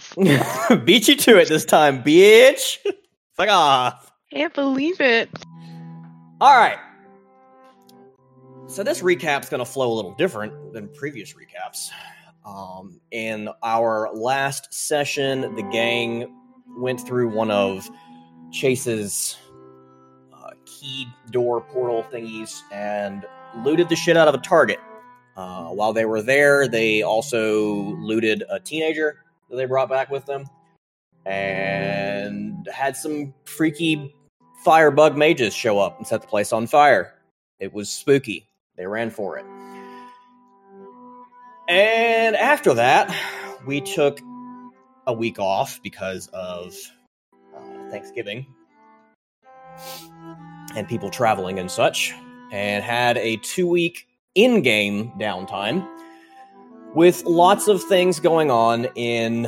Beat you to it this time, bitch. Fuck off. Can't believe it. All right. So this recap's going to flow a little different than previous recaps. Um, in our last session, the gang went through one of Chase's uh, key door portal thingies and looted the shit out of a target. Uh, while they were there, they also looted a teenager that they brought back with them and had some freaky firebug mages show up and set the place on fire. It was spooky. They ran for it. And after that, we took a week off because of uh, Thanksgiving and people traveling and such, and had a two week in game downtime with lots of things going on in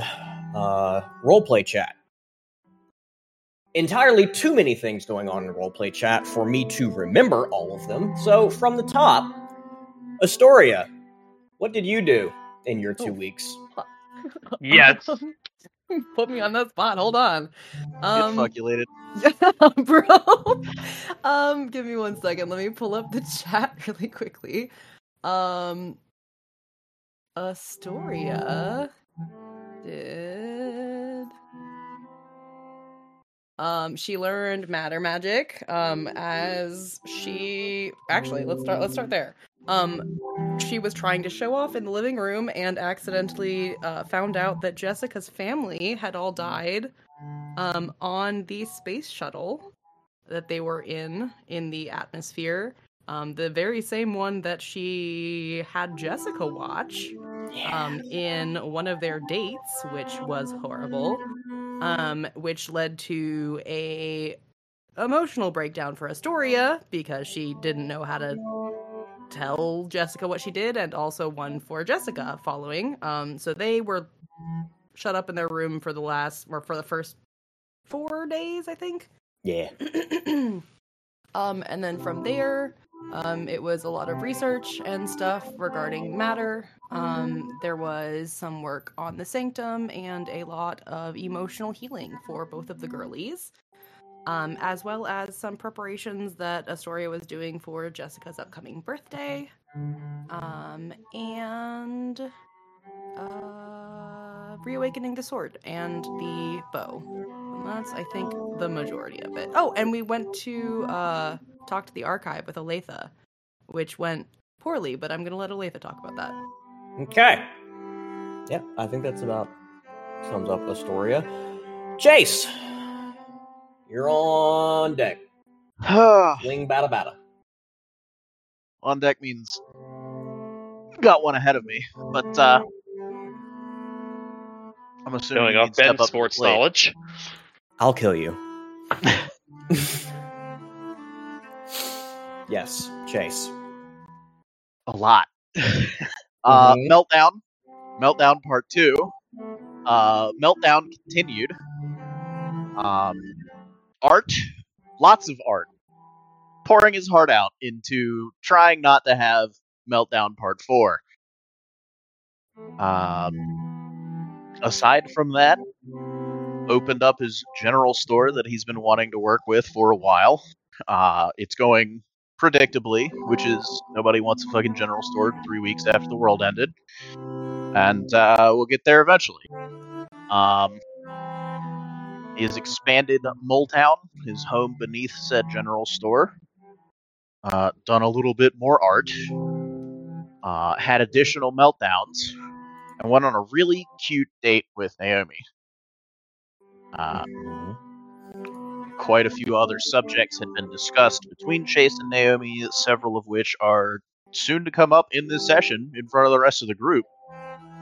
uh, roleplay chat. Entirely too many things going on in roleplay chat for me to remember all of them. So, from the top, Astoria, what did you do in your two Oh. weeks? Yes. Put me on that spot. Hold on. Get Um, fuckulated. bro. um, give me one second. Let me pull up the chat really quickly. Um, Astoria did. Um, she learned matter magic. Um, as she actually let's start. Let's start there. Um, she was trying to show off in the living room and accidentally uh, found out that Jessica's family had all died um, on the space shuttle that they were in in the atmosphere. Um, the very same one that she had Jessica watch um, in one of their dates, which was horrible, um, which led to a emotional breakdown for Astoria because she didn't know how to tell Jessica what she did, and also one for Jessica following. Um, so they were shut up in their room for the last or for the first four days, I think. Yeah. um, and then from there, um, it was a lot of research and stuff regarding matter. Um, there was some work on the sanctum and a lot of emotional healing for both of the girlies, um, as well as some preparations that Astoria was doing for Jessica's upcoming birthday, um, and uh, reawakening the sword and the bow. And that's, I think, the majority of it. Oh, and we went to uh, talk to the archive with Olathe, which went poorly, but I'm going to let Olathe talk about that. Okay. Yeah, I think that's about sums up Astoria. Chase, you're on deck. Wing bada bada. On deck means got one ahead of me, but uh, I'm assuming Showing you off Ben's up to the sports plate. knowledge. I'll kill you. yes, Chase. a lot. uh, Mhm. Meltdown, Meltdown Part Two. Uh, Meltdown continued. Um, art, lots of art, pouring his heart out into trying not to have Meltdown Part Four. Um, aside from that, opened up his general store that he's been wanting to work with for a while. Uh, it's going predictably, which is nobody wants a fucking general store three weeks after the world ended, and uh, we'll get there eventually. Um, he has expanded Moletown, his home beneath said general store. Uh, done a little bit more art. Uh, had additional meltdowns, and went on a really cute date with Naomi. Uh, quite a few other subjects had been discussed between Chase and Naomi, several of which are soon to come up in this session in front of the rest of the group.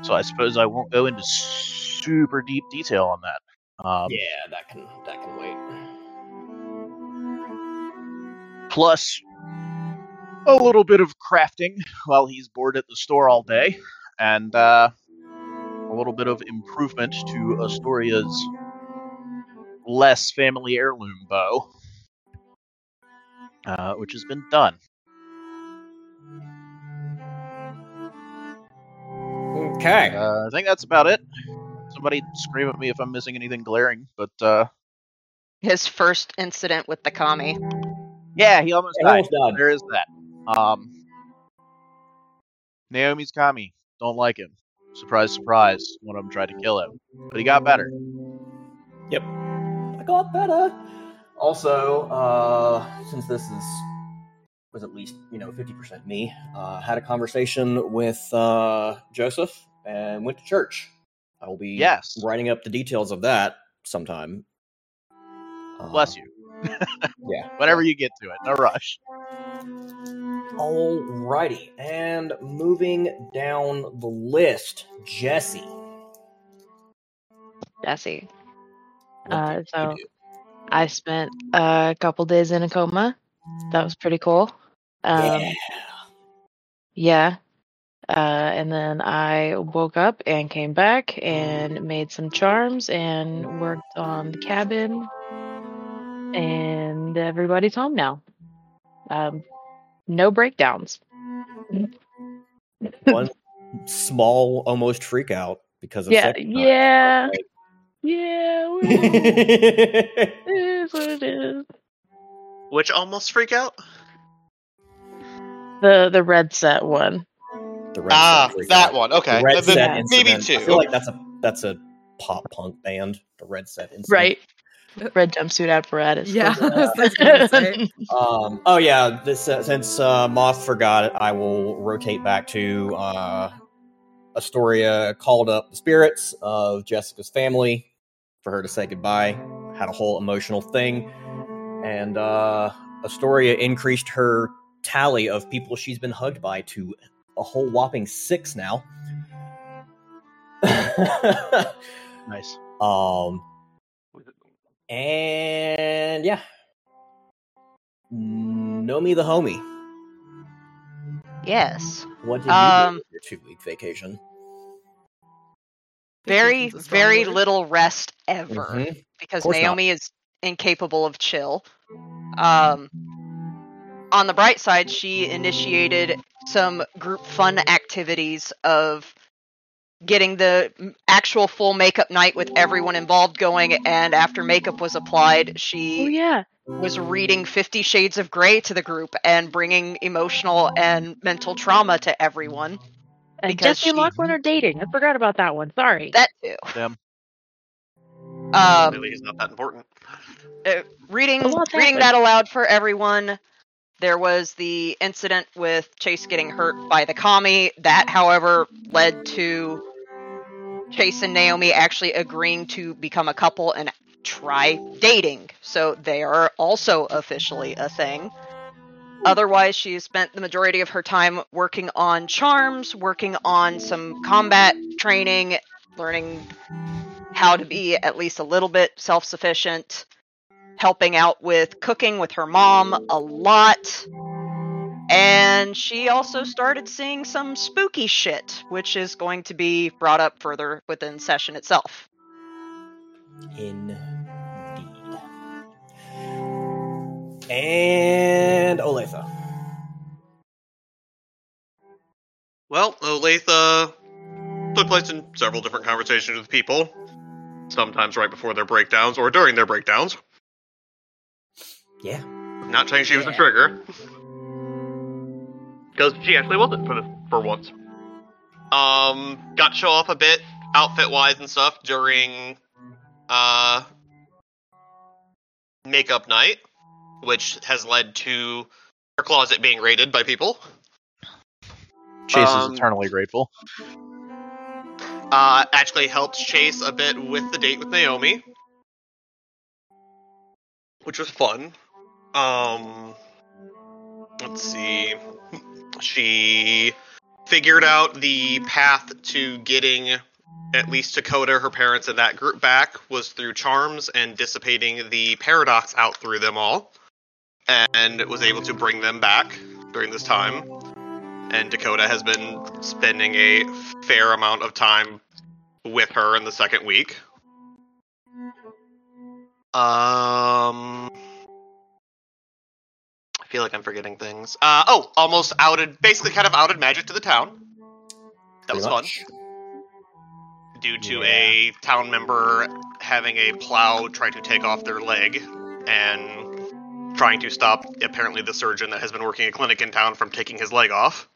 So I suppose I won't go into super deep detail on that. Um, yeah, that can that can wait. Plus, a little bit of crafting while he's bored at the store all day, and uh, a little bit of improvement to Astoria's less family heirloom bow, uh, which has been done. Okay. Uh, I think that's about it. Somebody scream at me if I'm missing anything glaring. But uh, His first incident with the kami. yeah, he almost He died. almost died. There is that. Um, Naomi's Kami. Don't like him. Surprise, surprise. One of them tried to kill him, but he got better. Yep. I got better. Also, uh, since this is was at least you know fifty percent me, uh, had a conversation with uh, Joseph and went to church. I will be Yes. writing up the details of that sometime. Uh, Bless you. Yeah. Whenever you get to it, no rush. Alrighty, and moving down the list, Jesse. Jesse. Uh, so- I spent a couple days in a coma. That was pretty cool. Um, yeah. yeah. Uh, and then I woke up and came back and made some charms and worked on the cabin. And everybody's home now. Um, no breakdowns. One small, almost freak out because of Yeah, second time. Yeah, yeah. well, it is what it is. Which almost freak out? The the red set one. the red Ah, set that out. one. Okay. The red Then set maybe two. I feel like that's a that's a pop punk band. The red set incident. Right. Red jumpsuit apparatus. Yeah, I was gonna say. Um. Oh yeah. This uh, since uh, Moth forgot it, I will rotate back to uh, Astoria. Called up the spirits of Jessica's family for her to say goodbye. Had a whole emotional thing, and uh, Astoria increased her tally of people she's been hugged by to a whole whopping six now. Nice. um. And yeah. Naomi the homie. Yes. What did you Um, do your two week vacation? Very, Vacation's a strong very word. little rest ever Mhm. because course not. Naomi is incapable of chill. Um, on the bright side, she initiated some group fun activities of getting the actual full makeup night with everyone involved going. And after makeup was applied, she Oh yeah. Was reading Fifty Shades of Grey to the group and bringing emotional and mental trauma to everyone. And Because Jesse and she- Lachlan are dating. I forgot about that one. Sorry. That too. Them. Um, Clearly, he's not that important. uh, reading reading that aloud for everyone. There was the incident with Chase getting hurt by the kami. That, however, led to Chase and Naomi actually agreeing to become a couple and try dating. So they are also officially a thing. Otherwise, she spent the majority of her time working on charms, working on some combat training, learning how to be at least a little bit self sufficient, helping out with cooking with her mom a lot. And she also started seeing some spooky shit, which is going to be brought up further within session itself. Indeed. And Olathe. Well, Olathe took place in several different conversations with people, sometimes right before their breakdowns or during their breakdowns. Yeah. Not saying she was the trigger, because she actually wasn't for the, for once. Um, got to show off a bit outfit wise and stuff during uh makeup night, which has led to her closet being raided by people. Chase Um, is eternally grateful. Uh, actually helped Chase a bit with the date with Naomi, which was fun. Um, let's see. She figured out the path to getting at least Dakota, her parents, and that group back was through charms and dissipating the paradox out through them all, and was able to bring them back during this time. And Dakota has been spending a fair amount of time with her in the second week. Um, I feel like I'm forgetting things. Uh, oh, almost outed, basically kind of outed magic to the town. That was Pretty fun. due to Yeah. a town member having a plow try to take off their leg and trying to stop apparently the surgeon that has been working a clinic in town from taking his leg off.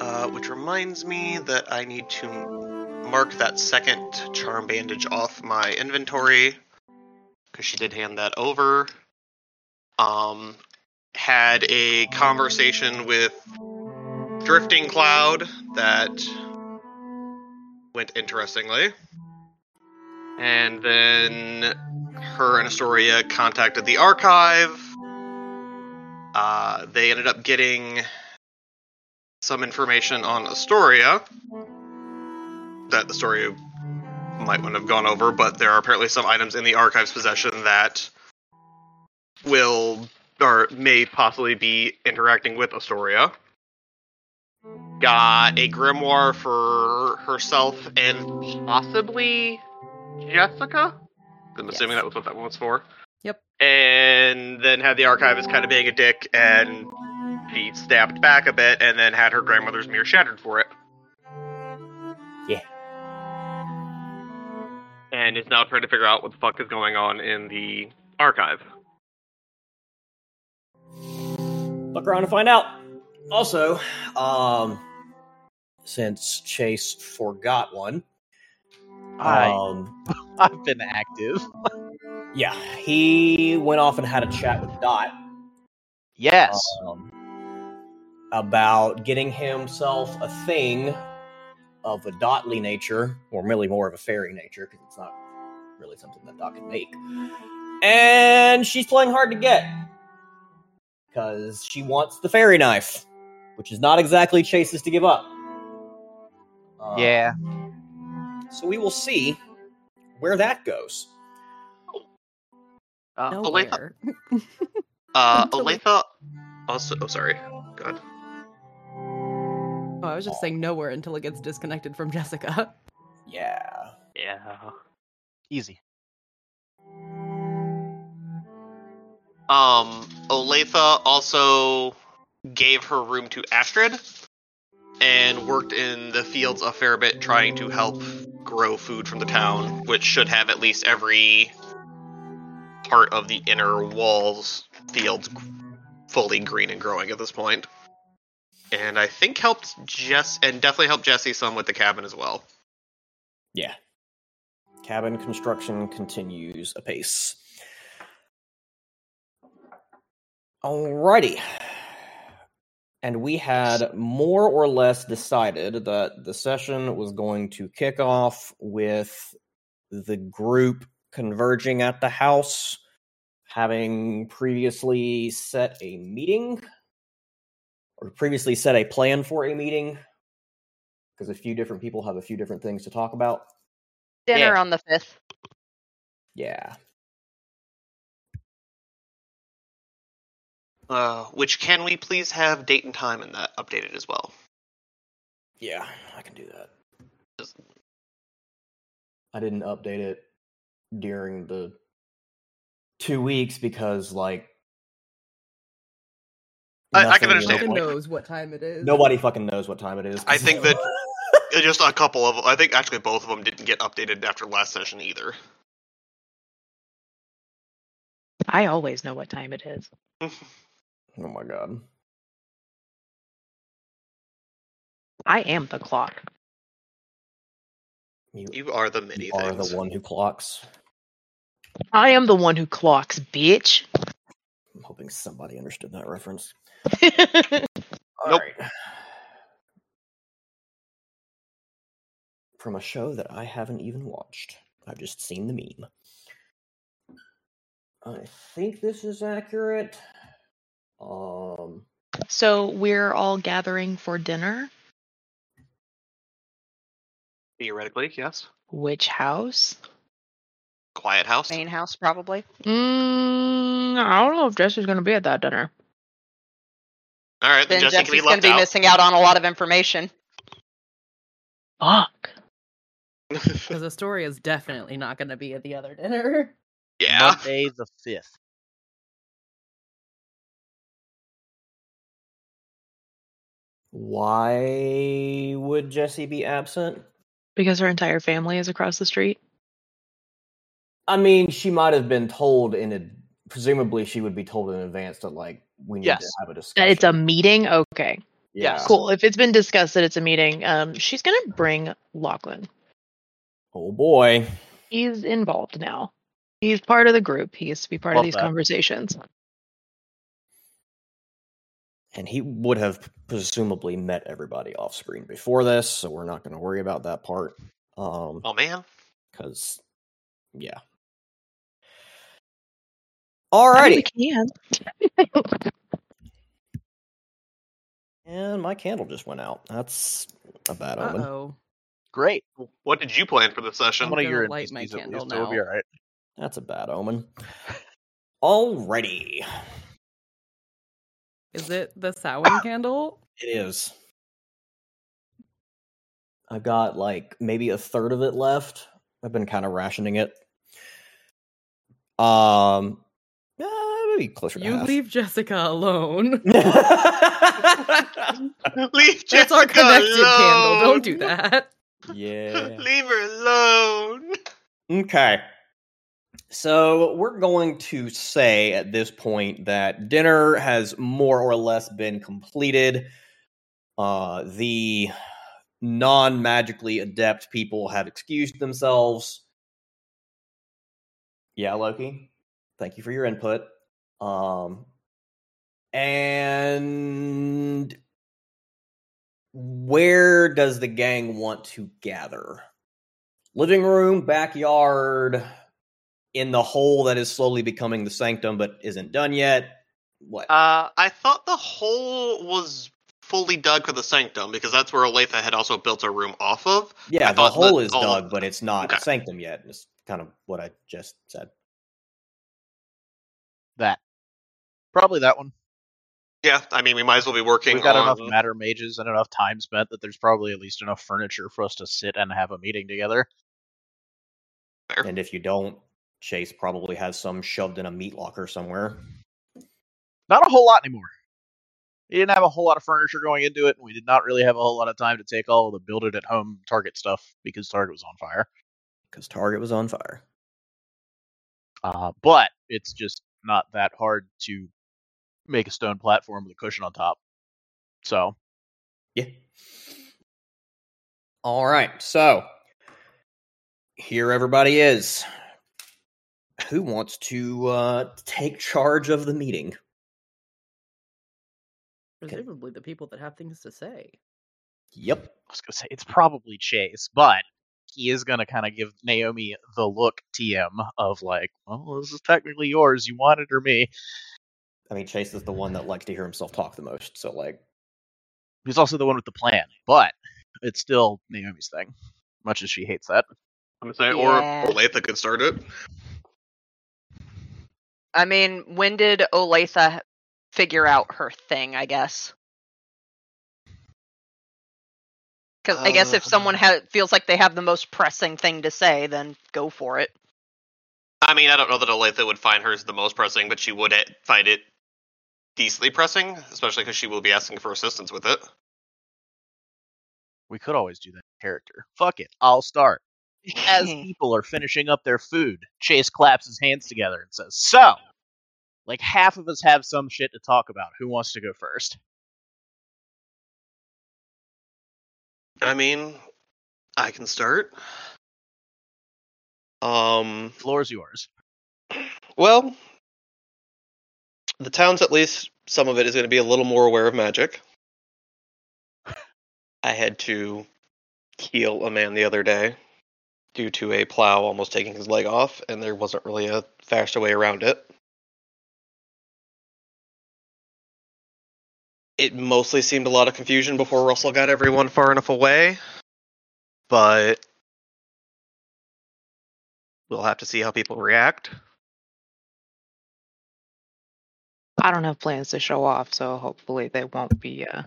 Uh, which reminds me that I need to mark that second charm bandage off my inventory because she did hand that over. Um, had a conversation with Drifting Cloud that went interestingly. And then her and Astoria contacted the archive. Uh, they ended up getting some information on Astoria that Astoria might to have gone over, but there are apparently some items in the archive's possession that will or may possibly be interacting with Astoria. Got a grimoire for herself and possibly Jessica. I'm assuming Yes. that was what that one was for. Yep. And then had the archivist kind of being a dick, and she snapped back a bit, and then had her grandmother's mirror shattered for it. Yeah. And is now trying to figure out what the fuck is going on in the archive. Look around and find out. Also, um, since Chase forgot one, I, um, I've been active. yeah, he went off and had a chat with Dot Yes. um, about getting himself a thing of a Dotly nature, or really more of a fairy nature, because it's not really something that Dot can make. And she's playing hard to get because she wants the fairy knife, which is not exactly Chase's to give up. Uh, yeah. So we will see where that goes. Uh, Nowhere. Uh, Until Olathe also. Oh, sorry. God. Oh, I was just saying nowhere until it gets disconnected from Jessica. Yeah. Yeah. easy. Um, Olathe also gave her room to Astrid and worked in the fields a fair bit trying to help grow food from the town, which should have at least every part of the inner walls fields fully green and growing at this point. And I think helped Jess and definitely helped Jesse some with the cabin as well. Yeah. Cabin construction continues apace. Alrighty. And we had more or less decided that the session was going to kick off with the group converging at the house, having previously set a meeting, or previously set a plan for a meeting, because a few different people have a few different things to talk about. Dinner Yeah. on the fifth. Yeah. Uh, which can we please have date and time in that updated as well? Yeah, I can do that. I didn't update it during the two weeks because, like, I- I can understand. Who really- knows what time it is? Nobody fucking knows what time it is. I think that Just a couple of, I think actually both of them didn't get updated after last session either. I always know what time it is. oh my god. I am the clock. You, You are the many you are the one who clocks. I am the one who clocks, bitch. I'm hoping somebody understood that reference. Nope. Alright. From a show that I haven't even watched. I've just seen the meme. I think this is accurate. Um so we're all gathering for dinner. Theoretically, yes. Which house? Quiet house. Main house, probably. Mm, I don't know if Jesse's gonna be at that dinner. All right, then, Then Jesse Jesse's going to be out. missing out on a lot of information. Fuck. Because the story is definitely not going to be at the other dinner. yeah. Monday the fifth. Why would Jesse be absent? Because her entire family is across the street. I mean, she might have been told in a. Presumably, she would be told in advance that like we need Yes. to have a discussion. That it's a meeting. Okay, yeah. Yes. cool. If it's been discussed that it's a meeting, um, she's gonna bring Lachlan. Oh boy. He's involved now. He's part of the group. He gets to be part Love of these that. conversations. And he would have presumably met everybody off screen before this, so we're not going to worry about that part. Um, Oh man. because yeah. I mean, Alrighty, can. and my candle just went out. That's a bad omen. oh. Great. What did you plan for the session? I'm One of gonna your light my candle least, be now. all right. That's a bad omen. Alrighty, Is it the Samhain candle? it is. I've got like maybe a third of it left. I've been kind of rationing it. Um, maybe closer to You half. leave Jessica alone. Leave Jessica That's our Jessica connected candle. Don't do that. yeah. Leave her alone. Okay. So we're going to say at this point that dinner has more or less been completed. Uh, the non magically adept people have excused themselves. Yeah, Loki. Thank you for your input. Um, and where does the gang want to gather? living room, backyard, in the hole that is slowly becoming the sanctum but isn't done yet. What? Uh, I thought the hole was fully dug for the sanctum because that's where Olathe had also built a room off of. yeah, I the thought hole that is all- dug, but it's not a Okay. sanctum yet. It's kind of what I just said. That. Probably that one. Yeah, I mean we might as well be working We've got on. enough matter mages and enough time spent that there's probably at least enough furniture for us to sit and have a meeting together. Fair. And if you don't, Chase probably has some shoved in a meat locker somewhere. Not a whole lot anymore. We didn't have a whole lot of furniture going into it, and we did not really have a whole lot of time to take all the build it at home Target stuff because Target was on fire. Because Target was on fire. Uh, but it's just not that hard to make a stone platform with a cushion on top. So Yeah. All right. So here everybody is. Who wants to uh, take charge of the meeting? Presumably the people that have things to say. Yep. I was gonna say it's probably Chase, but he is gonna kind of give Naomi the look TM of like, well, this is technically yours. You want it or me? I mean, Chase is the one that likes to hear himself talk the most. So, like, He's also the one with the plan, but it's still Naomi's thing, much as she hates that. I'm saying, Yeah. or Olathe could start it. I mean, when did Olathe figure out her thing? I guess. Because I guess if someone Uh. ha- feels like they have the most pressing thing to say, then go for it. I mean, I don't know that Olathe would find hers the most pressing, but she would find it decently pressing, especially because she will be asking for assistance with it. We could always do that character. Fuck it, I'll start. As people are finishing up their food, Chase claps his hands together and says, "So, like half of us have some shit to talk about. Who wants to go first? I mean, I can start. Um, Floor's yours." well, the town's at least some of it is going to be a little more aware of magic. I had to heal a man the other day due to a plow almost taking his leg off, and there wasn't really a faster way around it. It mostly seemed a lot of confusion before Russell got everyone far enough away, but we'll have to see how people react. I don't have plans to show off, so hopefully they won't be uh,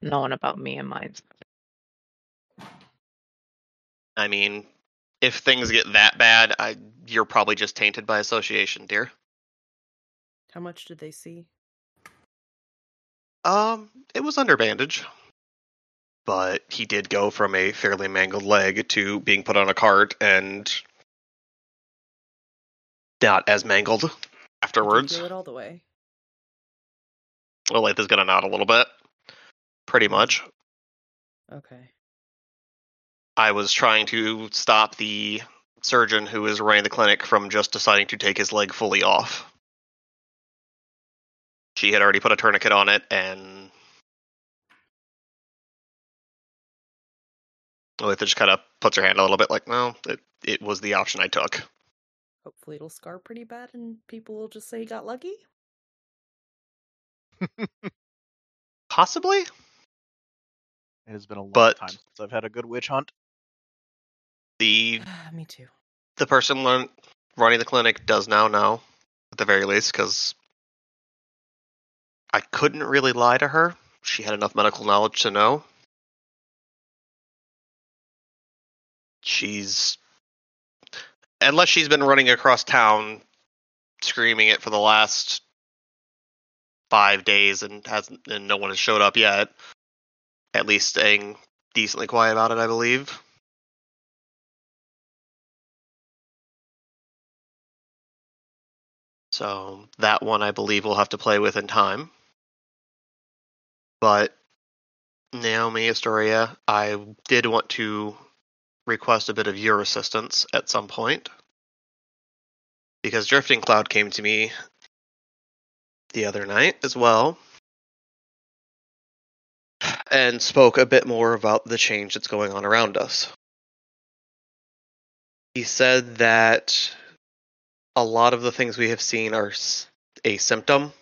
knowing about me and mine. I mean, if things get that bad, I, you're probably just tainted by association, dear. How much did they see? Um, it was under bandage. but he did go from a fairly mangled leg to being put on a cart and not as mangled afterwards. feel it all the way. Lilith is gonna nod a little bit. Pretty much. Okay. I was trying to stop the surgeon who is running the clinic from just deciding to take his leg fully off. She had already put a tourniquet on it, and oh, Lilith just kind of puts her hand a little bit like, no, it, it was the option I took. Hopefully it'll scar pretty bad and people will just say he got lucky. Possibly? It has been a long But- time since I've had a good witch hunt. The ah, Me too. the person running the clinic does now know, at the very least, because I couldn't really lie to her. She had enough medical knowledge to know. She's. Unless she's been running across town screaming it for the last five days and hasn't and no one has showed up yet. At least staying decently quiet about it, I believe. So that one I believe we'll have to play with in time. But Naomi Astoria, I did want to request a bit of your assistance at some point. Because Drifting Cloud came to me the other night as well. And spoke a bit more about the change that's going on around us. He said that a lot of the things we have seen are a symptom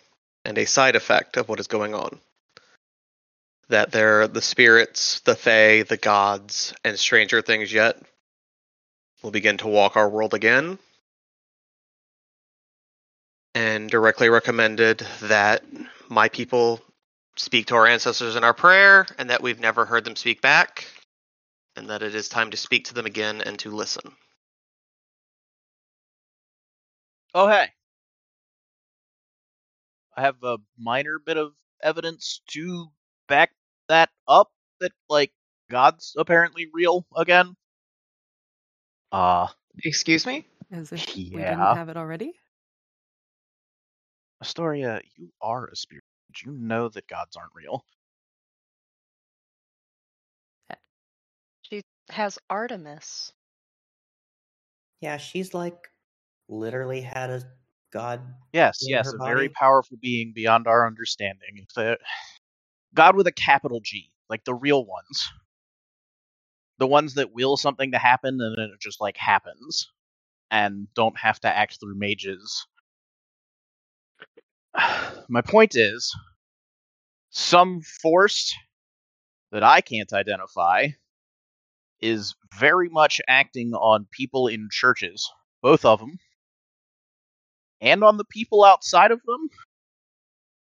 and a side effect of what is going on. That they're the spirits, the fae, the gods, and stranger things yet will begin to walk our world again. And directly recommended that my people speak to our ancestors in our prayer, and that we've never heard them speak back, and that it is time to speak to them again and to listen. Oh, hey. I have a minor bit of evidence to back that up that, like, God's apparently real again. Uh, Excuse me? As if we didn't Yeah. have it already. Astoria, you are a spirit. You know that gods aren't real? She has Artemis. Yeah, she's like literally had a god. Yes, yes, a very powerful being beyond our understanding. A God with a capital G, like the real ones. The ones that will something to happen and then it just like happens and don't have to act through mages. My point is some force that I can't identify is very much acting on people in churches, both of them, and on the people outside of them.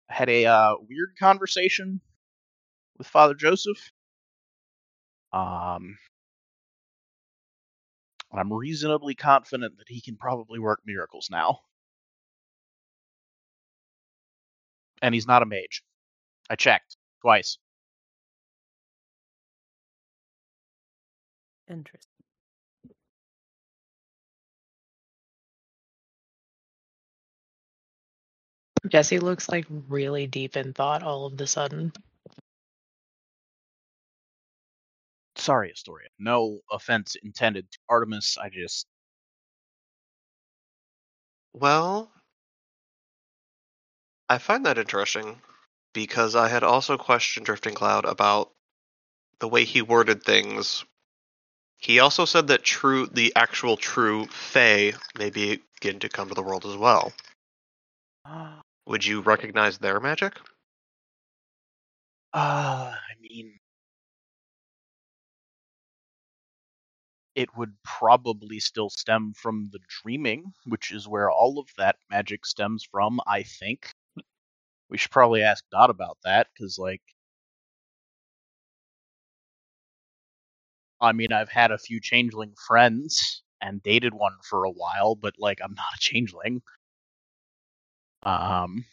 I had a uh, weird conversation with Father Joseph. Um, I'm reasonably confident that he can probably work miracles now. And he's not a mage. I checked twice. Interesting. Jesse looks like really deep in thought all of the sudden. Sorry, Astoria. No offense intended to Artemis. I just Well, I find that interesting because I had also questioned Drifting Cloud about the way he worded things. He also said that true, the actual true Fae may begin to come to the world as well. Ah. Would you recognize their magic? Uh, I mean, it would probably still stem from the dreaming, which is where all of that magic stems from, I think. We should probably ask Dot about that, because, like, I mean, I've had a few changeling friends and dated one for a while, but, like, I'm not a changeling. Um,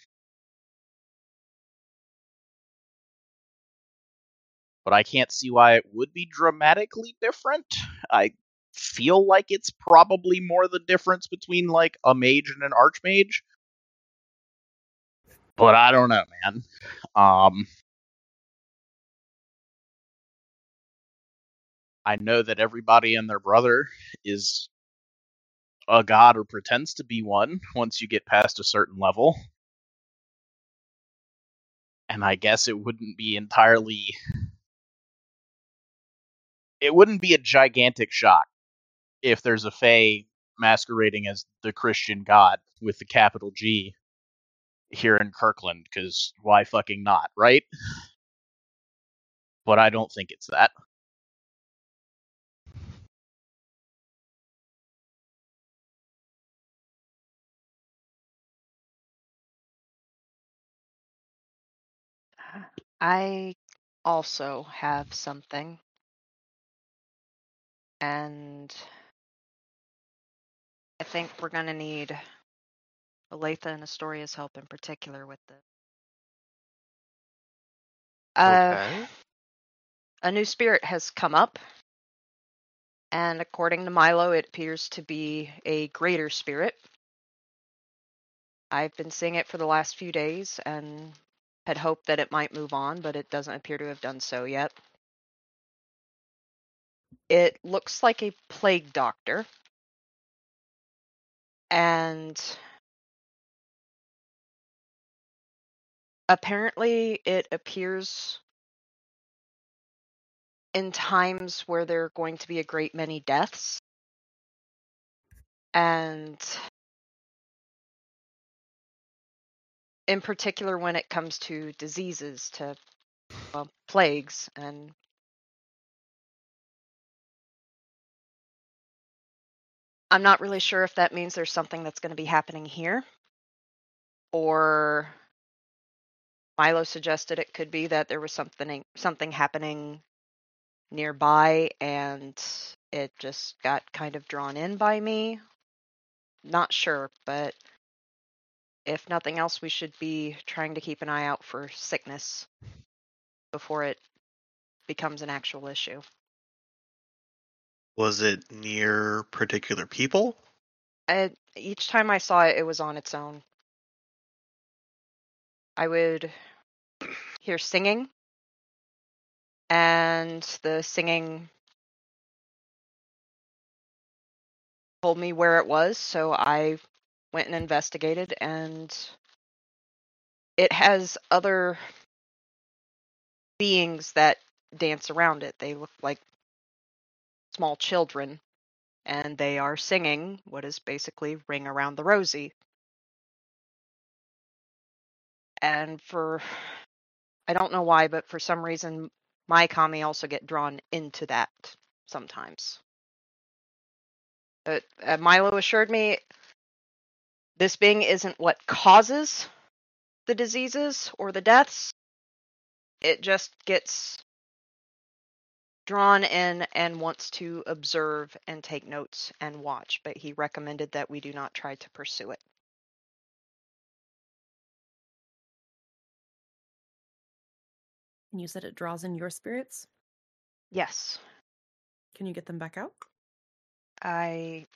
but I can't see why it would be dramatically different. I feel like it's probably more the difference between like a mage and an archmage. But I don't know, man. Um I know that everybody and their brother is a god or pretends to be one once you get past a certain level. And I guess it wouldn't be entirely it wouldn't be a gigantic shock if there's a Fae masquerading as the Christian God with the capital G here in Kirkland, because why fucking not, right? But I don't think it's that. I also have something. And I think we're going to need Olathe and Astoria's help in particular with this. Uh, okay. a new spirit has come up. And according to Milo, it appears to be a greater spirit. I've been seeing it for the last few days and had hoped that it might move on, but it doesn't appear to have done so yet. It looks like a plague doctor. And apparently it appears in times where there are going to be a great many deaths. And in particular when it comes to diseases, to well, plagues and I'm not really sure if that means there's something that's going to be happening here or Milo suggested it could be that there was something something happening nearby and it just got kind of drawn in by me. Not sure, but if nothing else, we should be trying to keep an eye out for sickness before it becomes an actual issue. Was it near particular people? I, each time I saw it, it was on its own. I would hear singing, and the singing told me where it was, so I went and investigated, and it has other beings that dance around it. They look like small children, and they are singing what is basically Ring Around the Rosie. And for, I don't know why, but for some reason, my kami also get drawn into that sometimes. But uh, Milo assured me this being isn't what causes the diseases or the deaths. It just gets drawn in and wants to observe and take notes and watch, but he recommended that we do not try to pursue it. And you said it draws in your spirits. Yes, Can you get them back out? I.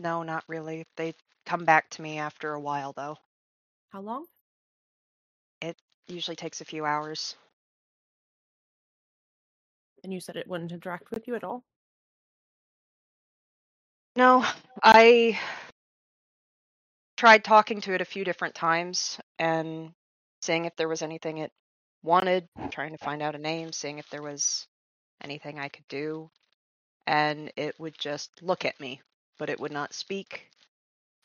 No, not really. They come back to me after a while, though. How long? It usually takes a few hours. And you said it wouldn't interact with you at all. No, I tried talking to it a few different times and seeing if there was anything it wanted, trying to find out a name, seeing if there was anything I could do. And it would just look at me, but it would not speak.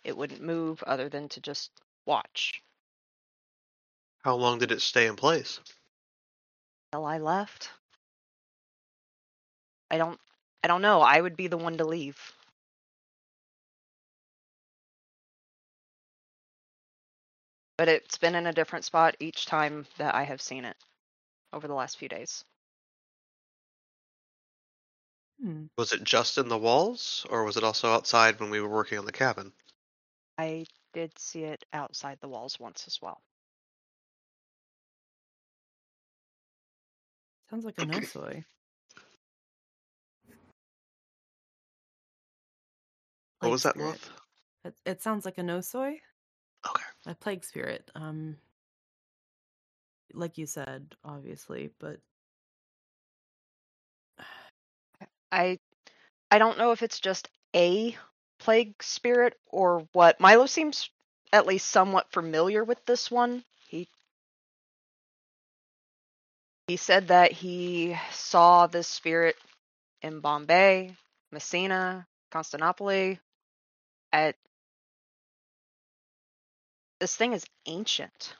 It wouldn't move other than to just watch How long did it stay in place? till I left. I don't I don't know. I would be the one to leave. But it's been in a different spot each time that I have seen it over the last few days. Hmm. Was it just in the walls, or was it also outside when we were working on the cabin? I did see it outside the walls once as well. Sounds like a nosoi. What was that, spirit. Moth? It, it sounds like a nosoi. Okay. A plague spirit. Um, like you said, obviously, but I I don't know if it's just a plague spirit or what. Milo seems at least somewhat familiar with this one. He he said that he saw this spirit in Bombay, Messina, Constantinople. At this thing is ancient.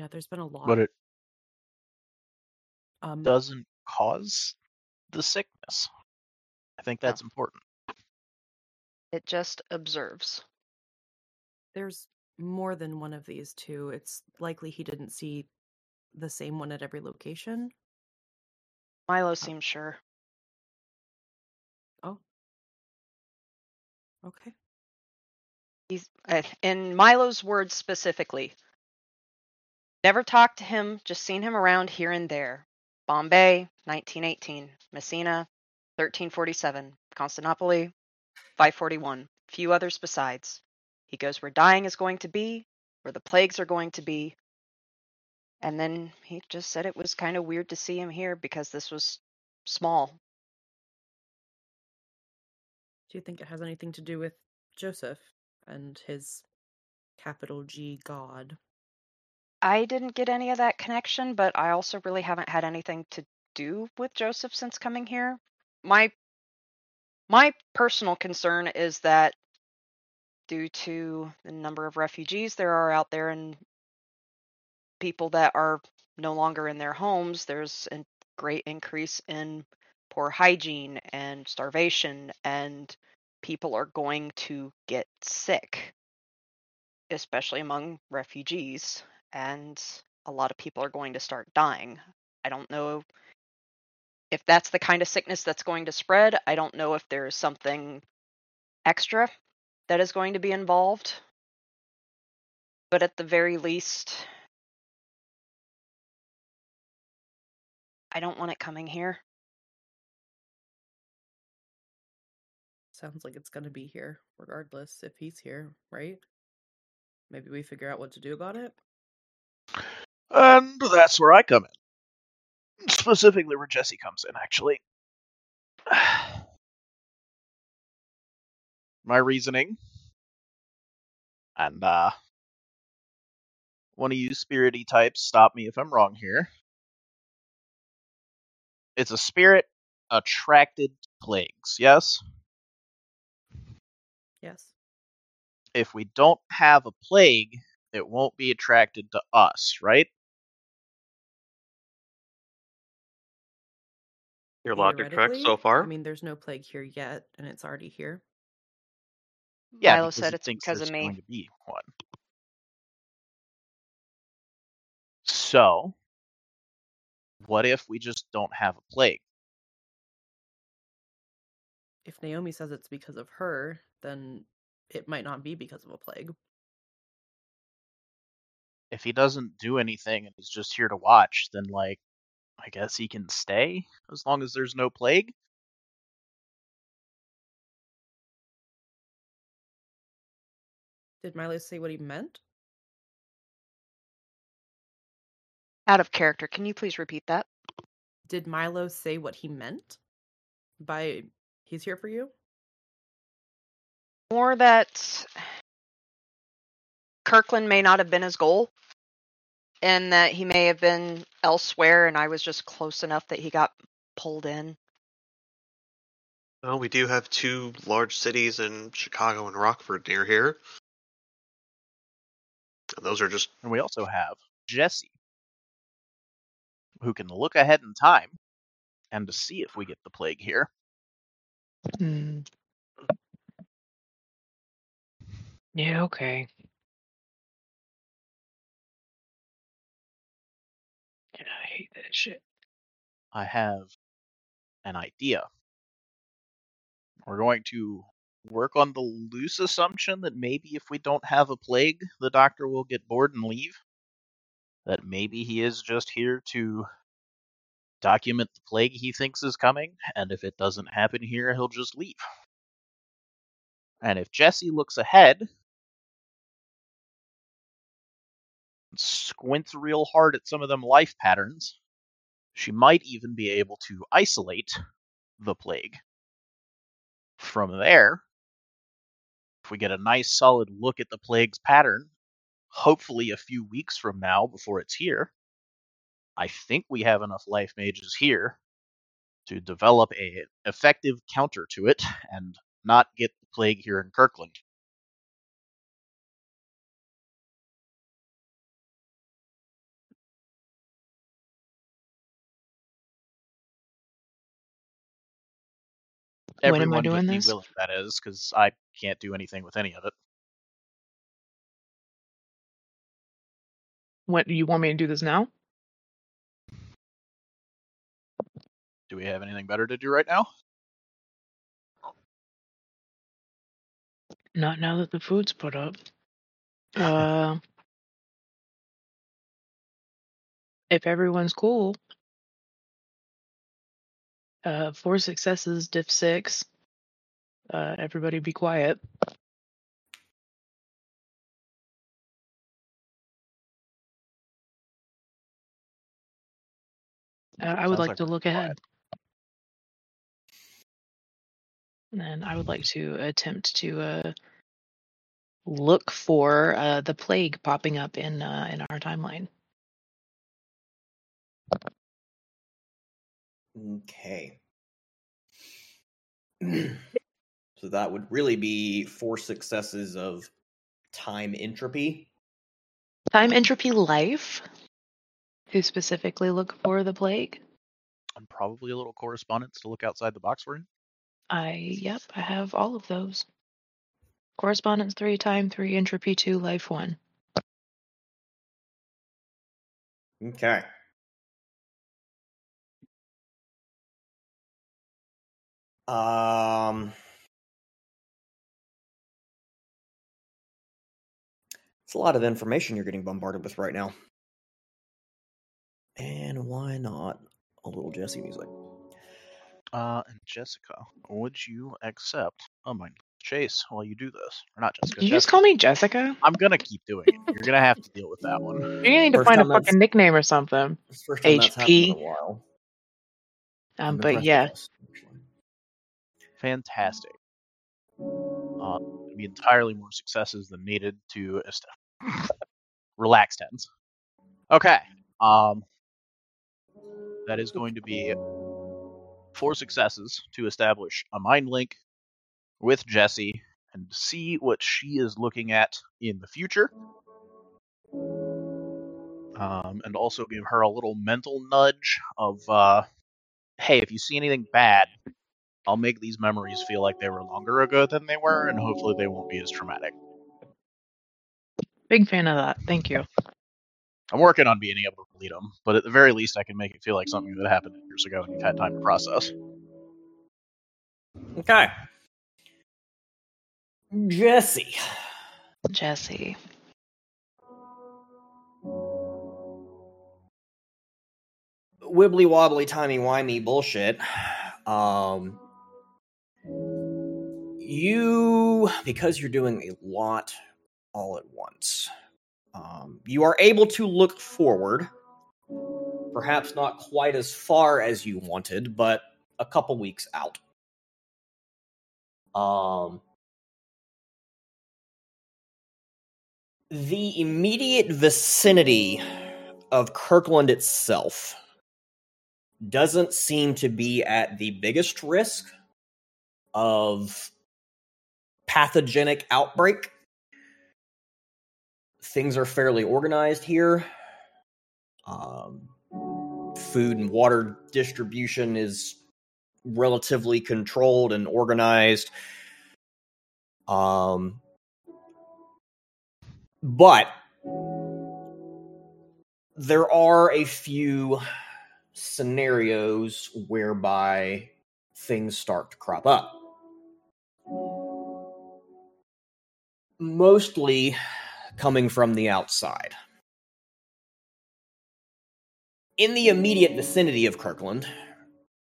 Yeah, there's been a lot. But it um, doesn't cause the sickness. I think that's important. It just observes. there's more than one of these too. It's likely he didn't see the same one at every location. Milo seems sure. Oh. Okay. He's uh, in Milo's words specifically. Never talked to him, just seen him around here and there. Bombay, 1918. Messina, 1347. Constantinople, 541. Few others besides. He goes where dying is going to be, where the plagues are going to be. And then he just said it was kind of weird to see him here because this was small. Do you think it has anything to do with Joseph and his capital G God? I didn't get any of that connection, but I also really haven't had anything to do with Joseph since coming here. My my personal concern is that due to the number of refugees there are out there and people that are no longer in their homes, there's a great increase in poor hygiene and starvation and people are going to get sick especially among refugees and a lot of people are going to start dying. I don't know if that's the kind of sickness that's going to spread. I don't know if there's something extra that is going to be involved. But at the very least, I don't want it coming here. Sounds like it's going to be here, regardless if he's here, right? Maybe we figure out what to do about it. And that's where I come in. Specifically where Jesse comes in, actually. My reasoning. And uh one of you spirity types, stop me if I'm wrong here. It's a spirit attracted to plagues, yes? Yes. If we don't have a plague, it won't be attracted to us, right? Your logic tracks so far. I mean, there's no plague here yet, and it's already here. Yeah, Milo said it's because of me. going to be one. So, what if we just don't have a plague? If Naomi says it's because of her, then it might not be because of a plague. If he doesn't do anything and is just here to watch, then like, I guess he can stay as long as there's no plague. Did Milo say what he meant? Out of character. Can you please repeat that? Did Milo say what he meant by he's here for you? More that Kirkland may not have been his goal, and that he may have been elsewhere, and I was just close enough that he got pulled in. Well, we do have two large cities in Chicago and Rockford near here. And those are just And we also have Jesse, who can look ahead in time and to see if we get the plague here. Hmm. Yeah, okay. Hate that shit. I have an idea. We're going to work on the loose assumption that maybe if we don't have a plague, the doctor will get bored and leave. That maybe he is just here to document the plague he thinks is coming, and if it doesn't happen here, he'll just leave. And if Jesse looks ahead, squints real hard at some of them life patterns, she might even be able to isolate the plague. From there, if we get a nice solid look at the plague's pattern, hopefully a few weeks from now before it's here, I think we have enough life mages here to develop a effective counter to it and not get the plague here in Kirkland. When am I Everyone doing this? willing, that is, because I can't do anything with any of it. What do you want me to do this now? Do we have anything better to do right now? Not now that the food's put up. Uh, if everyone's cool, uh, four successes, diff six. Uh, everybody be quiet. Uh, I would Sounds like, like to look quiet. ahead. And I would like to attempt to uh, look for uh, the plague popping up in uh, in our timeline. Okay. so that would really be four successes of time entropy. Time entropy life. To specifically look for the plague. And probably a little correspondence to look outside the box for him. I yep, I have all of those. Correspondence three, time three, entropy two, life one. Okay. Um It's a lot of information you're getting bombarded with right now. And why not a little Jesse music? Uh, and Jessica, would you accept a mind chase while you do this? Or not Jessica? Did you just call me Jessica? I'm gonna keep doing it. You're gonna have to deal with that one. You're gonna need to First find a time that's- fucking nickname or something. First time that's happened in a HP. while. Um, I'm but yeah, this, actually. Fantastic. Uh, be entirely more successes than needed to est- relax tense. Okay. Um, that is going to be four successes to establish a mind link with Jesse and see what she is looking at in the future. Um, and also give her a little mental nudge of, uh, hey, if you see anything bad, I'll make these memories feel like they were longer ago than they were, and hopefully they won't be as traumatic. big fan of that. Thank you. I'm working on being able to delete them, but at the very least, I can make it feel like something that happened years ago and you've had time to process. Okay. Jesse. Jesse. Wibbly wobbly timey wimey bullshit. Um you because you're doing a lot all at once. Um, you are able to look forward, perhaps not quite as far as you wanted, but a couple weeks out. Um, the immediate vicinity of Kirkland itself doesn't seem to be at the biggest risk of pathogenic outbreak. Things are fairly organized here. Um, food and water distribution is relatively controlled and organized. Um, but there are a few scenarios whereby things start to crop up. Mostly coming from the outside. In the immediate vicinity of Kirkland,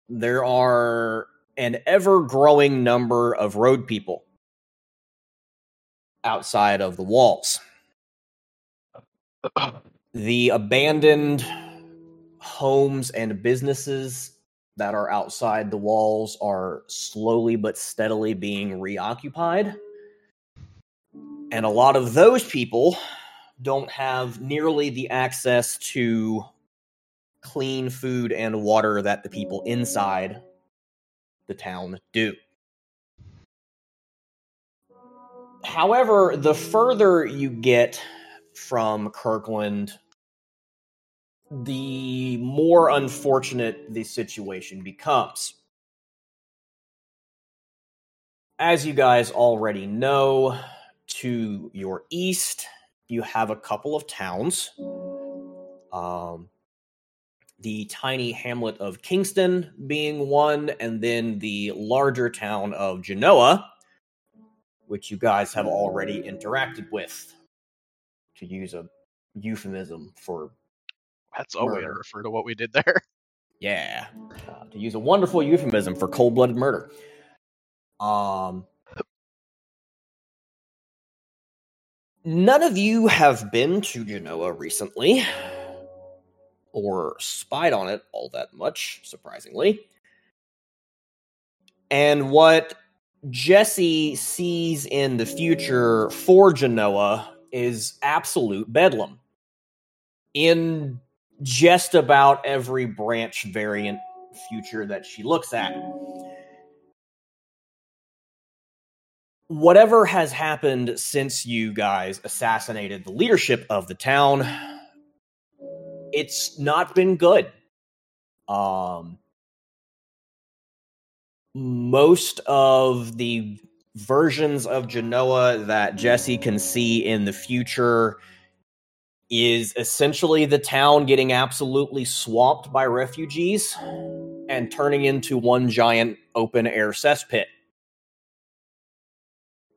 there are an ever growing number of road people outside of the walls. The abandoned homes and businesses that are outside the walls are slowly but steadily being reoccupied. And a lot of those people don't have nearly the access to clean food and water that the people inside the town do. However, the further you get from Kirkland, the more unfortunate the situation becomes. As you guys already know, to your east, you have a couple of towns. Um, the tiny hamlet of Kingston being one, and then the larger town of Genoa, which you guys have already interacted with, to use a euphemism for That's a way to refer to what we did there. yeah, uh, to use a wonderful euphemism for cold-blooded murder. Um, none of you have been to Genoa recently, or spied on it all that much, surprisingly. And what Jesse sees in the future for Genoa is absolute bedlam. In just about every branch variant future that she looks at. Whatever has happened since you guys assassinated the leadership of the town, it's not been good. Um, most of the versions of Genoa that Jesse can see in the future is essentially the town getting absolutely swamped by refugees and turning into one giant open air cesspit.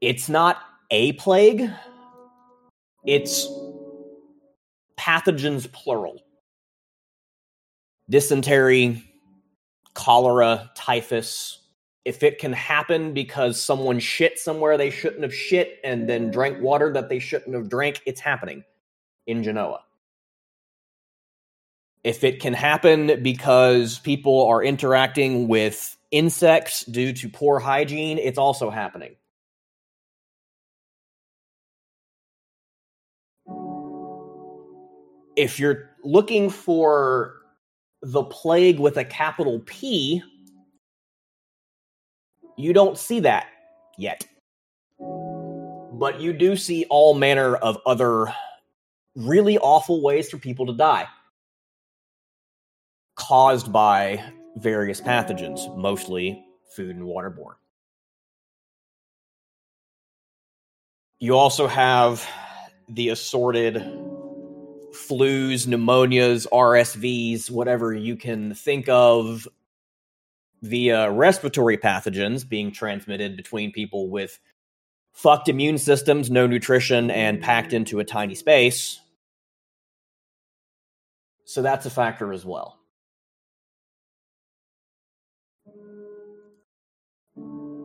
It's not a plague, it's pathogens plural. Dysentery, cholera, typhus. If it can happen because someone shit somewhere they shouldn't have shit and then drank water that they shouldn't have drank, it's happening in Genoa. If it can happen because people are interacting with insects due to poor hygiene, it's also happening. If you're looking for the plague with a capital P, you don't see that yet. But you do see all manner of other really awful ways for people to die caused by various pathogens, mostly food and waterborne. You also have the assorted flus, pneumonias, RSVs, whatever you can think of via respiratory pathogens being transmitted between people with fucked immune systems, no nutrition, and packed into a tiny space. So that's a factor as well.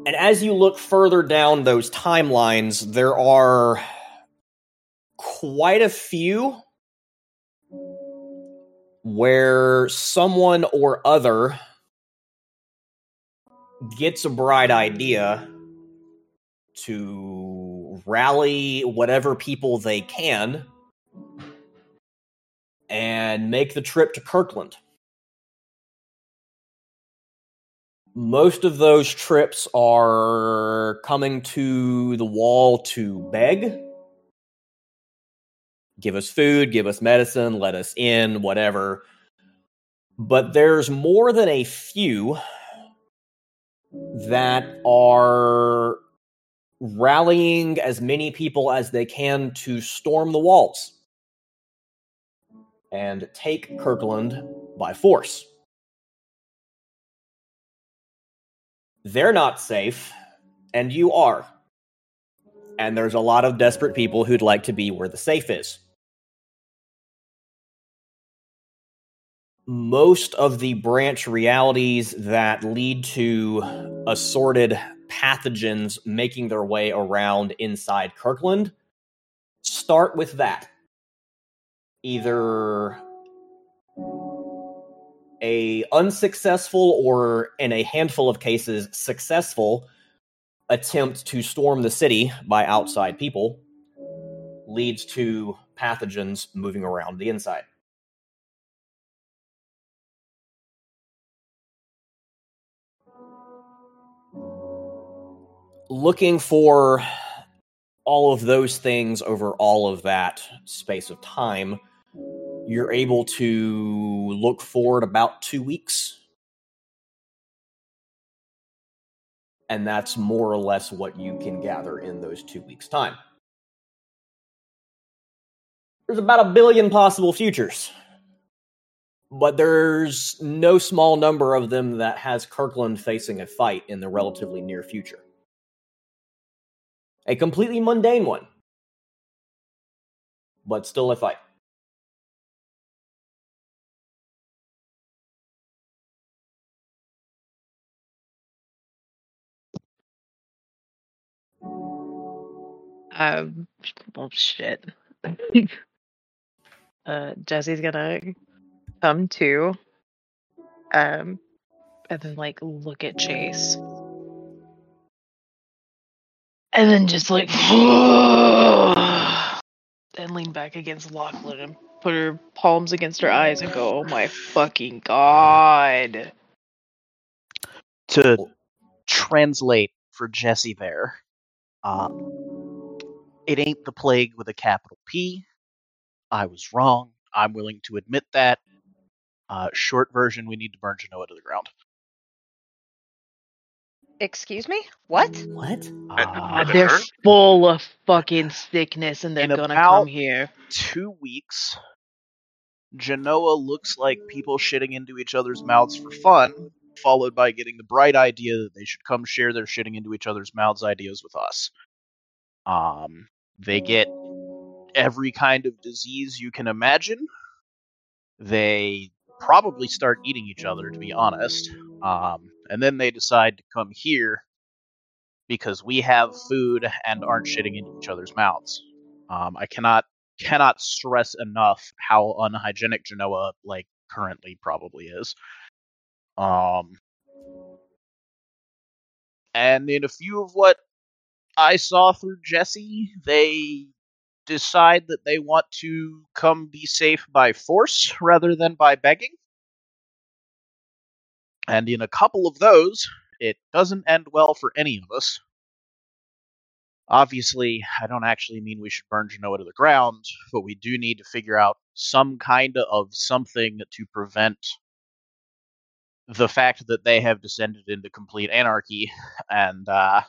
And as you look further down those timelines, there are quite a few where someone or other gets a bright idea to rally whatever people they can and make the trip to Kirkland. Most of those trips are coming to the wall to beg. Give us food, give us medicine, let us in, whatever. But there's more than a few that are rallying as many people as they can to storm the walls and take Kirkland by force. They're not safe, and you are. And there's a lot of desperate people who'd like to be where the safe is. Most of the branch realities that lead to assorted pathogens making their way around inside Kirkland start with that. Either a unsuccessful or in a handful of cases successful attempt to storm the city by outside people leads to pathogens moving around the inside. Looking for all of those things over all of that space of time you're able to look forward about two weeks. And that's more or less what you can gather in those two weeks' time. There's about a billion possible futures, but there's no small number of them that has Kirkland facing a fight in the relatively near future. A completely mundane one, but still a fight. Um, well, shit. uh, Jesse's gonna come to, um, and then like look at Chase, and then just like, then lean back against Lachlan and put her palms against her eyes and go, "Oh my fucking god!" To translate for Jesse there, um, it ain't the plague with a capital P. I was wrong. I'm willing to admit that. Uh, short version: we need to burn Genoa to the ground. Excuse me? What? What? Uh, the They're turn? full of fucking sickness, and they're In gonna about- come here. two weeks, Genoa looks like people shitting into each other's mouths for fun, followed by getting the bright idea that they should come share their shitting into each other's mouths ideas with us. Um, they get every kind of disease you can imagine. They probably start eating each other, to be honest. Um, and then they decide to come here because we have food and aren't shitting into each other's mouths. Um, I cannot cannot stress enough how unhygienic Genoa like currently probably is. Um, and in a few of what I saw through Jesse, they decide that they want to come be safe by force rather than by begging. And in a couple of those, it doesn't end well for any of us. Obviously, I don't actually mean we should burn Genoa to the ground, but we do need to figure out some kind of something to prevent the fact that they have descended into complete anarchy and uh,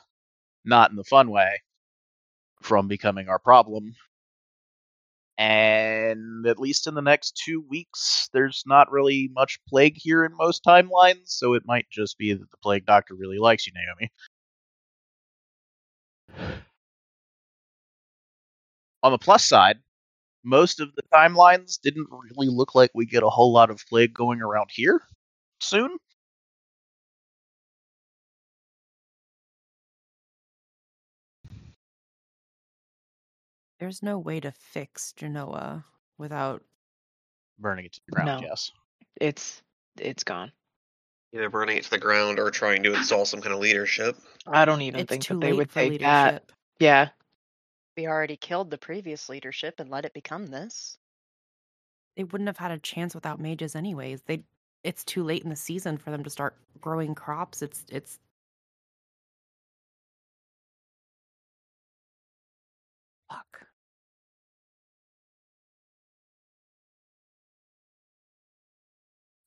not in the fun way from becoming our problem. And at least in the next two weeks, there's not really much plague here in most timelines, so it might just be that the plague doctor really likes you, Naomi. On the plus side, most of the timelines didn't really look like we get a whole lot of plague going around here soon. There's no way to fix Genoa without. Burning it to the ground, No. yes. It's it's gone. Either burning it to the ground or trying to install some kind of leadership. I don't even It's think that they would for take that. leadership. Yeah, We already killed the previous leadership and let it become this. They wouldn't have had a chance without mages, anyways. They. It's too late in the season for them to start growing crops. It's it's.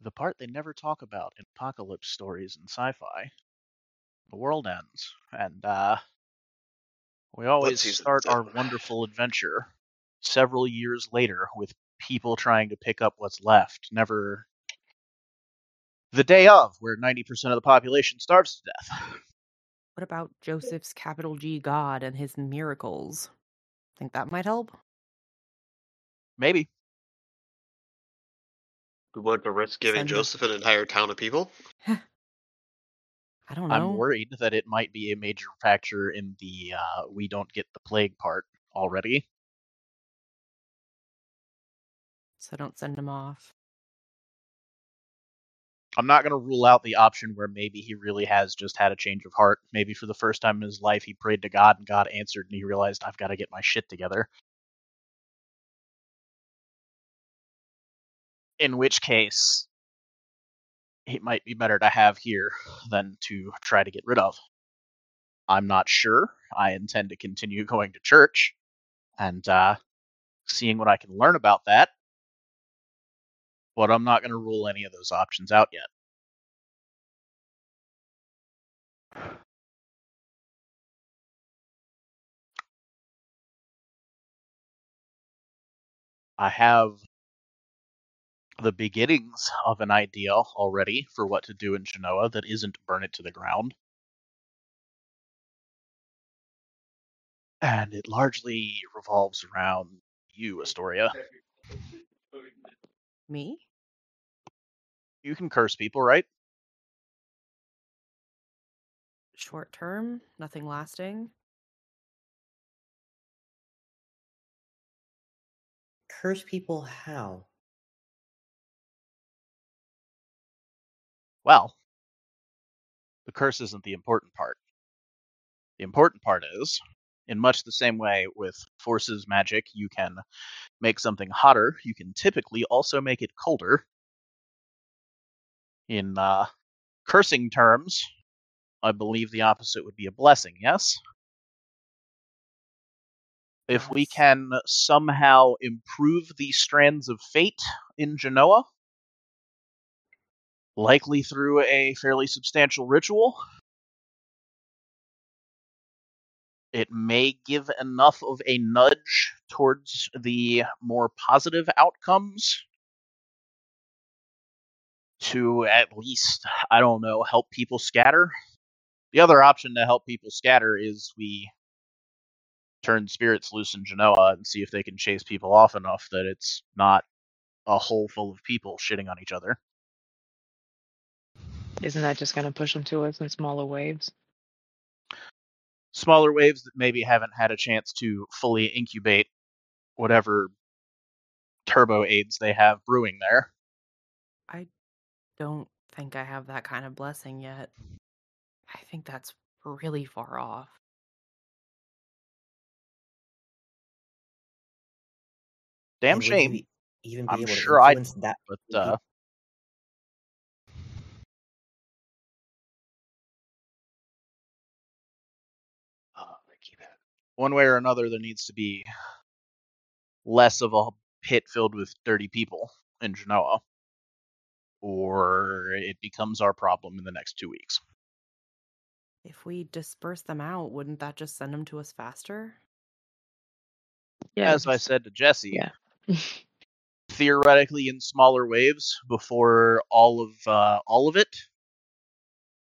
The part they never talk about in apocalypse stories and sci-fi. The world ends, and uh, we always start is our wonderful adventure several years later with people trying to pick up what's left. Never the day of, where ninety percent of the population starves to death. What about Joseph's capital G God and his miracles? Think that might help? Maybe. We want to risk giving Send it. Joseph an entire town of people. I don't know. I'm worried that it might be a major factor in the uh, we don't get the plague part already. So don't send him off. I'm not going to rule out the option where maybe he really has just had a change of heart. Maybe for the first time in his life, he prayed to God and God answered, and he realized, I've got to get my shit together. In which case, it might be better to have here than to try to get rid of. I'm not sure. I intend to continue going to church and uh, seeing what I can learn about that. But I'm not going to rule any of those options out yet. I have the beginnings of an idea already for what to do in Genoa that isn't burn it to the ground. And it largely revolves around you, Astoria. Me? You can curse people, right? Short term? Nothing lasting? Curse people how? Well, the curse isn't the important part. The important part is, in much the same way with forces magic, you can make something hotter, you can typically also make it colder. In uh, cursing terms, I believe the opposite would be a blessing, yes? If we can somehow improve the strands of fate in Genoa, likely through a fairly substantial ritual, it may give enough of a nudge towards the more positive outcomes to at least, I don't know, help people scatter. The other option to help people scatter is we turn spirits loose in Genoa and see if they can chase people off enough that it's not a hole full of people shitting on each other. Isn't that just going to push them to us in smaller waves? Smaller waves that maybe haven't had a chance to fully incubate whatever turbo aids they have brewing there. I don't think I have that kind of blessing yet. I think that's really far off. Damn And would you shame, even be I'm able to sure I influence that. but would uh, one way or another, there needs to be less of a pit filled with dirty people in Genoa, or it becomes our problem in the next two weeks. If we disperse them out, wouldn't that just send them to us faster? Yeah. As I said to Jesse, Yeah. theoretically in smaller waves before all of uh, all of it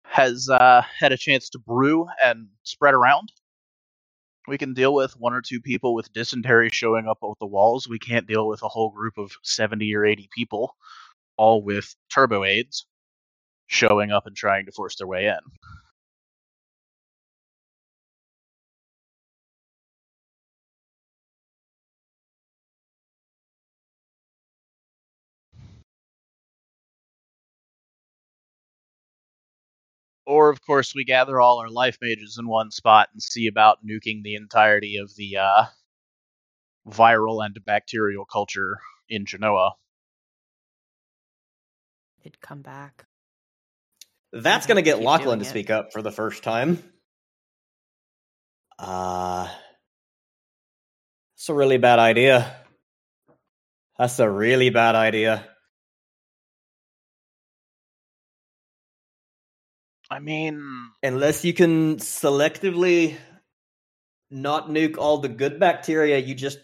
has uh, had a chance to brew and spread around. We can deal with one or two people with dysentery showing up at the walls. We can't deal with a whole group of 70 or 80 people, all with turbo aids, showing up and trying to force their way in. Or, of course, we gather all our life mages in one spot and see about nuking the entirety of the uh, viral and bacterial culture in Genoa. It'd come back. That's going to to get keep Lachlan doing to it. speak up for the first time. Uh, it's a really bad idea. That's a really bad idea. I mean, Unless you can selectively not nuke all the good bacteria, you just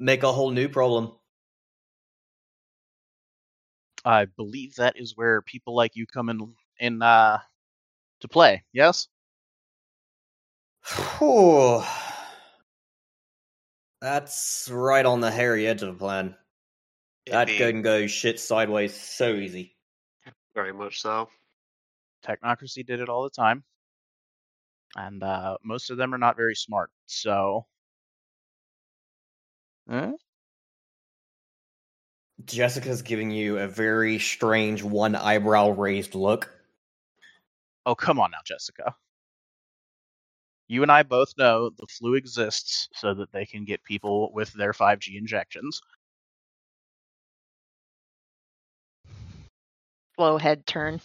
make a whole new problem. I believe that is where people like you come in in uh, to play. Yes. Whew. That's right on the hairy edge of the plan. That Indeed. can go shit sideways so easy. Very much so. Technocracy did it all the time, and uh, most of them are not very smart. So, Eh? Jessica's giving you a very strange one eyebrow raised look. oh come on now, Jessica. You and I both know the flu exists so that they can get people with their 5G injections. Slow head turn.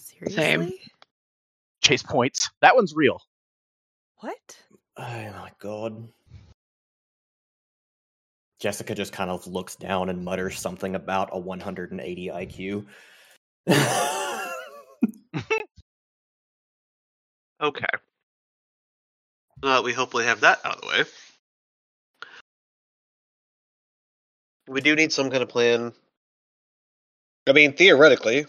Seriously? Chase points. That one's real. What? Oh my god. Jessica just kind of looks down and mutters something about a 180 IQ. Okay. Uh, we hopefully have that out of the way. We do need some kind of plan. I mean, theoretically,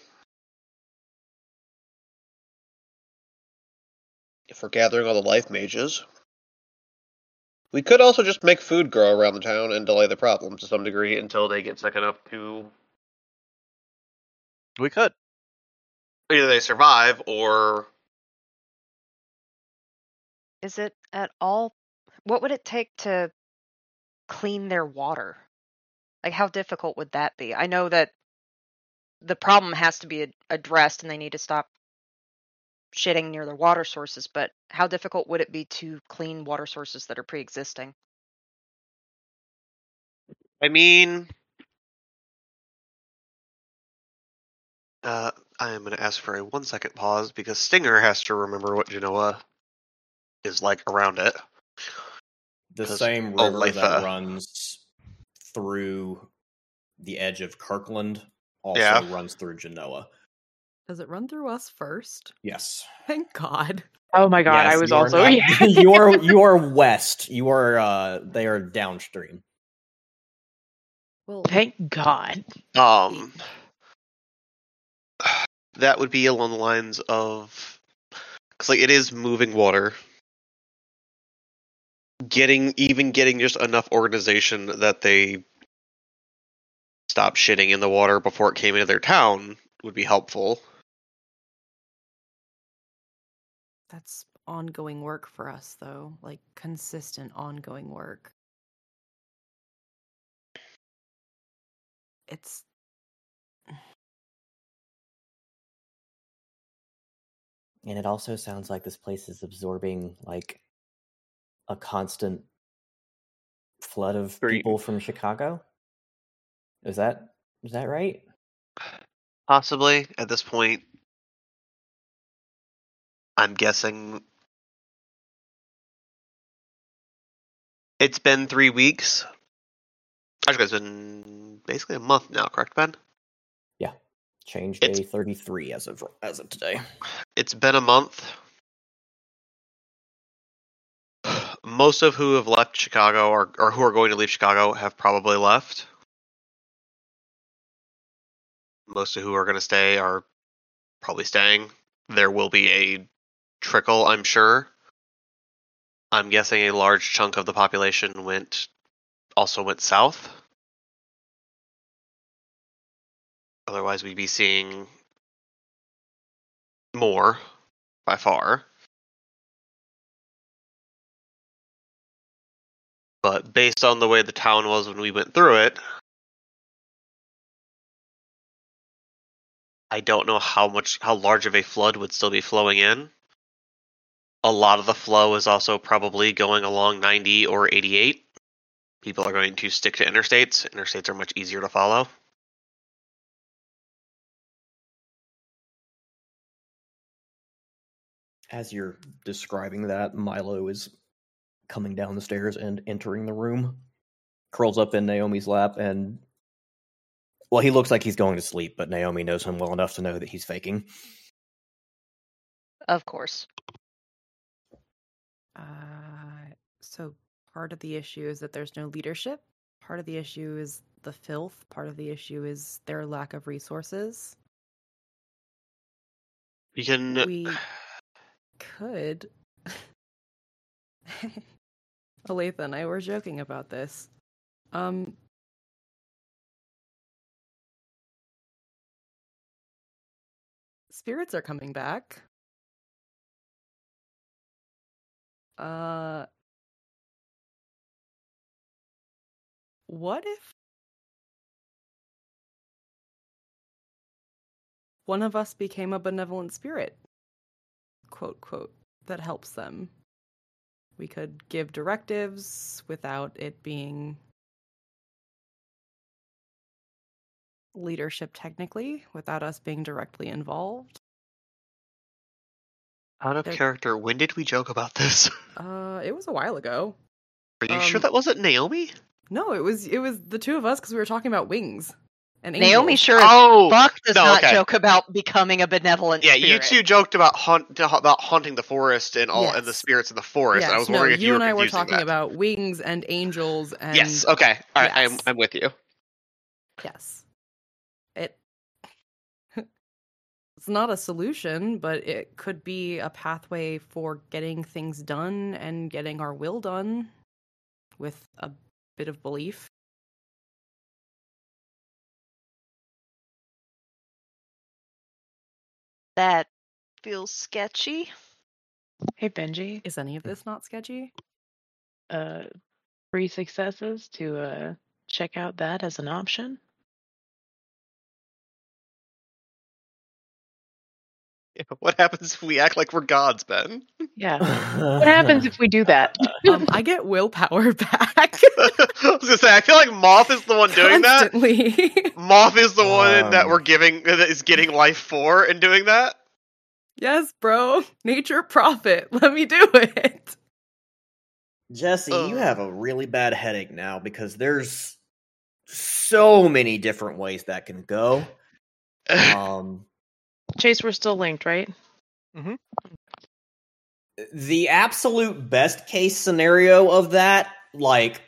if we're gathering all the life mages, we could also just make food grow around the town and delay the problem to some degree until they get sick enough to We could. either they survive or Is it at all? What would it take to clean their water? Like, how difficult would that be? I know that the problem has to be addressed and they need to stop shitting near their water sources, but how difficult would it be to clean water sources that are pre existing? I mean, uh, I am going to ask for a one second pause because Stinger has to remember what Genoa is like around it. The same river Olathe. that runs through the edge of Kirkland also Yeah. runs through Genoa. Does it run through us first? Yes. Thank God. Oh my god, I was you also not- you are you are west. You are uh they are downstream. Well, Thank God. Um, that would be along the lines of because like it is moving water. Getting even getting just enough organization that they stop shitting in the water before it came into their town would be helpful. That's ongoing work for us, though. Like consistent ongoing work. It's. And it also sounds like this place is absorbing like a constant flood of Great. people from Chicago. Is that is that right? Possibly at this point. I'm guessing it's been three weeks. Actually, it's been basically a month now, correct, Ben? Yeah, change It's- day 33 as of as of today. It's been a month. Most of who have left Chicago or, or who are going to leave Chicago have probably left. Most of who are going to stay are probably staying. There will be a trickle, I'm sure. I'm guessing a large chunk of the population went also went south. Otherwise, we'd be seeing more by far. But based on the way the town was when we went through it, I don't know how much how large of a flood would still be flowing in. A lot of the flow is also probably going along 90 or 88. People are going to stick to interstates. Interstates are much easier to follow. As you're describing that, Milo is coming down the stairs and entering the room. Curls up in Naomi's lap and well, he looks like he's going to sleep, but Naomi knows him well enough to know that he's faking. Of course. Uh, so part of the issue is that there's no leadership. Part of the issue is the filth. Part of the issue is their lack of resources. We can We could Aletha and I were joking about this. Um, spirits are coming back. Uh, what if one of us became a benevolent spirit? Quote, quote, that helps them. We could give directives without it being leadership technically, without us being directly involved. Out of There- character, when did we joke about this? Uh, it was a while ago. Are you sure Um, that wasn't Naomi? No, it was it was the two of us because we were talking about wings and Naomi angels. sure Oh, fuck does no, not okay. joke about becoming a benevolent Yeah, spirit. you two joked about haunt about haunting the forest and all and the spirits in the forest. and I was no, wondering if you, you, and were I were talking that. about wings and angels and yes. Okay. All right. I'm I'm with you. yes. It it's not a solution, but it could be a pathway for getting things done and getting our will done with a bit of belief. that feels sketchy. Hey Benji, Is any of this not sketchy? uh, three successes to uh check out that as an option. Yeah, What happens if we act like we're gods, Ben? Yeah. What happens if we do that? Um, I get willpower back. I was gonna say I feel like Moth is the one doing that. Constantly. Moth is the one that Um. we're giving that is getting life for and doing that. yes, bro. Nature profit. Let me do it. Jesse, you have a really bad headache now because there's so many different ways that can go. Um, Chase, we're still linked, right? the absolute best case scenario of that, like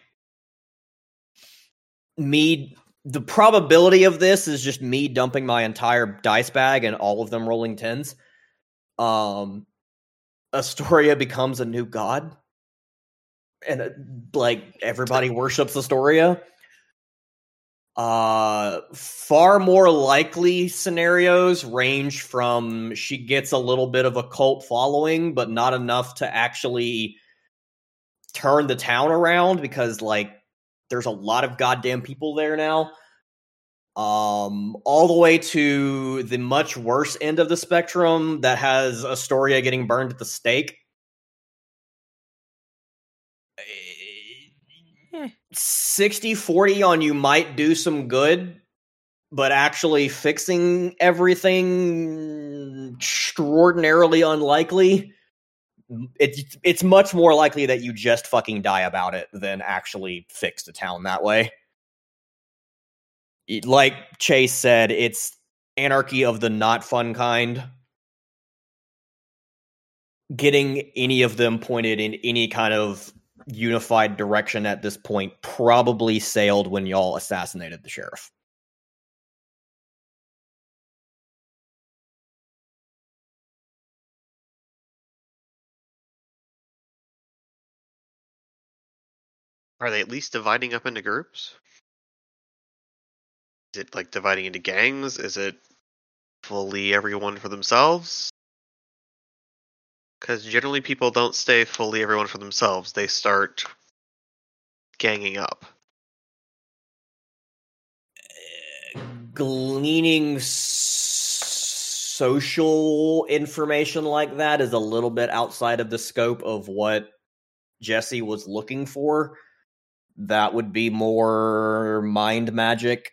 me, the probability of this is just me dumping my entire dice bag and all of them rolling tens. Um, Astoria becomes a new god, and uh, like everybody worships Astoria. Uh, far more likely scenarios range from she gets a little bit of a cult following, but not enough to actually turn the town around because, like, there's a lot of goddamn people there now. Um, all the way to the much worse end of the spectrum that has Astoria getting burned at the stake. 60 40 on you might do some good, but actually fixing everything extraordinarily unlikely. It's it's much more likely that you just fucking die about it than actually fix the town that way. Like Chase said, it's anarchy of the not fun kind. Getting any of them pointed in any kind of unified direction at this point probably sailed when y'all assassinated the sheriff. Are they at least dividing up into groups? Is it like dividing into gangs? Is it fully everyone for themselves? Because generally people don't stay fully everyone for themselves. They start ganging up. Uh, gleaning social information like that is a little bit outside of the scope of what Jesse was looking for. That would be more mind magic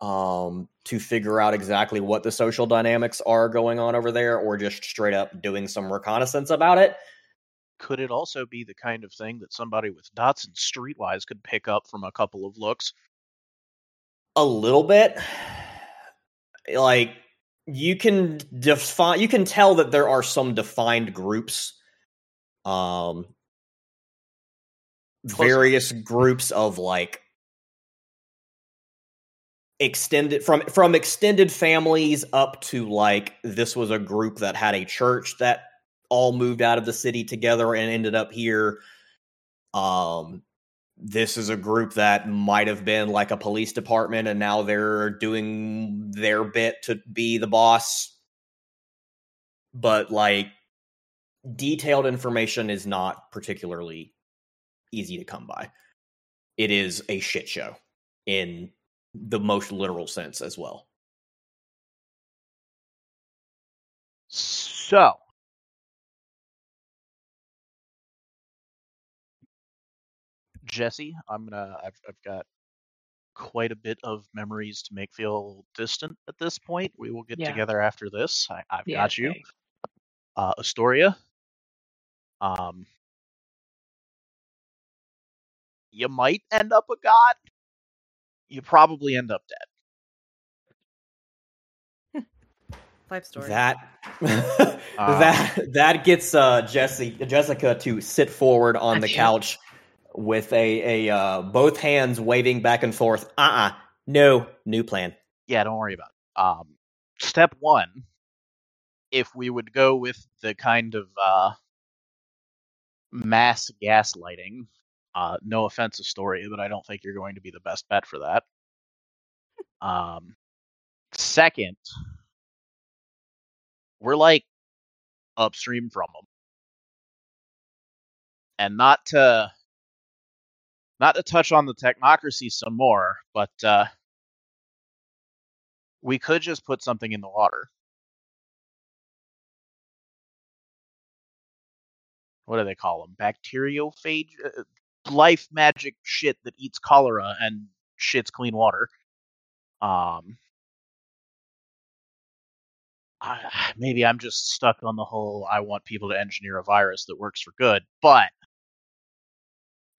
um to figure out exactly what the social dynamics are going on over there or just straight up doing some reconnaissance about it. Could it also be the kind of thing that somebody with dots and streetwise could pick up from a couple of looks? a little bit like you can define you can tell that there are some defined groups um Close various groups of like extended from from extended families up to like this was a group that had a church that all moved out of the city together and ended up here. Um, this is a group that might have been like a police department and now they're doing their bit to be the boss. But like detailed information is not particularly easy to come by. It is a shit show in the most literal sense as well. So, Jesse, I'm gonna. I've, I've got quite a bit of memories to make feel distant at this point. We will get Yeah. together after this. I, I've Yeah, got you. okay. Uh, Astoria. Um, you might end up a god. You probably end up dead. Life story. That Uh, that that gets uh, Jesse Jessica to sit forward on the couch with a a uh, both hands waving back and forth. Uh uh no new plan. yeah, don't worry about it. Um, step one, if we would go with the kind of uh, mass gaslighting, uh, no offense, story, but I don't think you're going to be the best bet for that. Um, second, we're like upstream from them, and not to not to touch on the technocracy some more, but uh, we could just put something in the water. What do they call them? Bacteriophage, uh, life magic shit that eats cholera and shits clean water. Um, I, maybe I'm just stuck on the whole. I want people to engineer a virus that works for good, but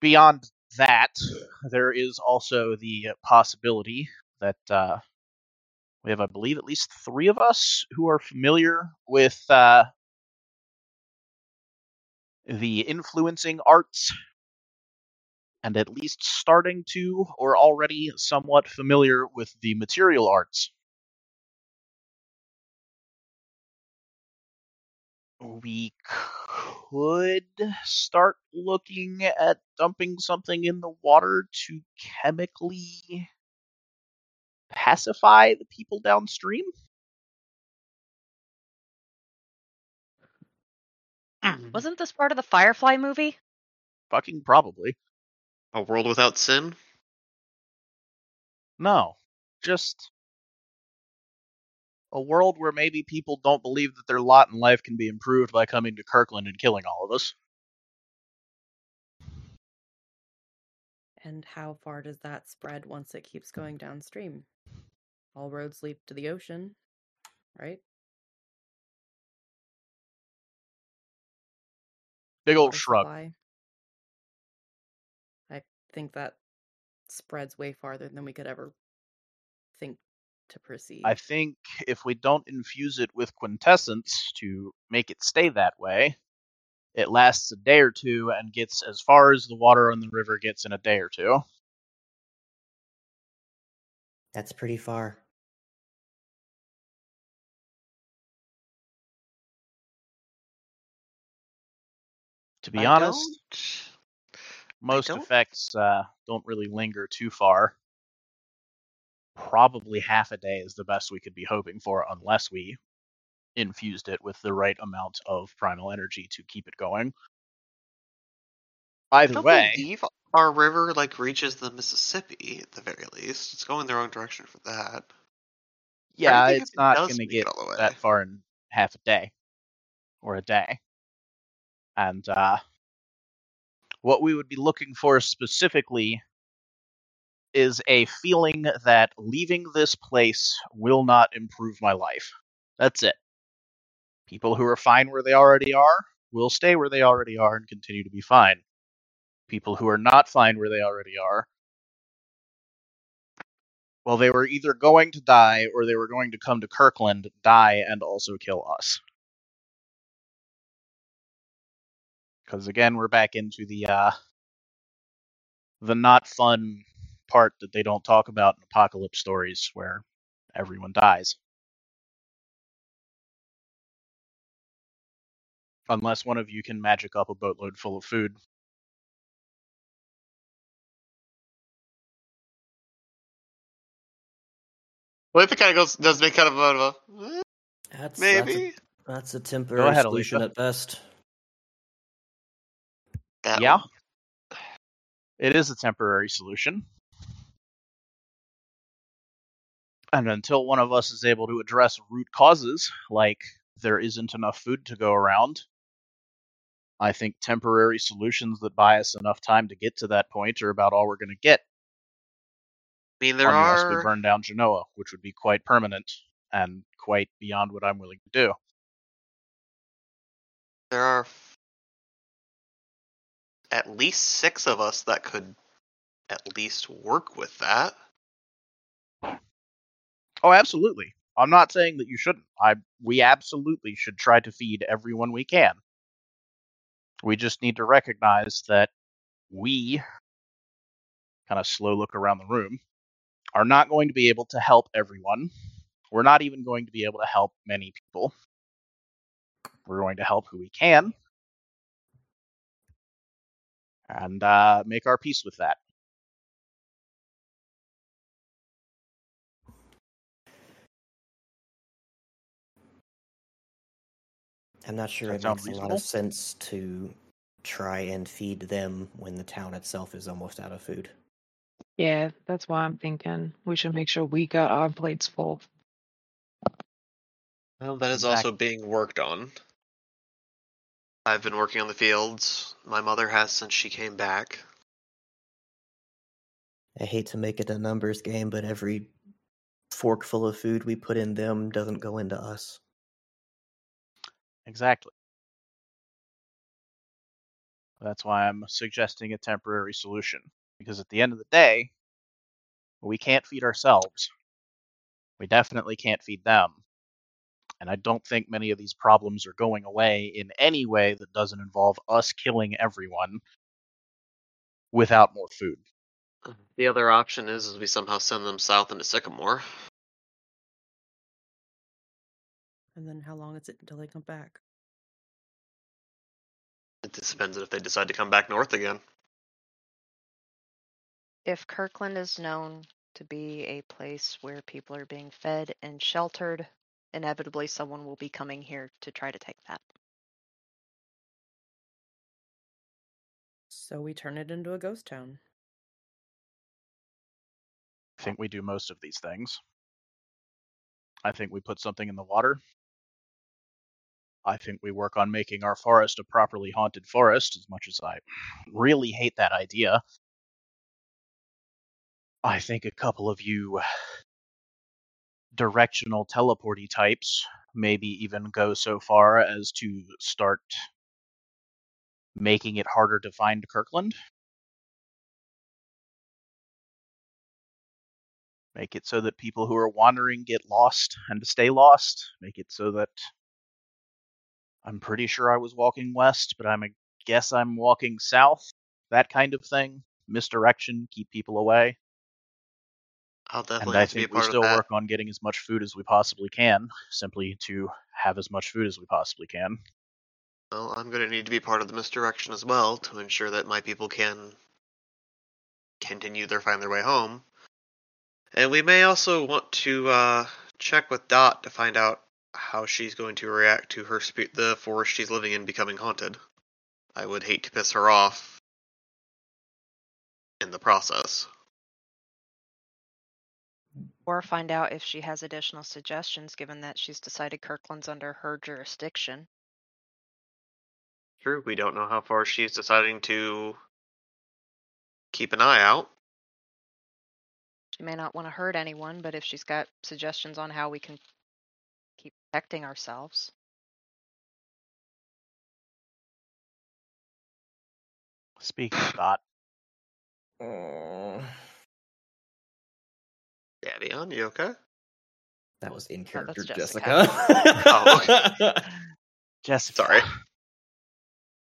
beyond that, there is also the possibility that uh, we have, I believe, at least three of us who are familiar with uh, the influencing arts and at least starting to or already somewhat familiar with the material arts. We could start looking at dumping something in the water to chemically pacify the people downstream. Hmm, mm-hmm. Wasn't this part of the Firefly movie? Fucking probably. A world without sin? No. Just a world where maybe people don't believe that their lot in life can be improved by coming to Kirkland and killing all of us. And how far does that spread once it keeps going downstream? All roads lead to the ocean, right? Big old Water shrug. Think that spreads way farther than we could ever think to proceed. I think if we don't infuse it with quintessence to make it stay that way, it lasts a day or two and gets as far as the water on the river gets in a day or two. That's pretty far. To be I honest, don't- most don't- effects uh, don't really linger too far. Probably half a day is the best we could be hoping for, unless we infused it with the right amount of primal energy to keep it going. I Either don't way, believe our river like reaches the Mississippi at the very least. It's going the wrong direction for that. yeah, it's it not going to get all the way. that far in half a day or a day. And uh, what we would be looking for specifically is a feeling that leaving this place will not improve my life. That's it. People who are fine where they already are will stay where they already are and continue to be fine. People who are not fine where they already are, well, they were either going to die or they were going to come to Kirkland, die, and also kill us. Because again, we're back into the uh, the not fun part that they don't talk about in apocalypse stories, where everyone dies. Unless one of you can magic up a boatload full of food. Well, if it kind of goes, does make kind of a, a That's maybe. That's a, that's a temporary ahead, solution Alicia. at best. That yeah. one. It is a temporary solution. And until one of us is able to address root causes, like there isn't enough food to go around, I think temporary solutions that buy us enough time to get to that point are about all we're going to get. I mean, there unless we burn down Genoa, which would be quite permanent and quite beyond what I'm willing to do. There are at least six of us that could at least work with that. Oh, absolutely. I'm not saying that you shouldn't. I we absolutely should try to feed everyone we can. We just need to recognize that we kind of slow look around the room are not going to be able to help everyone. We're not even going to be able to help many people. We're going to help who we can and uh, make our peace with that. I'm not sure That it sound makes a lot of sense to try and feed them when the town itself is almost out of food. Yeah, that's why I'm thinking we should make sure we got our plates full. Well, that is Exact- also being worked on. I've been working on the fields. My mother has since she came back. I hate to make it a numbers game, but every forkful of food we put in them doesn't go into us. Exactly. That's why I'm suggesting a temporary solution. Because at the end of the day, we can't feed ourselves. We definitely can't feed them. And I don't think many of these problems are going away in any way that doesn't involve us killing everyone without more food. Uh, the other option is, is we somehow send them south into Sycamore. And then how long is it until they come back? It just depends if they decide to come back north again. If Kirkland is known to be a place where people are being fed and sheltered, inevitably someone will be coming here to try to take that. So we turn it into a ghost town. I think we do most of these things. I think we put something in the water. I think we work on making our forest a properly haunted forest, as much as I really hate that idea. I think a couple of you directional teleporty types maybe even go so far as to start making it harder to find Kirkland. Make it so that people who are wandering get lost and stay lost. Make it so that I'm pretty sure I was walking west, but I'm a guess I'm walking south. That kind of thing. Misdirection, keep people away. I'll definitely and I have be a think we still work on getting as much food as we possibly can, simply to have as much food as we possibly can. Well, I'm going to need to be part of the misdirection as well to ensure that my people can continue their find their way home. And we may also want to uh, check with Dot to find out how she's going to react to her spe- the forest she's living in becoming haunted. I would hate to piss her off in the process. Or find out if she has additional suggestions given that she's decided Kirkland's under her jurisdiction. True, we don't know how far she's deciding to keep an eye out. She may not want to hurt anyone, but if she's got suggestions on how we can keep protecting ourselves. Speaking of Dot, Oh, mm. Davion, you okay? that was in Oh, that's character, Jessica. Jessica. Oh, Jessica, Sorry.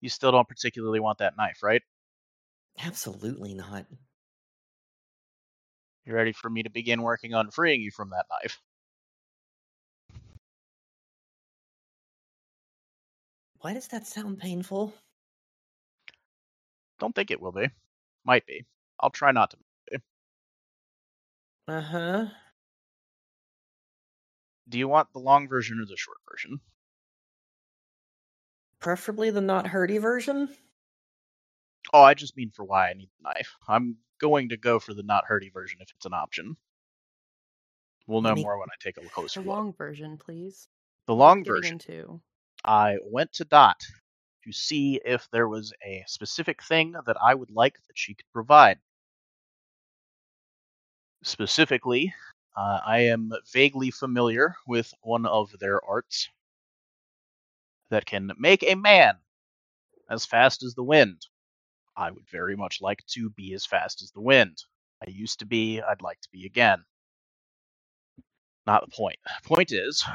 you still don't particularly want that knife, right? Absolutely not. You ready for me to begin working on freeing you from that knife? Why does that sound painful? Don't think it will be. Might be. I'll try not to. Uh huh. Do you want the long version or the short version? Preferably the not hurty version. Oh, I just mean for why I need the knife. I'm going to go for the not hurty version if it's an option. We'll know Let me- more when I take a The closer look. The long version, please. The long version. Into. I went to Dot to see if there was a specific thing that I would like that she could provide. Specifically, uh, I am vaguely familiar with one of their arts that can make a man as fast as the wind. I would very much like to be as fast as the wind. I used to be, I'd like to be again. Not the point. Point is,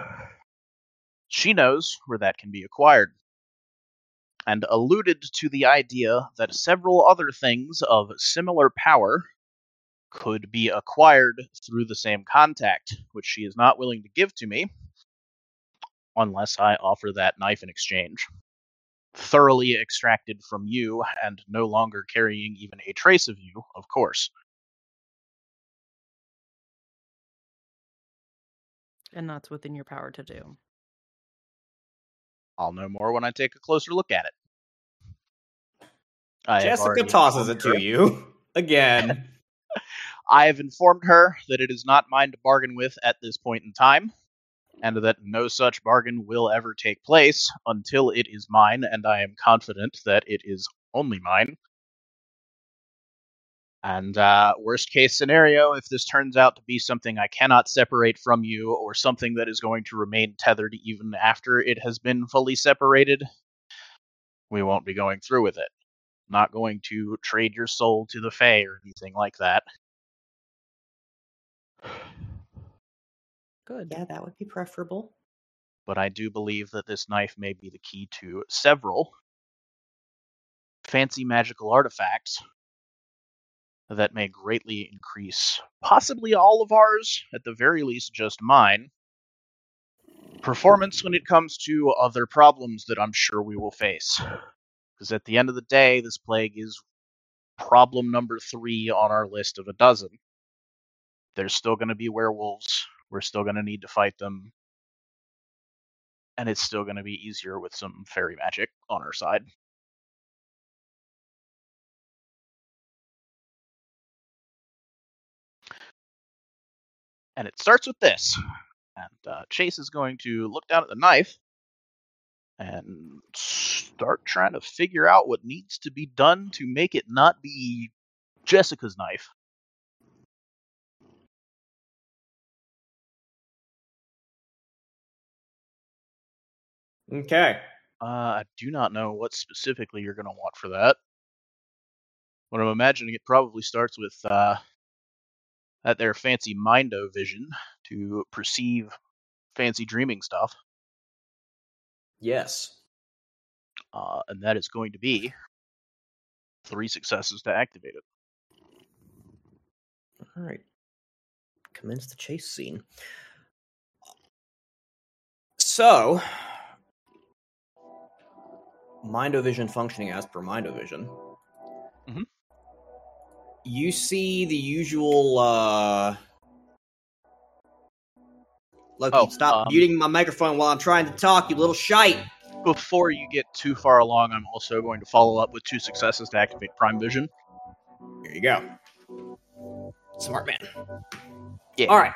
she knows where that can be acquired, and alluded to the idea that several other things of similar power could be acquired through the same contact, which she is not willing to give to me unless I offer that knife in exchange. Thoroughly extracted from you and no longer carrying even a trace of you, of course. And that's within your power to do. I'll know more when I take a closer look at it. I Jessica tosses it to you again. I have informed her that it is not mine to bargain with at this point in time, and that no such bargain will ever take place until it is mine, and I am confident that it is only mine. And uh, worst case scenario, if this turns out to be something I cannot separate from you, or something that is going to remain tethered even after it has been fully separated, we won't be going through with it. Not going to trade your soul to the Fae or anything like that. Good. yeah, that would be preferable. but I do believe that this knife may be the key to several fancy magical artifacts that may greatly increase possibly all of ours, at the very least just mine, performance when it comes to other problems that I'm sure we will face. Because at the end of the day, this plague is problem number three on our list of a dozen. There's still going to be werewolves. We're still going to need to fight them and it's still going to be easier with some fairy magic on our side. And it starts with this. And uh, Chase is going to look down at the knife and start trying to figure out what needs to be done to make it not be Jessica's knife. Okay. Uh, I do not know what specifically you're going to want for that. What I'm imagining it probably starts with uh, that their fancy Mindo vision to perceive fancy dreaming stuff, Yes. uh, and that is going to be three successes to activate it. All right. Commence the chase scene. So, Mindovision functioning as per Mindovision. Mhm. You see the usual. uh Loki, Oh, stop um, muting my microphone while I'm trying to talk, you little shite. Before you get too far along, I'm also going to follow up with two successes to activate Prime Vision. Here you go. Smart man. Yeah. All right.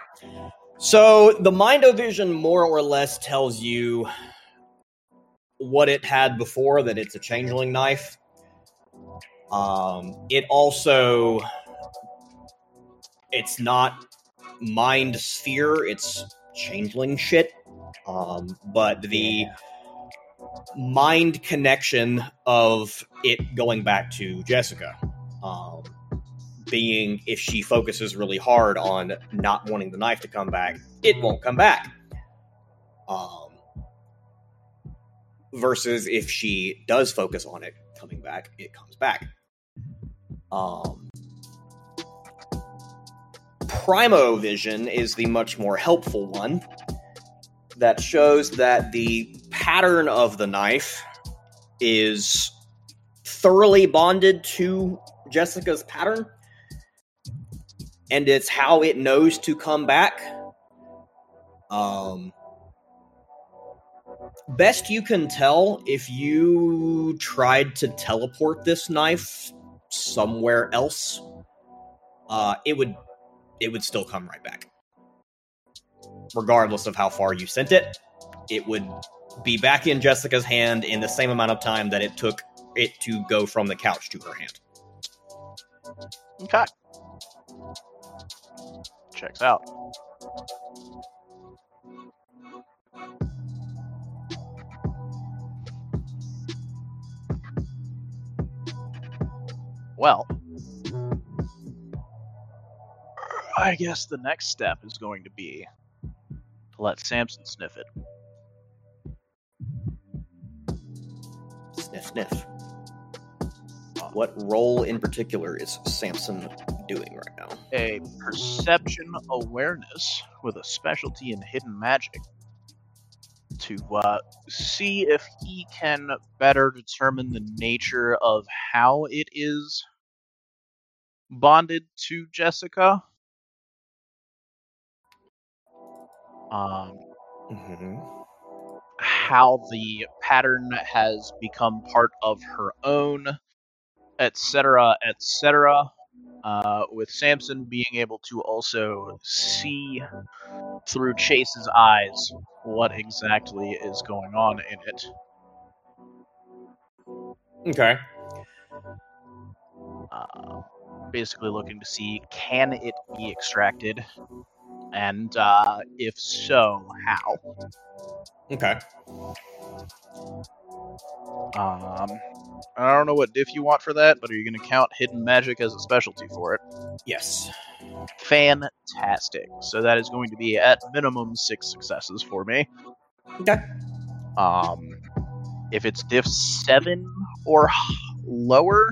So the Mind O Vision more or less tells you what it had before that it's a changeling knife. Um, it also it's not mind sphere, it's changeling shit. Um, but the mind connection of it going back to Jessica. Um, being if she focuses really hard on not wanting the knife to come back, it won't come back. Um, versus if she does focus on it coming back, it comes back. Um, Primo Vision is the much more helpful one that shows that the pattern of the knife is thoroughly bonded to Jessica's pattern, and it's how it knows to come back. Um, best you can tell, if you tried to teleport this knife somewhere else, uh, it would it would still come right back, regardless of how far you sent it. It would be back in Jessica's hand in the same amount of time that it took it to go from the couch to her hand. Okay. Checks out. Well, I guess the next step is going to be to let Samson sniff it. Sniff, sniff. What role in particular is Samson doing right now? A perception awareness with a specialty in hidden magic to uh, see if he can better determine the nature of how it is bonded to Jessica. Um, Mm-hmm. how the pattern has become part of her own, etc., etc. Uh, with Samson being able to also see through Chase's eyes what exactly is going on in it. Okay. Uh, basically, looking to see can it be extracted, and uh, if so, how. Okay. Um, I don't know what diff you want for that, but are you going to count hidden magic as a specialty for it? Yes. Fantastic. So that is going to be at minimum six successes for me. Okay. Um, if it's diff seven or lower,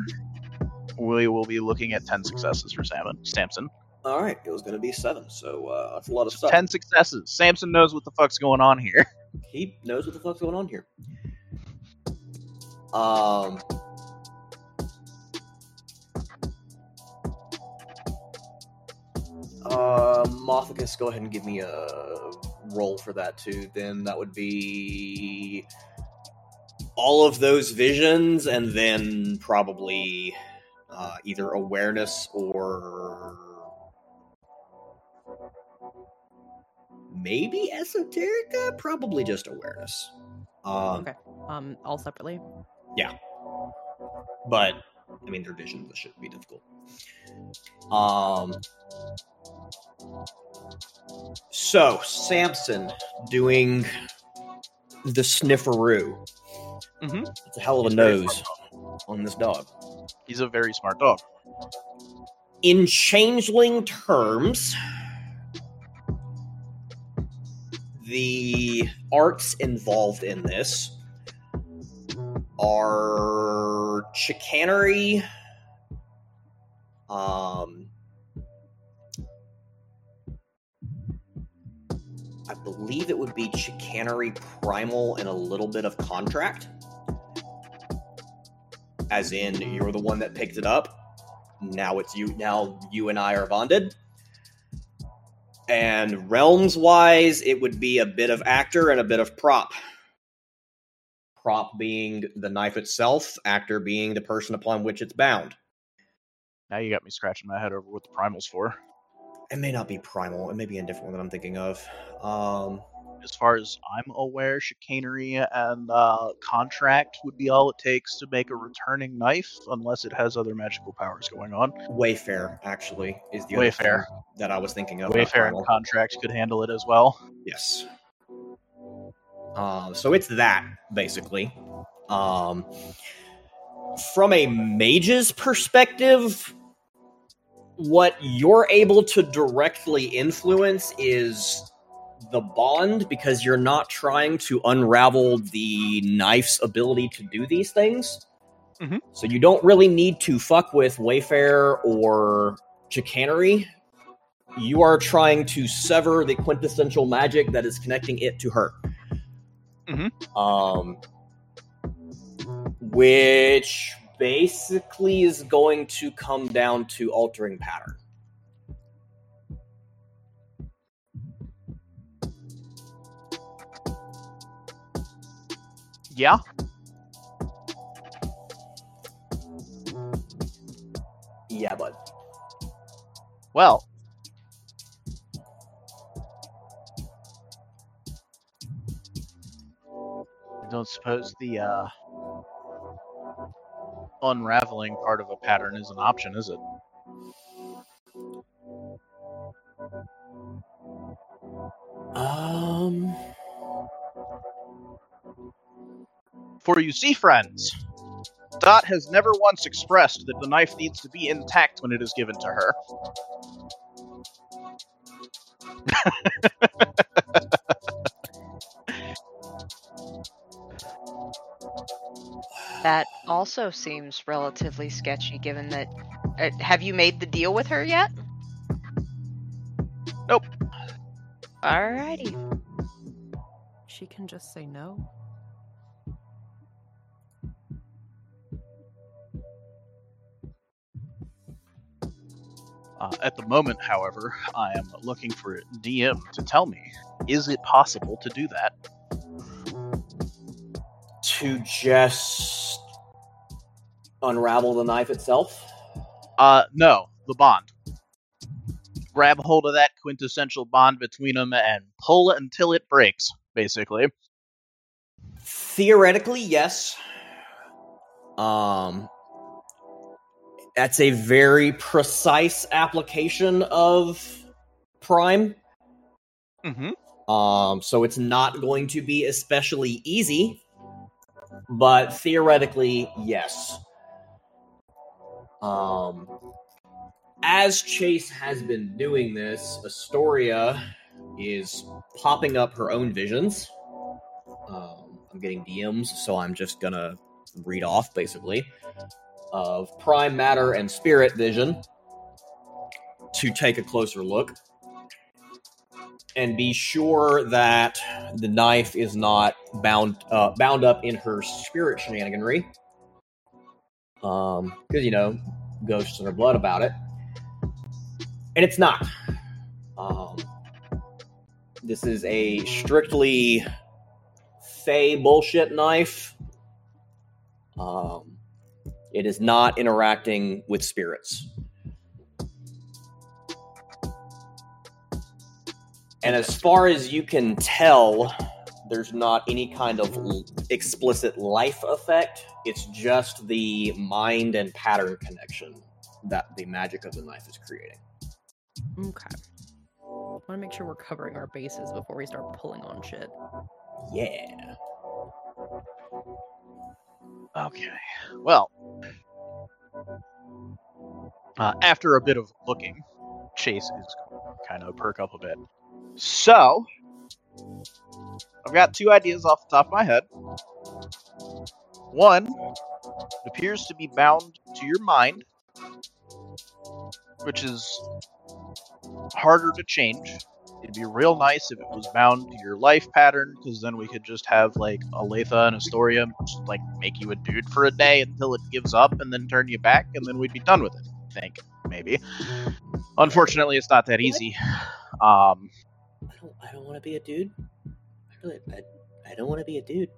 we will be looking at ten successes for Salmon Samson. All right. It was going to be seven, so uh, that's a lot of stuff. ten successes. Samson knows what the fuck's going on here. He knows what the fuck's going on here. Um. Uh, Mothicus, go ahead and give me a roll for that too. Then that would be all of those visions, and then probably uh, either awareness or maybe esoterica. Probably just awareness. Um, Okay. Um, all separately. Yeah. But I mean, their vision this shouldn't be difficult. Um. So Samson doing the snifferoo. Mhm. It's a hell of a He's nose on this dog. He's a very smart dog. In changeling terms, the arts involved in this are chicanery, um, I believe it would be chicanery primal and a little bit of contract. As in, you're the one that picked it up. Now it's you. Now you and I are bonded. And realms wise, it would be a bit of actor and a bit of prop. Prop being the knife itself, actor being the person upon which it's bound. Now you got me scratching my head over what the primal's for. It may not be primal. It may be a different one that I'm thinking of. Um, As far as I'm aware, chicanery and uh, contract would be all it takes to make a returning knife, unless it has other magical powers going on. Wayfare actually is the Wayfare. that I was thinking of. Wayfare and contract could handle it as well. Yes. Um, so it's that basically. Um, from a mage's perspective, what you're able to directly influence is the bond because you're not trying to unravel the knife's ability to do these things. Mhm. So you don't really need to fuck with Wayfare or chicanery. You are trying to sever the quintessential magic that is connecting it to her. Mhm. Um, which basically is going to come down to altering pattern. Yeah. Yeah, bud. Well. I don't suppose the uh, unraveling part of a pattern is an option, is it? Um. For you see, friends, Dot has never once expressed that the knife needs to be intact when it is given to her. That also seems relatively sketchy, given that. Uh, have you made the deal with her yet? Nope. Alrighty. She can just say no. Uh, at the moment, however, I am looking for DM to tell me is it possible to do that? To just unravel the knife itself? Uh, no, the bond. Grab hold of that quintessential bond between them and pull it until it breaks, basically. Theoretically, yes. Um, that's a very precise application of Prime. Mm-hmm. Um, so it's not going to be especially easy, but theoretically, yes. Um, as Chase has been doing this, Astoria is popping up her own visions. Um, I'm getting DMs, so I'm just gonna read off basically of prime matter and spirit vision to take a closer look and be sure that the knife is not bound uh, bound up in her spirit shenaniganry. Um, because you know, ghosts in her blood about it, and it's not. Um, this is a strictly fey bullshit knife. Um, it is not interacting with spirits. And as far as you can tell, there's not any kind of explicit life effect. It's just the mind and pattern connection that the magic of the knife is creating. Okay. I want to make sure we're covering our bases before we start pulling on shit. Yeah. Okay. Well, uh, after a bit of looking, Chase is kind of perk up a bit. So, I've got two ideas off the top of my head. One appears to be bound to your mind, which is harder to change. It'd be real nice if it was bound to your life pattern, because then we could just have like Aletha and Astoria just like make you a dude for a day until it gives up, and then turn you back, and then we'd be done with it. I think maybe. Unfortunately, it's not that easy. Um, I don't. I don't want to be a dude. I really. I, I don't want to be a dude.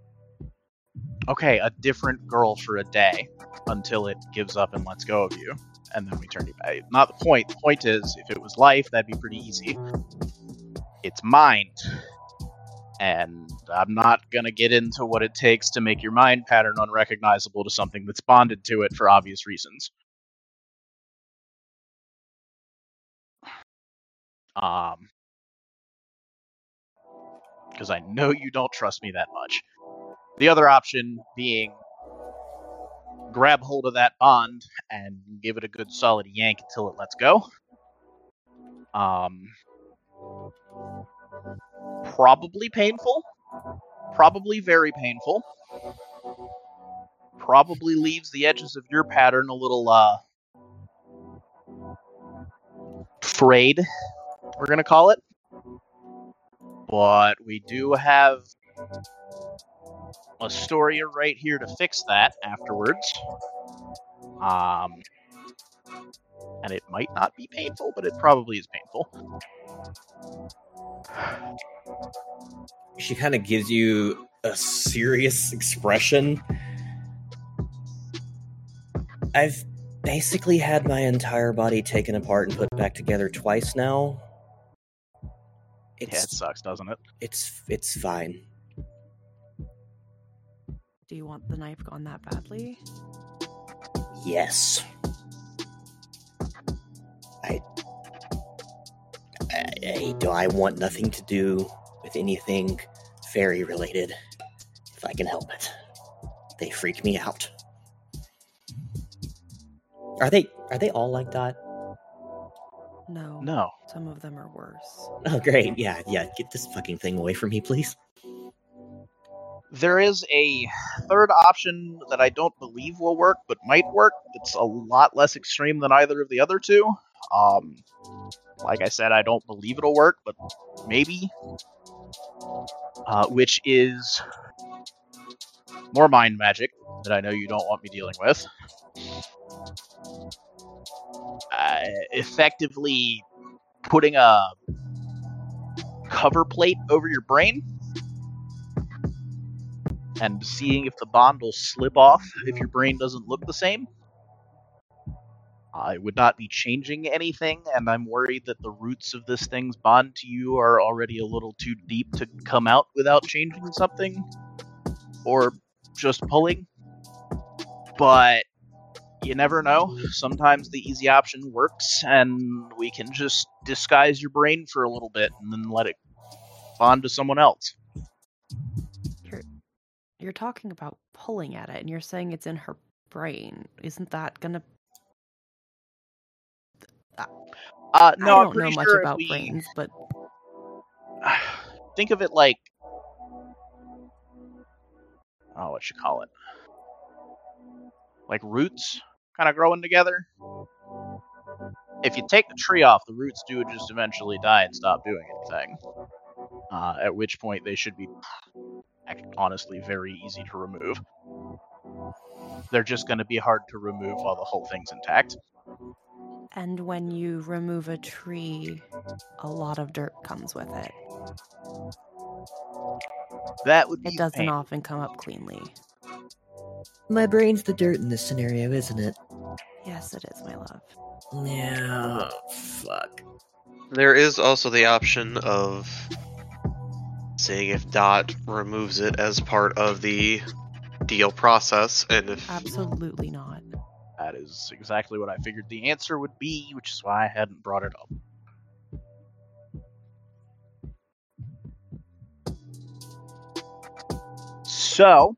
okay, a different girl for a day until it gives up and lets go of you, and then we turn you back. Not the point. The point is, if it was life, that'd be pretty easy. It's mind. And I'm not gonna get into what it takes to make your mind pattern unrecognizable to something that's bonded to it for obvious reasons. Um, because I know you don't trust me that much. The other option being grab hold of that bond and give it a good solid yank until it lets go. Um, probably painful. Probably very painful. Probably leaves the edges of your pattern a little uh frayed. We're gonna call it. But we do have a Astoria right here to fix that afterwards. Um, and it might not be painful, but it probably is painful. She kind of gives you a serious expression. I've basically had my entire body taken apart and put back together twice now. Yeah, it sucks, doesn't it? it's it's fine. Do you want the knife gone that badly? Yes. I, I, I do. I want nothing to do with anything fairy related, if I can help it. They freak me out. Are they? Are they all like that? No. No. Some of them are worse. Oh, great. Yeah, yeah. Get this fucking thing away from me, please. There is a third option that I don't believe will work, but might work. It's a lot less extreme than either of the other two. Um, like I said, I don't believe it'll work, but maybe. Uh, which is more mind magic that I know you don't want me dealing with. Uh, effectively putting a cover plate over your brain and seeing if the bond will slip off if your brain doesn't look the same. I would not be changing anything, and I'm worried that the roots of this thing's bond to you are already a little too deep to come out without changing something or just pulling. But you never know. Sometimes the easy option works, and we can just disguise your brain for a little bit and then let it bond to someone else. You're you're talking about pulling at it and you're saying it's in her brain. Isn't that gonna Uh, no, I I'm don't know much sure about we- brains, but think of it like oh what you call it. Like roots kind of growing together. If you take the tree off the roots do just eventually die and stop doing anything. Uh, at which point they should be honestly very easy to remove. They're just going to be hard to remove while the whole thing's intact and when you remove a tree, a lot of dirt comes with it. that would be It doesn't pain. often come up cleanly. My brain's the dirt in this scenario, isn't it? Yes, it is, my love. Yeah. Fuck. There is also the option of seeing if Dot removes it as part of the deal process, and if Absolutely not. Is exactly what i figured the answer would be which is why i hadn't brought it up So,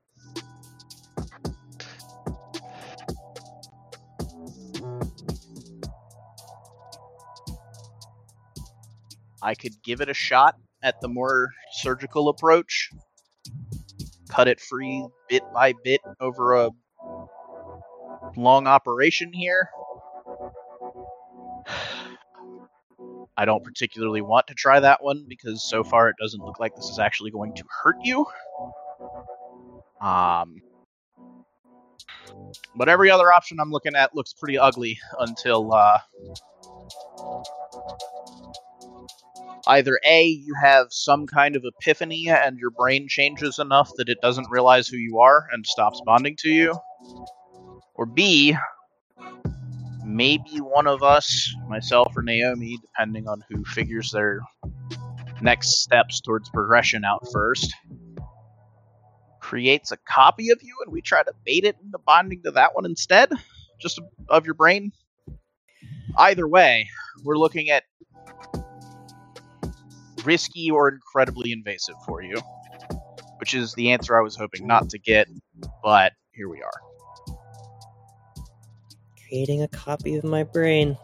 I could give it a shot at the more surgical approach. Cut it free bit by bit over a long operation here. I don't particularly want to try that one because so far it doesn't look like this is actually going to hurt you. Um, but every other option I'm looking at looks pretty ugly until uh, either A, you have some kind of epiphany and your brain changes enough that it doesn't realize who you are and stops bonding to you, or B, maybe one of us, myself or Naomi, depending on who figures their next steps towards progression out first, creates a copy of you and we try to bait it into bonding to that one instead, just of your brain. Either way, we're looking at risky or incredibly invasive for you, which is the answer I was hoping not to get, but here we are. Creating a copy of my brain.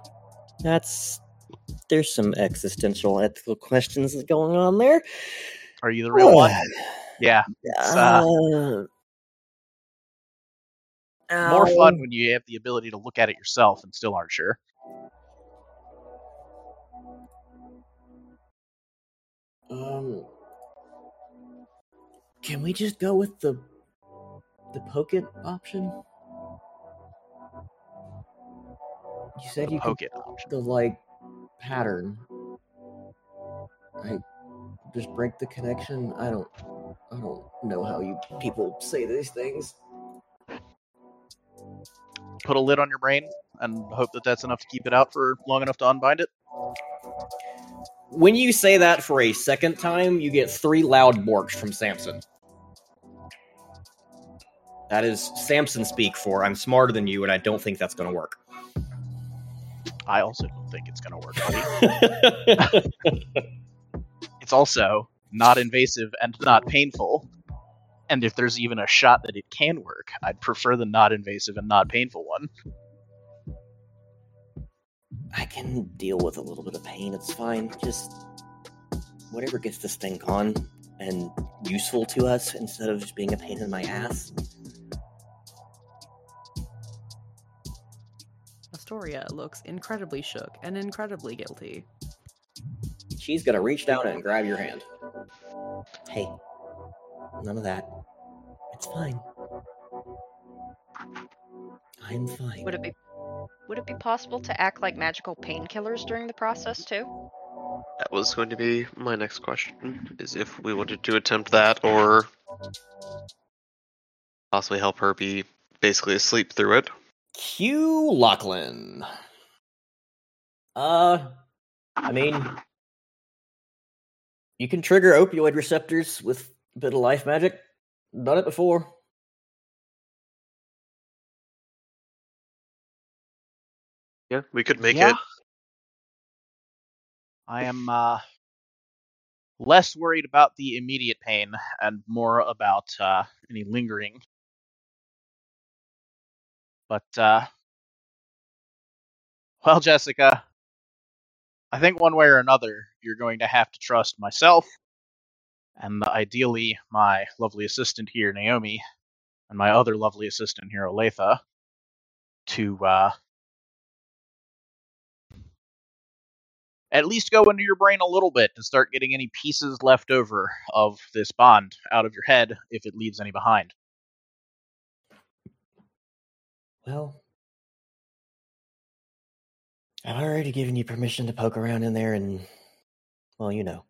That's. There's some existential ethical questions going on there. Are you the real one? Uh, Yeah. uh, More fun when you have the ability to look at it yourself and still aren't sure. Um, can we just go with the the poke it option? You said The you poke could it option. the like pattern. I just break the connection. I don't. I don't know how you people say these things. Put a lid on your brain and hope that that's enough to keep it out for long enough to unbind it. When you say that for a second time, you get three loud borks from Samson. That is Samson speak for I'm smarter than you, and I don't think that's going to work. I also don't think it's going to work. buddy. it's also not invasive and not painful. And if there's even a shot that it can work, I'd prefer the not invasive and not painful one. I can deal with a little bit of pain. It's fine. Just whatever gets this thing gone and useful to us instead of just being a pain in my ass. Astoria looks incredibly shook and incredibly guilty. She's gonna reach down and grab your hand. Hey, none of that. It's fine. I'm fine. Would it be would it be possible to act like magical painkillers during the process too? That was going to be my next question: is if we wanted to attempt that, or possibly help her be basically asleep through it. Q Lachlan. Uh, I mean, you can trigger opioid receptors with a bit of life magic. Done it before. Yeah, we could make Yeah. it. I am uh, less worried about the immediate pain and more about uh, any lingering. But, uh, well, Jessica, I think one way or another you're going to have to trust myself and ideally my lovely assistant here, Naomi, and my other lovely assistant here, Olathe, to uh, at least go into your brain a little bit and start getting any pieces left over of this bond out of your head if it leaves any behind. Well, I've already given you permission to poke around in there, and, well, you know.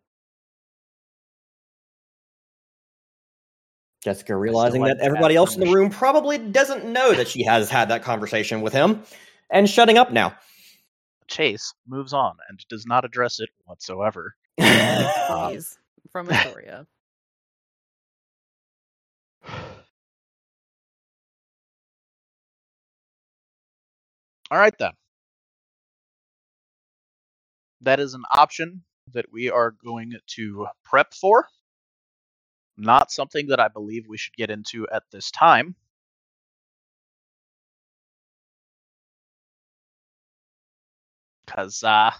Jessica realizing like that everybody else in the room probably doesn't know that she has had that conversation with him, and shutting up now. Chase moves on and does not address it whatsoever. Please, from Astoria. All right, then. That is an option that we are going to prep for. Not something that I believe we should get into at this time. Because, uh,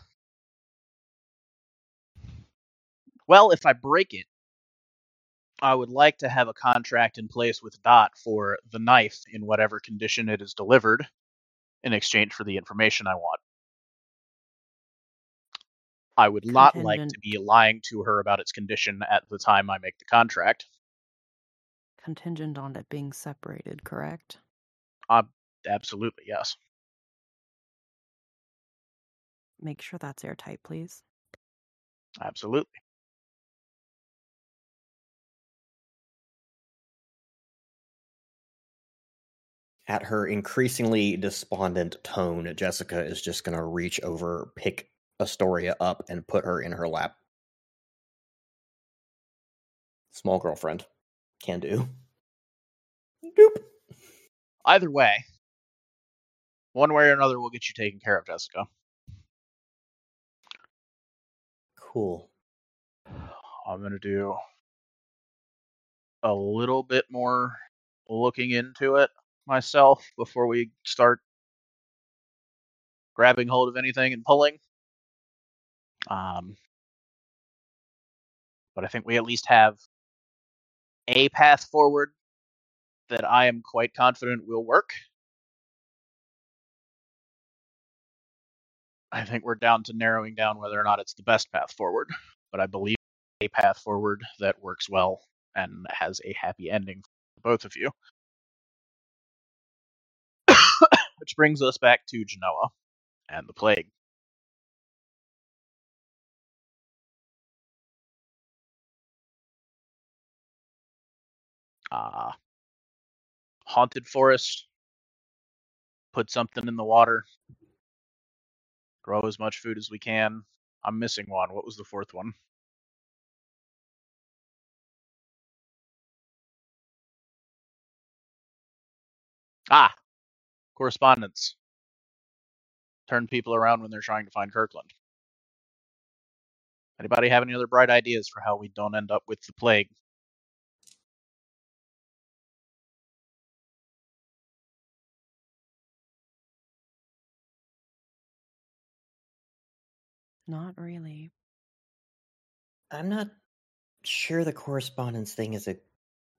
well, if I break it, I would like to have a contract in place with Dot for the knife in whatever condition it is delivered in exchange for the information I want. I would not like to be lying to her about its condition at the time I make the contract. Contingent on it being separated, correct? Absolutely, yes. Make sure that's airtight, please. Absolutely. At her increasingly despondent tone, Jessica is just going to reach over, pick Astoria up, and put her in her lap. Small girlfriend. Can do. Doop. Either way, one way or another, we'll get you taken care of, Jessica. Cool. I'm going to do a little bit more looking into it myself before we start grabbing hold of anything and pulling. Um, but I think we at least have a path forward that I am quite confident will work. I think we're down to narrowing down whether or not it's the best path forward, but I believe a path forward that works well and has a happy ending for both of you. Which brings us back to Genoa and the plague. Uh, haunted forest. Put something in the water. Grow as much food as we can. I'm missing one. What was the fourth one? Ah, correspondence. Turn people around when they're trying to find Kirkland. Anybody have any other bright ideas for how we don't end up with the plague? Not really. I'm not sure the correspondence thing is a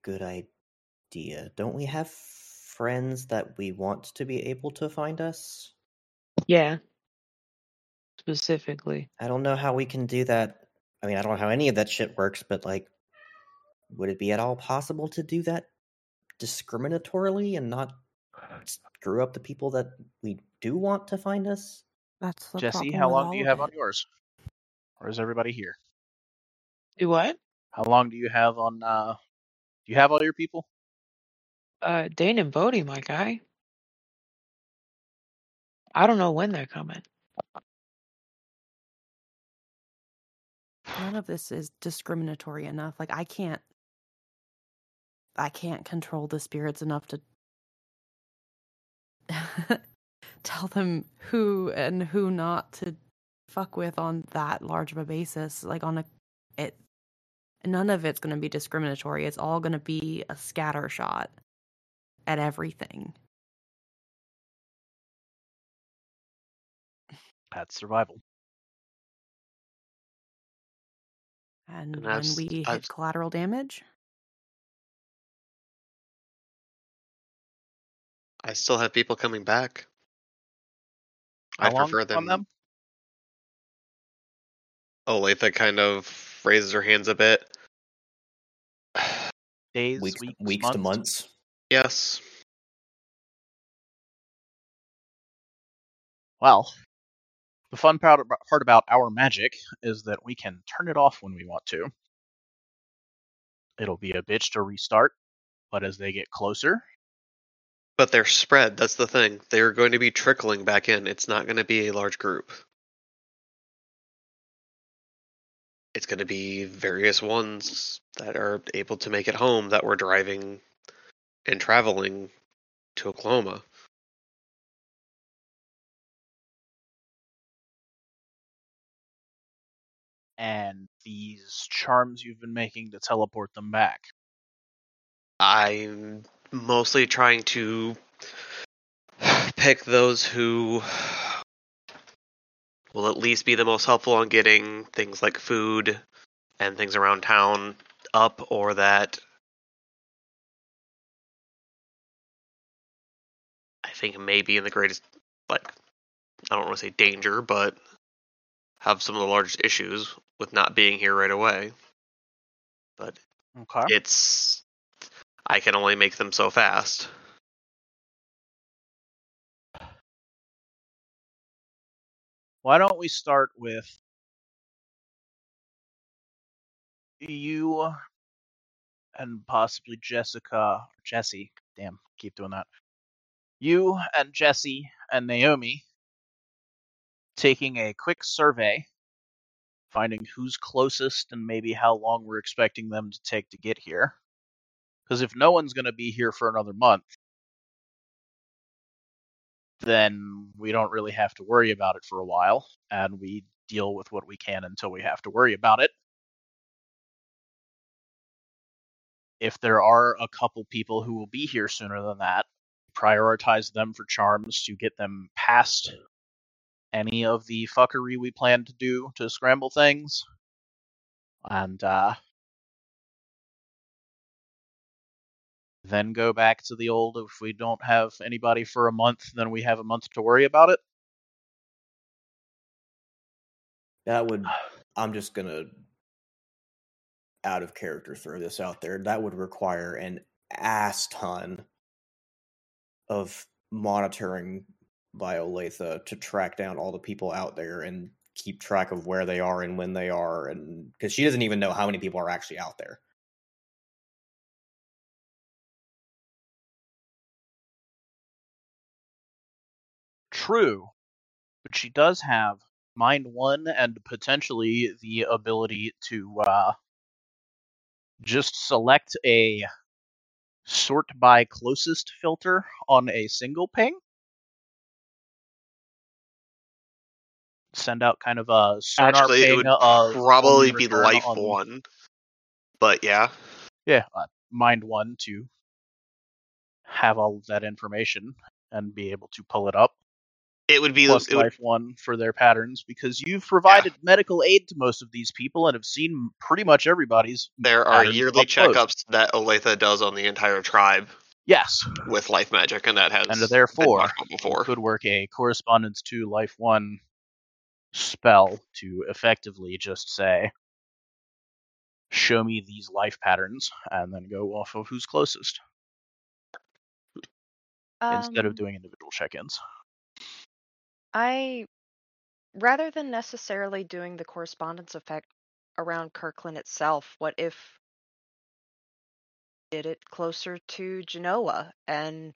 good idea. Don't we have friends that we want to be able to find us? Yeah. Specifically. I don't know how we can do that. I mean, I don't know how any of that shit works, but like, would it be at all possible to do that discriminatorily and not screw up the people that we do want to find us? That's the Jesse, problem how long do you have on yours? Or is everybody here? Do what? How long do you have on uh do you have all your people? Uh, Dane and Bodie, my guy. I don't know when they're coming. None of this is discriminatory enough. Like I can't I can't control the spirits enough to tell them who and who not to fuck with on that large of a basis. Like on a it none of it's gonna be discriminatory. It's all gonna be a scatter shot at everything. That's survival. And, And when we hit I've- collateral damage, I still have people coming back. How I prefer them. them? Oh, Olathe kind of raises her hands a bit. Days, Weeks, weeks, weeks to months. Yes. Well, the fun part about our magic is that we can turn it off when we want to. It'll be a bitch to restart, but as they get closer, But they're spread. That's the thing. They're going to be trickling back in. It's not going to be a large group. It's going to be various ones that are able to make it home that were driving and traveling to Oklahoma. and these charms you've been making to teleport them back. I'm mostly trying to pick those who will at least be the most helpful on getting things like food and things around town up, or that think may be in the greatest, like, I don't want to say danger, but have some of the largest issues with not being here right away. But Okay. it's I can only make them so fast. Why don't we start with you and possibly Jessica, Jesse. Damn, keep doing that. You and Jesse and Naomi taking a quick survey, finding who's closest and maybe how long we're expecting them to take to get here. Because if no one's going to be here for another month, then we don't really have to worry about it for a while, and we deal with what we can until we have to worry about it. If there are a couple people who will be here sooner than that, prioritize them for charms to get them past any of the fuckery we plan to do to scramble things. And uh then go back to the old if we don't have anybody for a month, then we have a month to worry about it. That would. I'm just gonna out of character throw this out there. That would require an ass ton of monitoring by Olathe to track down all the people out there and keep track of where they are and when they are, and because she doesn't even know how many people are actually out there. True, but she does have mind one and potentially the ability to uh, just select a sort by closest filter on a single ping. Send out kind of a sonar Actually, ping it would probably be life on- one. But yeah, Yeah, uh, mind one to have all of that information and be able to pull it up. It would be plus it would, life one for their patterns because you've provided medical aid to most of these people and have seen pretty much everybody's. there are yearly up close. checkups that Olathe does on the entire tribe Yes, with life magic, and that has and therefore talked could work a correspondence to life one spell to effectively just say, "Show me these life patterns," and then go off of who's closest instead of Um, doing individual check-ins. I rather than necessarily doing the correspondence effect around Kirkland itself, what if did it closer to Genoa and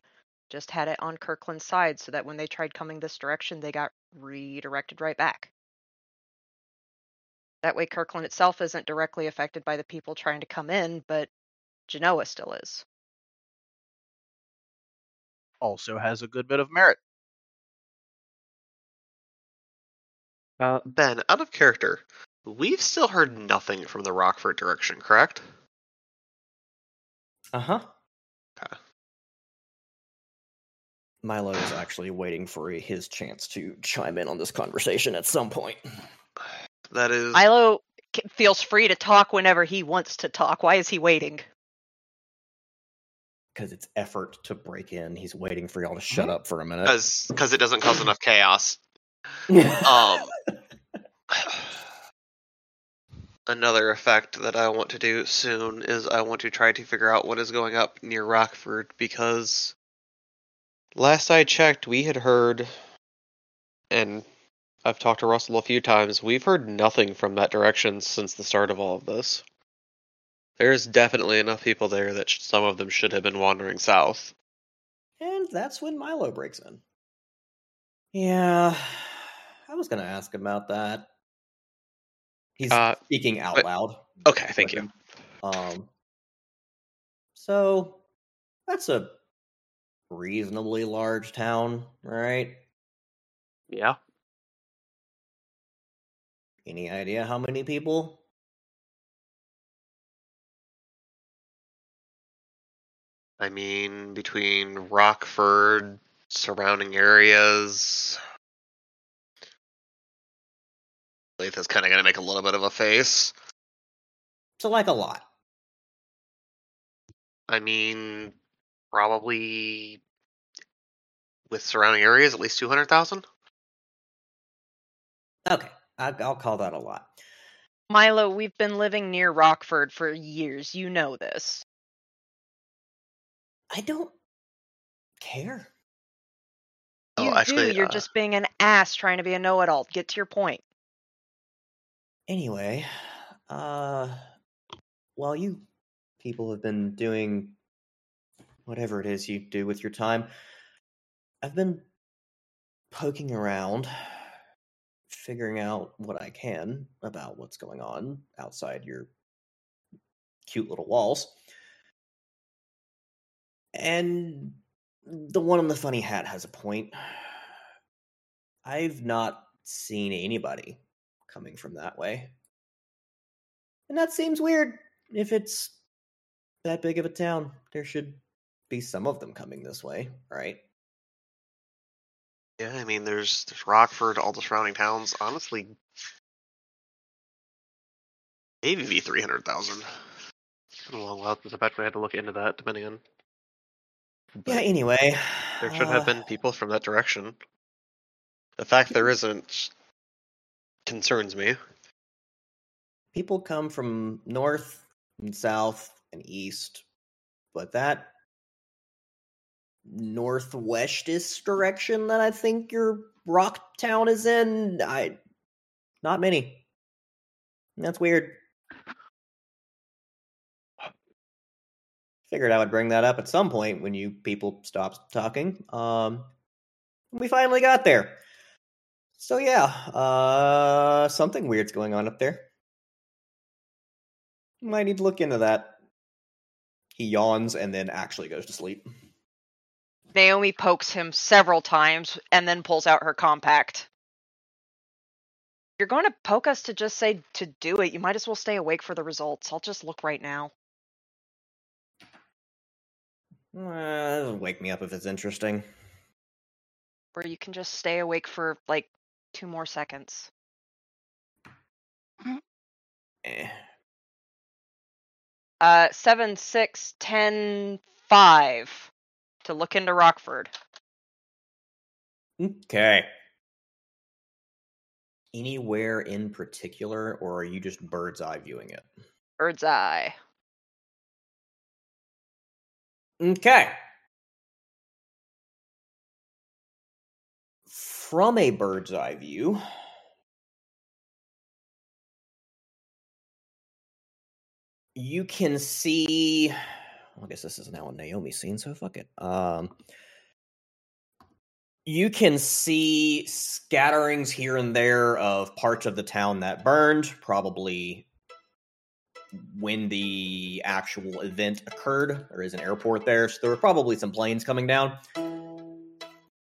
just had it on Kirkland's side so that when they tried coming this direction they got redirected right back. That way Kirkland itself isn't directly affected by the people trying to come in, but Genoa still is. Also has a good bit of merit. Uh, Ben, out of character, we've still heard nothing from the Rockford direction, correct? Uh huh. Okay. Milo is actually waiting for his chance to chime in on this conversation at some point. That is Milo feels free to talk whenever he wants to talk. Why is he waiting? Because it's effort to break in. He's waiting for y'all to shut up for a minute. because because it doesn't cause enough chaos. um, another effect that I want to do soon is I want to try to figure out what is going up near Rockford because last I checked, we had heard, and I've talked to Russell a few times. We've heard nothing from that direction since the start of all of this. There's definitely enough people there that sh- some of them should have been wandering south. and that's when Milo breaks in. Yeah, I was going to ask about that. He's Uh, speaking out but- loud. Okay, thank you. Um, so that's a reasonably large town, right? yeah. Any idea how many people? I mean, between Rockford, surrounding areas. Latha's kind of going to make a little bit of a face. So, like a lot. I mean, probably with surrounding areas, at least 200,000. Okay, I, I'll call that a lot. Milo, we've been living near Rockford for years. You know this. I don't care. Oh, you actually, do. You're uh, just being an ass trying to be a know-it-all. Get to your point. Anyway, uh, while you people have been doing whatever it is you do with your time, I've been poking around, figuring out what I can about what's going on outside your cute little walls. And the one in the funny hat has a point. I've not seen anybody coming from that way. And that seems weird. If it's that big of a town, there should be some of them coming this way, right? Yeah, I mean, there's there's Rockford, all the surrounding towns. Honestly, maybe be 300,000. It's been a long while since I've actually had to look into that, depending on. Yeah, But anyway. There should have uh, been people from that direction. The fact there isn't concerns me. people come from north and south and east, but that northwestist direction that I think your rock town is in. I not many. That's weird. Figured I would bring that up at some point when you people stopped talking. Um, we finally got there. So yeah, uh, something weird's going on up there. Might need to look into that. He yawns and then actually goes to sleep. Naomi pokes him several times and then pulls out her compact. You're going to poke us to just say to do it. You might as well stay awake for the results. I'll just look right now. Uh, wake me up if it's interesting. Or you can just stay awake for like two more seconds. Eh. Uh, seven, six, ten, five to look into Rockford. Okay. Anywhere in particular, or are you just bird's eye viewing it? Bird's eye. Okay. From a bird's eye view, you can see. well, I guess this is now a Naomi scene, so fuck it. Um, you can see scatterings here and there of parts of the town that burned, probably when the actual event occurred. There is an airport there, so there were probably some planes coming down.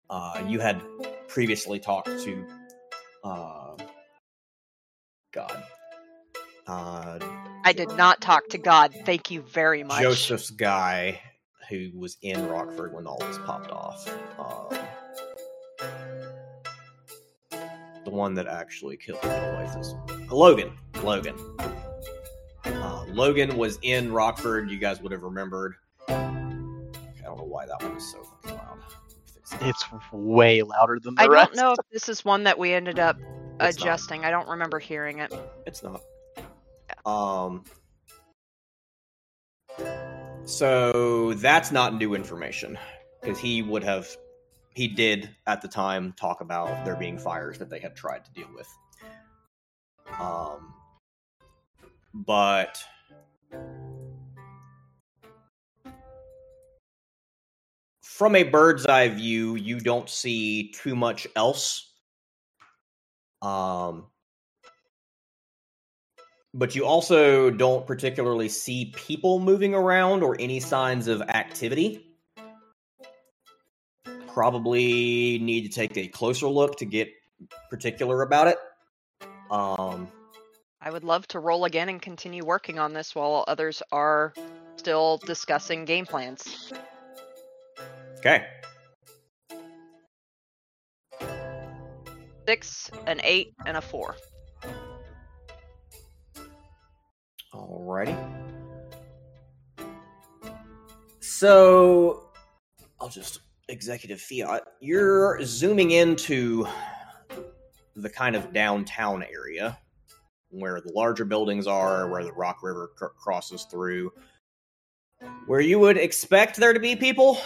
Uh, you had previously talked to, uh, God, uh, I did not talk to God. Thank you very much. Joseph's guy who was in Rockford when all this popped off. Um, the one that actually killed the wife is Logan. Logan. Uh, Logan was in Rockford. You guys would have remembered. I don't know why that one was so fucking loud. Fix that. It's way louder than the rest. I rest. don't know if this is one that we ended up It's not. adjusting. I don't remember hearing it. It's not. Um. So that's not new information because he would have, he did at the time talk about there being fires that they had tried to deal with. Um. But from a bird's eye view, you don't see too much else. Um, but you also don't particularly see people moving around or any signs of activity. Probably need to take a closer look to get particular about it. Um, I would love to roll again and continue working on this while others are still discussing game plans. Okay. Six, an eight, and a four. Alrighty. So, I'll just executive fiat. You're zooming into the kind of downtown area where the larger buildings are, where the Rock River cr- crosses through, where you would expect there to be people,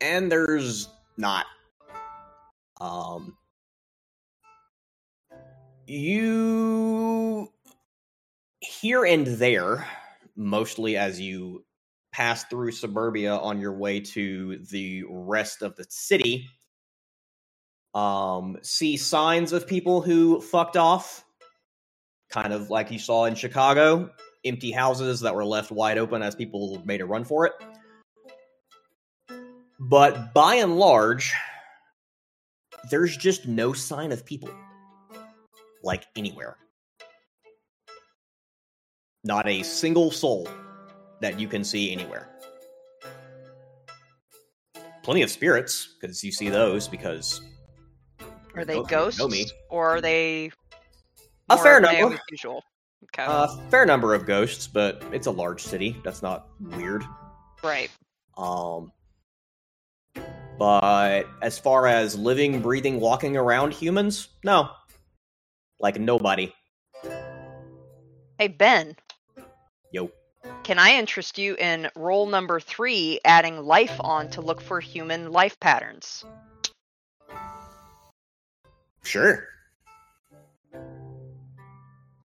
and there's not. Um, you here and there, mostly as you pass through suburbia on your way to the rest of the city, um, see signs of people who fucked off, kind of like you saw in Chicago, empty houses that were left wide open as people made a run for it. But by and large, there's just no sign of people like anywhere. Not a single soul that you can see anywhere. Plenty of spirits, because you see those, because Are they you know- you ghosts or are they A fair number. Usual? Okay, A fair number of ghosts, but it's a large city. That's not weird. right. Um, but as far as living, breathing, walking around humans, no. Like nobody. Hey Ben, Yo. Can I interest you in role number three, adding life on to look for human life patterns? Sure.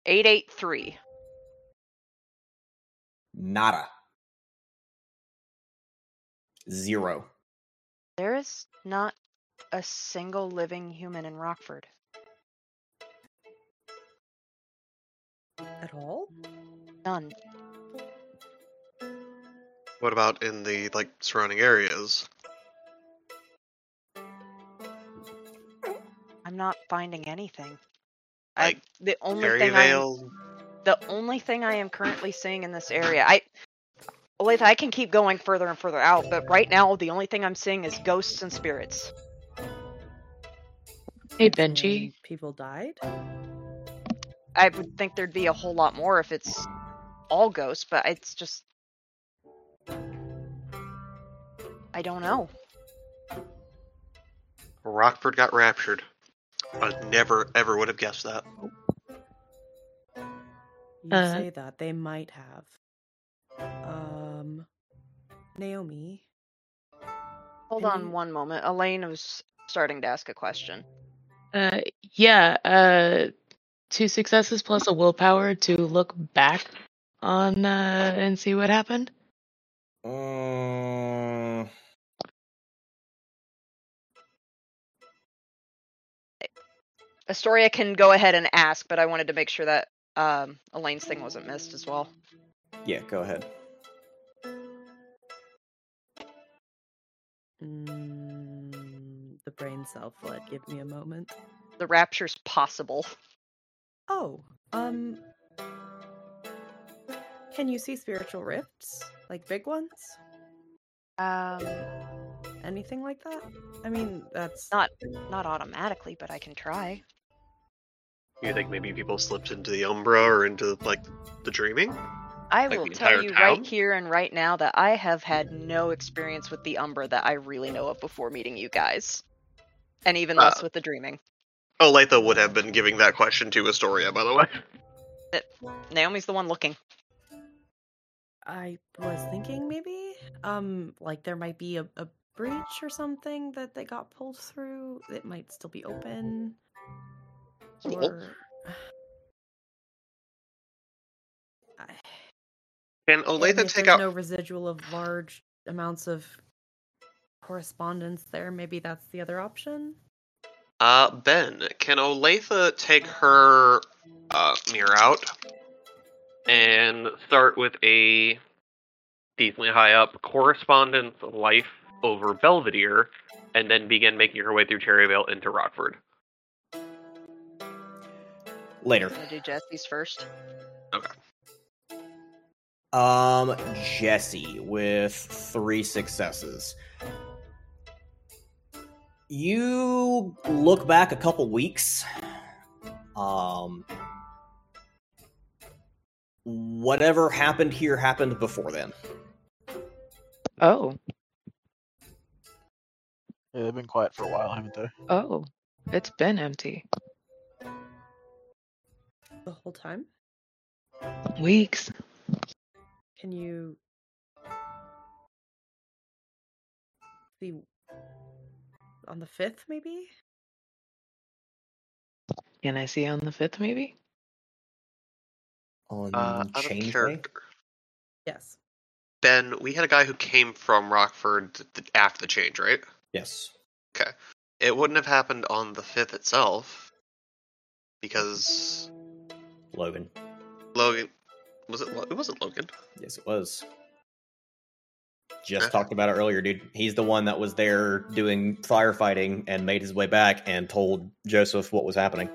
883. Nada. Zero. There is not a single living human in Rockford. At all? None. What about in the like surrounding areas? I'm not finding anything. I, the only thing I Perryvale? the only thing I am currently seeing in this area, I Olathe, I can keep going further and further out, but right now the only thing I'm seeing is ghosts and spirits. Hey, Benji. People died? I would think there'd be a whole lot more if it's all ghosts, but it's just I don't know. Rockford got raptured. I never ever would have guessed that. You Uh, say that. They might have. Um, Naomi. Hold on you- one moment. Elaine was starting to ask a question. Uh, yeah. Uh, two successes plus a willpower to look back on uh, and see what happened. Mm, Astoria can go ahead and ask, but I wanted to make sure that um, Elaine's thing wasn't missed as well. yeah, go ahead. Mm, the brain cell flood. Give me a moment. The rapture's possible. Oh, um, can you see spiritual rifts? Like big ones? Um, Anything like that? I mean, that's not not automatically, but I can try. You think maybe people slipped into the Umbra or into like the dreaming? I Like will tell you town? right here and right now that I have had no experience with the Umbra that I really know of before meeting you guys, and even less Uh, with the dreaming. Olathe would have been giving that question to Astoria, by the way. Naomi's the one looking. I was thinking maybe, um, like there might be a, a breach or something that they got pulled through. It might still be open. Or I, Can yeah, Olathe take out? no residual of large amounts of correspondence there. Maybe that's the other option. Uh, Ben, can Olathe take her uh, mirror out and start with a decently high up correspondence life over Belvidere, and then begin making her way through Cherryvale into Rockford? Later. I'm gonna do Jesse's first. Um, Jesse with three successes. You look back a couple weeks. Um, whatever happened here happened before then. Oh, Yeah, they've been quiet for a while, haven't they? oh, it's been empty. The whole time. Weeks. Can you see on the fifth, maybe? Can I see on the fifth, maybe? On Uh, out of Change Yes. Ben, we had a guy who came from Rockford after the change, right? Yes. Okay. It wouldn't have happened on the fifth itself because Logan. Logan was it? It wasn't Logan. Yes, it was. Just Okay. talked about it earlier, dude. He's the one that was there doing firefighting and made his way back and told Joseph what was happening.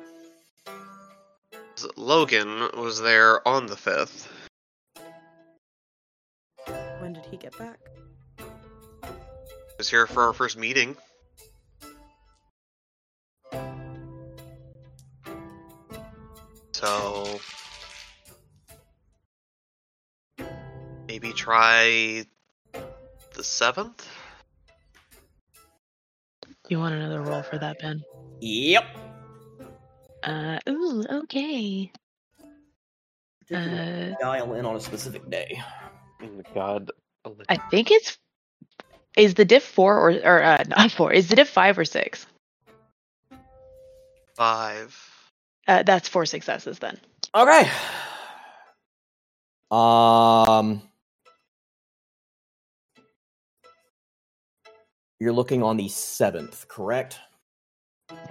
Logan was there on the fifth. When did he get back? He Was here for our first meeting. Try the seventh. You want another roll for that, Ben? Yep. Uh, ooh, okay. Uh, Dial in on a specific day. God. I think it's is the diff four or or uh, not four? Is the diff five or six? Five. Uh, that's four successes then. Okay. Um, you're looking on the seventh, correct?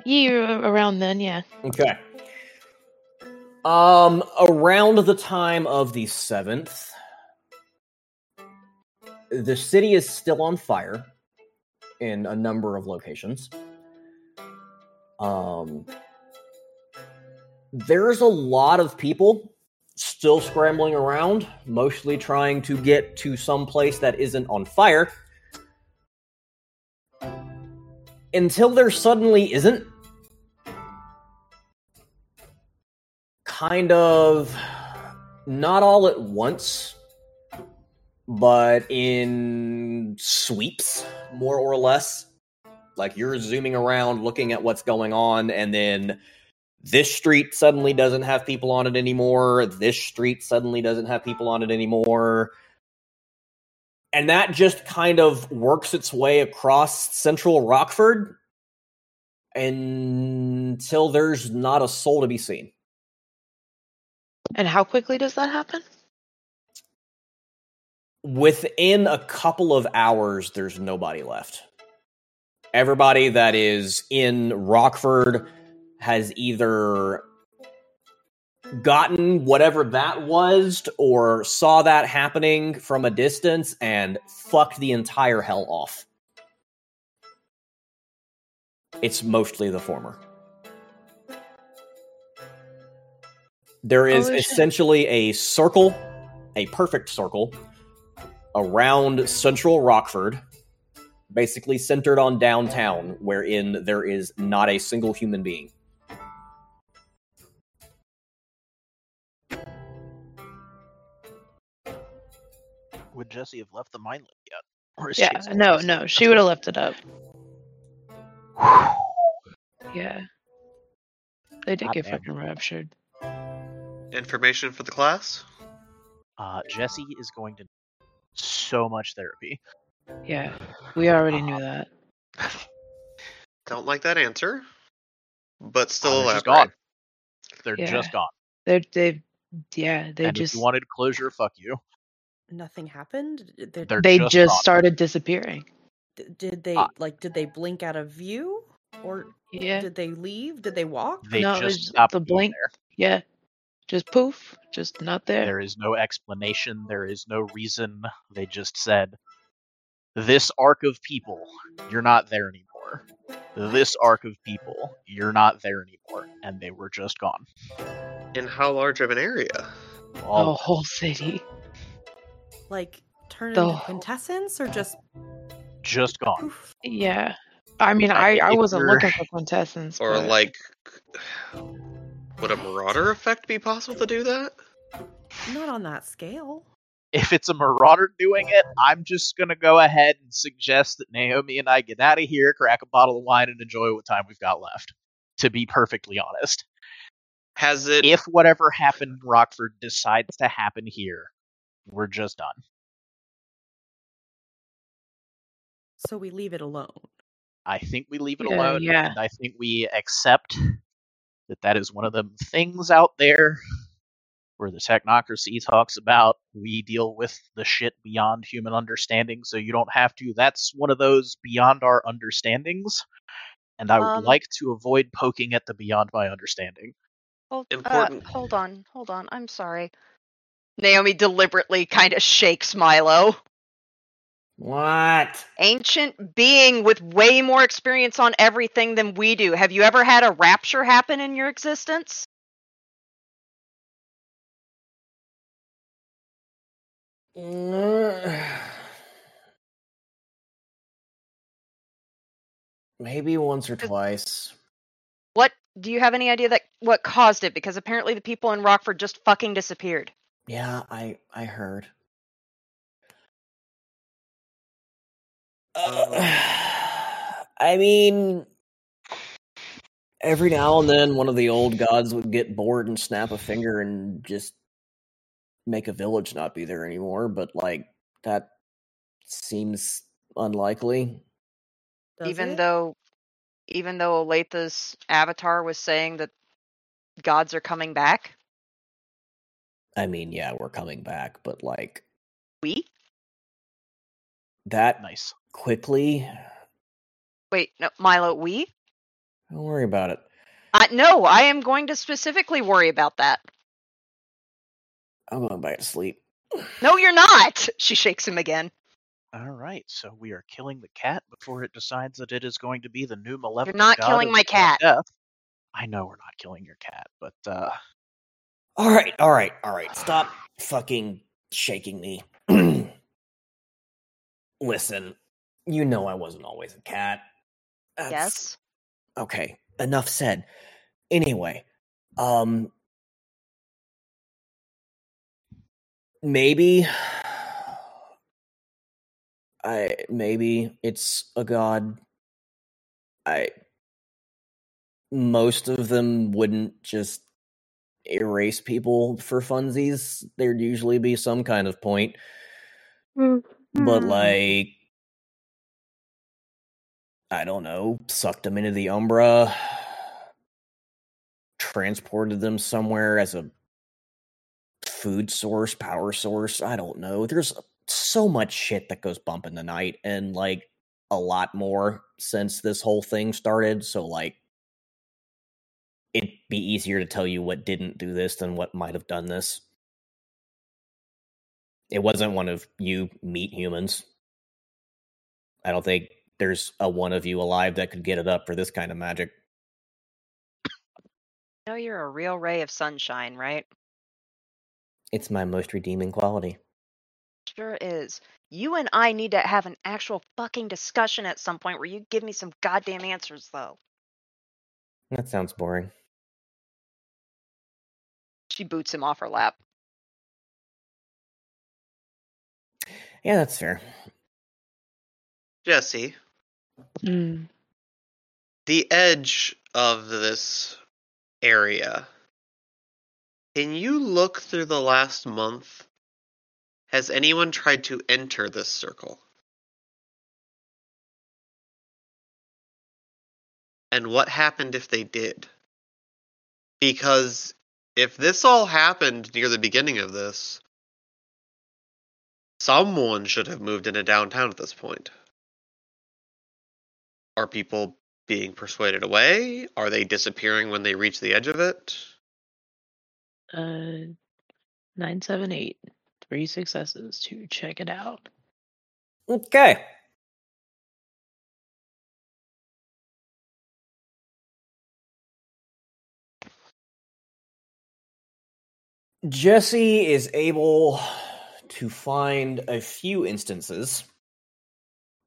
Yeah, around then, yeah. Okay. Um, around the time of the seventh, the city is still on fire in a number of locations. Um, there's a lot of people still scrambling around, mostly trying to get to some place that isn't on fire. Until there suddenly isn't. Kind of not all at once, but in sweeps, more or less. Like you're zooming around, looking at what's going on, and then this street suddenly doesn't have people on it anymore. This street suddenly doesn't have people on it anymore. And that just kind of works its way across central Rockford until there's not a soul to be seen. And how quickly does that happen? Within a couple of hours, there's nobody left. Everybody that is in Rockford has either gotten whatever that was or saw that happening from a distance and fucked the entire hell off. It's mostly the former. There is Holy shit. essentially a circle, a perfect circle, around central Rockford, basically centered on downtown, wherein there is not a single human being. Would Jesse have left the mine lift yet? Or is Yeah, she no, missing? no, she would have left it up. Yeah. They did get Goddamn. fucking raptured. Information for the class? Uh, Jesse is going to so much therapy. Yeah, we already knew that. Don't like that answer. But Uh, still they're just gone. They're Yeah. just gone. They they yeah they and just if you wanted closure, fuck you. Nothing happened. Did, did- They're they just just started disappearing. did they uh, like? Did they blink out of view, or Yeah, did they leave? Did they walk? They No, they just just- stopped the being blink- there. yeah, just poof, just not there. There is no explanation. There is no reason. They just said, "This arc of people, you're not there anymore. This arc of people, you're not there anymore," and they were just gone. In how large of an area? The All whole city. Like turn The into whole- quintessence, or just just gone. poof? Yeah, I mean, I I wasn't you're- looking for quintessence. Or but- like would a marauder effect be possible to do that? Not on that scale. If it's a marauder doing it, I'm just gonna go ahead and suggest that Naomi and I get out of here, crack a bottle of wine, and enjoy what time we've got left. To be perfectly honest. Has it if whatever happened in Rockford decides to happen here, we're just done. So we leave it alone. I think we leave it Yeah, alone. yeah. And I think we accept that that is one of them things out there where the technocracy talks about we deal with the shit beyond human understanding, so you don't have to. That's one of those beyond our understandings. And I would Um, like to avoid poking at the beyond my understanding. Hold, Important. Uh, hold on, hold on. I'm sorry. Naomi deliberately kind of shakes Milo. What? Ancient being with way more experience on everything than we do. Have you ever had a rapture happen in your existence? Maybe once or twice. What do you have any idea that what caused it? Because apparently the people in Rockford just fucking disappeared. Yeah, I I heard. Uh, I mean, every now and then one of the old gods would get bored and snap a finger and just make a village not be there anymore, but like that seems unlikely. Does even it? though even though Olathe's avatar was saying that gods are coming back. I mean, yeah, we're coming back, but like We? that Nice. quickly. Wait, no, Milo, we? Don't worry about it. I no, I am going to specifically worry about that. I'm going back to sleep. No, you're not. She shakes him again. All right, so we are killing the cat before it decides that it is going to be the new malevolent. You're not god killing my uh, cat. Death. I know we're not killing your cat, but uh, All right, all right, all right. Stop fucking shaking me. Listen, you know I wasn't always a cat. That's- Yes. Okay, enough said. Anyway, um maybe I maybe it's a god. I most of them wouldn't just erase people for funsies. There'd usually be some kind of point. But mm-hmm. like I don't know, sucked them into the Umbra, transported them somewhere as a food source, power source. I don't know. There's so much shit that goes bump in the night, and like a lot more since this whole thing started. So, like, it'd be easier to tell you what didn't do this than what might have done this. It wasn't one of you meat humans. I don't think there's a one of you alive that could get it up for this kind of magic. know you're a real ray of sunshine, right? It's my most redeeming quality. Sure is. You and I need to have an actual fucking discussion at some point where you give me some goddamn answers, though. That sounds boring. She boots him off her lap. Yeah, that's fair. Jesse, Mm. the edge of this area. Can you look through the last month? Has anyone tried to enter this circle? And what happened if they did? Because if this all happened near the beginning of this, someone should have moved into downtown at this point. Are people being persuaded away? Are they disappearing when they reach the edge of it? Uh, nine seven eight. Three successes to check it out. Okay. Jesse is able to find a few instances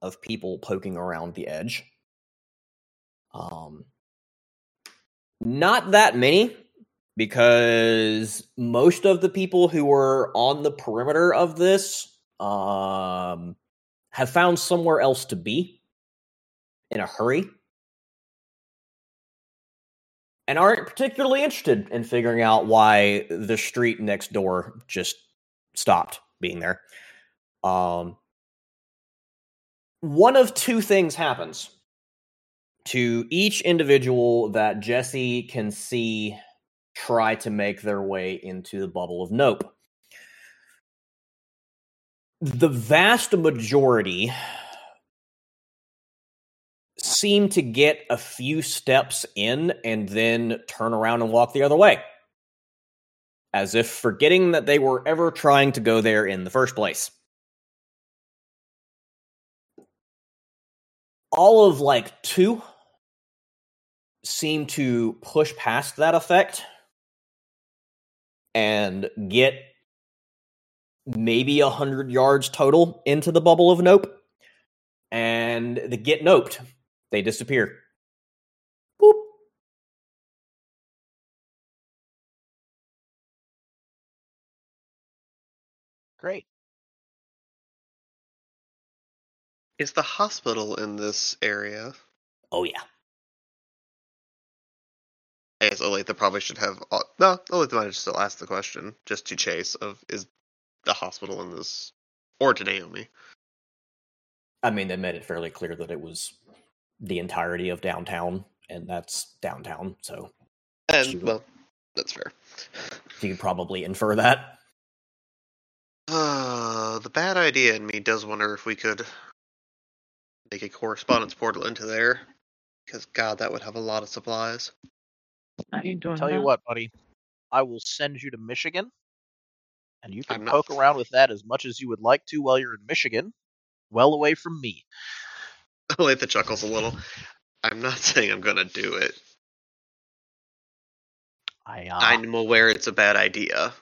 of people poking around the edge. Um, not that many, because most of the people who were on the perimeter of this um, have found somewhere else to be in a hurry and aren't particularly interested in figuring out why the street next door just stopped being there. Um, one of two things happens to each individual that Jesse can see try to make their way into the bubble of Nope. The vast majority seem to get a few steps in and then turn around and walk the other way. As if forgetting that they were ever trying to go there in the first place. All of like two seem to push past that effect and get maybe a hundred yards total into the bubble of nope and the get noped they disappear Boop. great. Is the hospital in this area? oh yeah I guess Olathe probably should have. No, Olathe might have still asked the question just to Chase of is the hospital in this or to Naomi. I mean, they made it fairly clear that it was the entirety of downtown, and that's downtown. So And Shoot. well, that's fair. you could probably infer that. Uh, the bad idea in me does wonder if we could make a correspondence portal into there, because God, that would have a lot of supplies. I ain't doing Tell you what, buddy, I will send you to Michigan, and you can I'm not- poke around with that as much as you would like to while you're in Michigan, well away from me. Olathe chuckles a little. I'm not saying I'm gonna do it. I uh, I'm aware it's a bad idea,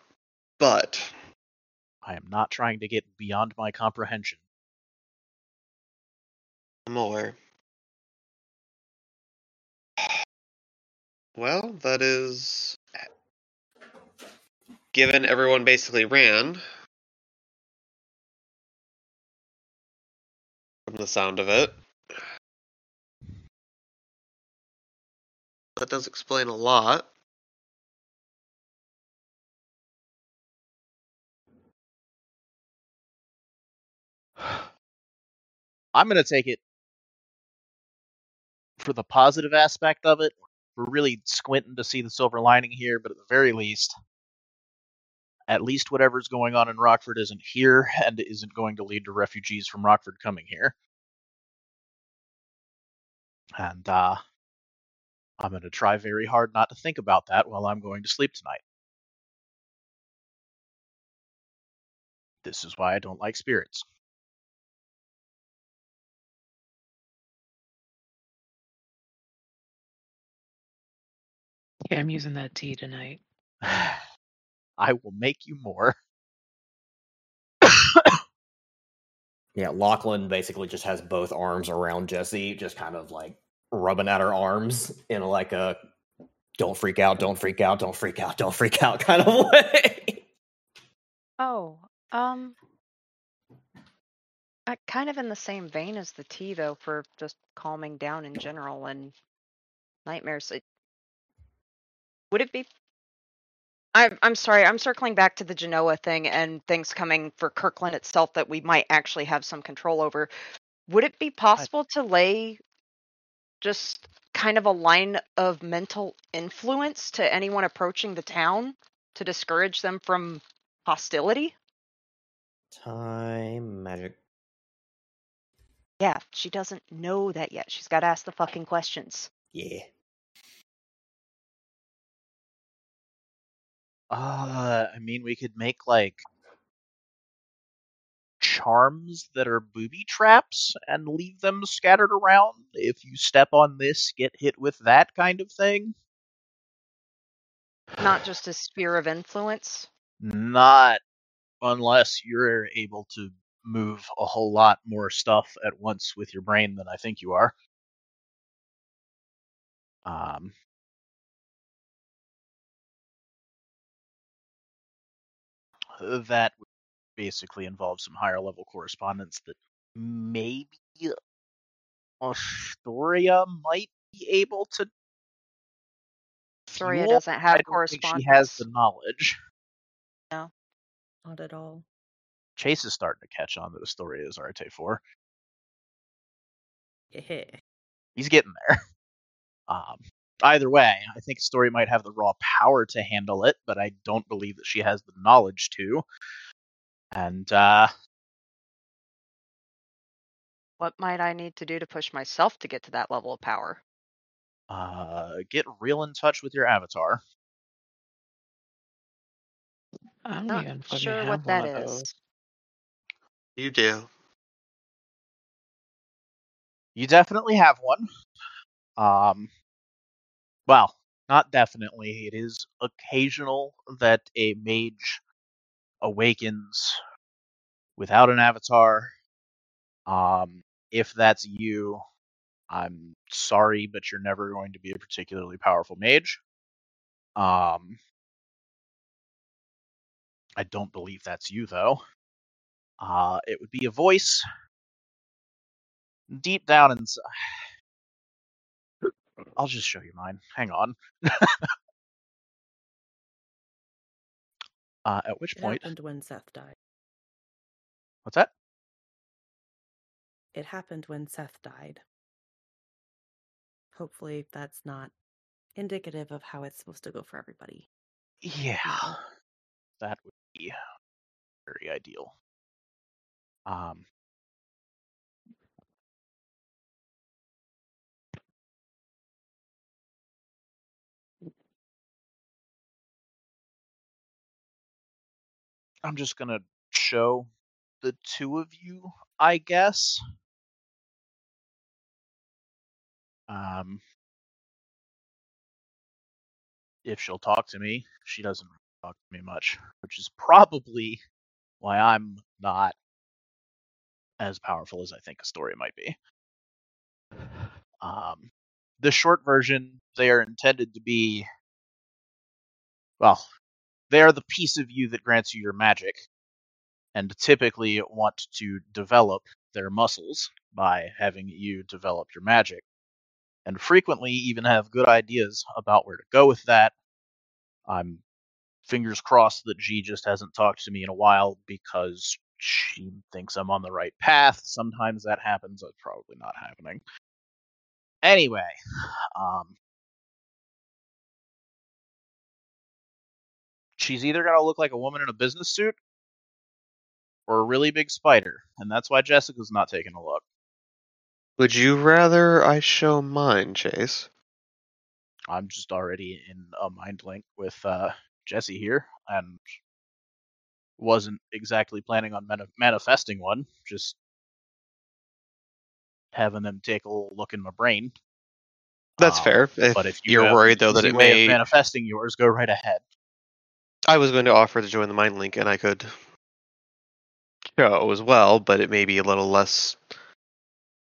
but I am not trying to get beyond my comprehension. I'm aware. Well, that is. Given everyone basically ran. From the sound of it. That does explain a lot. I'm going to take it for the positive aspect of it. We're really squinting to see the silver lining here, but at the very least, at least whatever's going on in Rockford isn't here and isn't going to lead to refugees from Rockford coming here. And uh, I'm going to try very hard not to think about that while I'm going to sleep tonight. This is why I don't like spirits. Yeah, I'm using that tea tonight. I will make you more. Yeah, Lachlan basically just has both arms around Jesse, just kind of like rubbing at her arms in like a don't freak out, don't freak out, don't freak out, don't freak out kind of way. Oh, um, uh, kind of in the same vein as the tea, though, for just calming down in general and nightmares. It, would it be? I'm I'm sorry. I'm circling back to the Genoa thing and things coming for Kirkland itself that we might actually have some control over. Would it be possible to lay just kind of a line of mental influence to anyone approaching the town to discourage them from hostility? Time magic. Yeah, she doesn't know that yet. She's got to ask the fucking questions. Yeah. Uh, I mean, we could make like charms that are booby traps and leave them scattered around. If you step on this, get hit with that kind of thing. Not just a sphere of influence. Not unless you're able to move a whole lot more stuff at once with your brain than I think you are. Um, that basically involves some higher level correspondence that maybe Astoria might be able to. Astoria doesn't have I don't think correspondence. She has the knowledge. No, not at all. Chase is starting to catch on that Astoria is Arete 4. Yeah. He's getting there. Um, either way, I think Story might have the raw power to handle it, but I don't believe that she has the knowledge to. And uh, What might I need to do to push myself to get to that level of power? uh, get real in touch with your avatar. I'm not even sure what that one of is. those. You do. You definitely have one. Um, well, not definitely. It is occasional that a mage awakens without an avatar. Um, if that's you, I'm sorry, but you're never going to be a particularly powerful mage. Um, I don't believe that's you, though. Uh, it would be a voice deep down inside. I'll just show you mine. Hang on. uh, at which It point? happened when Seth died. What's that? It happened when Seth died. Hopefully, that's not indicative of how it's supposed to go for everybody. Yeah, that would be very ideal. Um, I'm just gonna show the two of you, I guess. Um, if she'll talk to me, she doesn't talk to me much, which is probably why I'm not as powerful as I think Astoria might be. Um, the short version, they are intended to be, well, they are the piece of you that grants you your magic, and typically want to develop their muscles by having you develop your magic, and frequently even have good ideas about where to go with that. I'm fingers crossed that G just hasn't talked to me in a while because she thinks I'm on the right path. Sometimes that happens. That's probably not happening. Anyway, um, she's either going to look like a woman in a business suit or a really big spider, and that's why Jessica's not taking a look. Would you rather I show mine, Chase? I'm just already in a mind link with uh, Jesse here, and wasn't exactly planning on mani- manifesting one. Just having them take a little look in my brain. That's Um, fair. If, but if you you're have worried though that it way of may, manifesting yours, go right ahead. I was going to offer to join the mind link, and I could show as well, but it may be a little less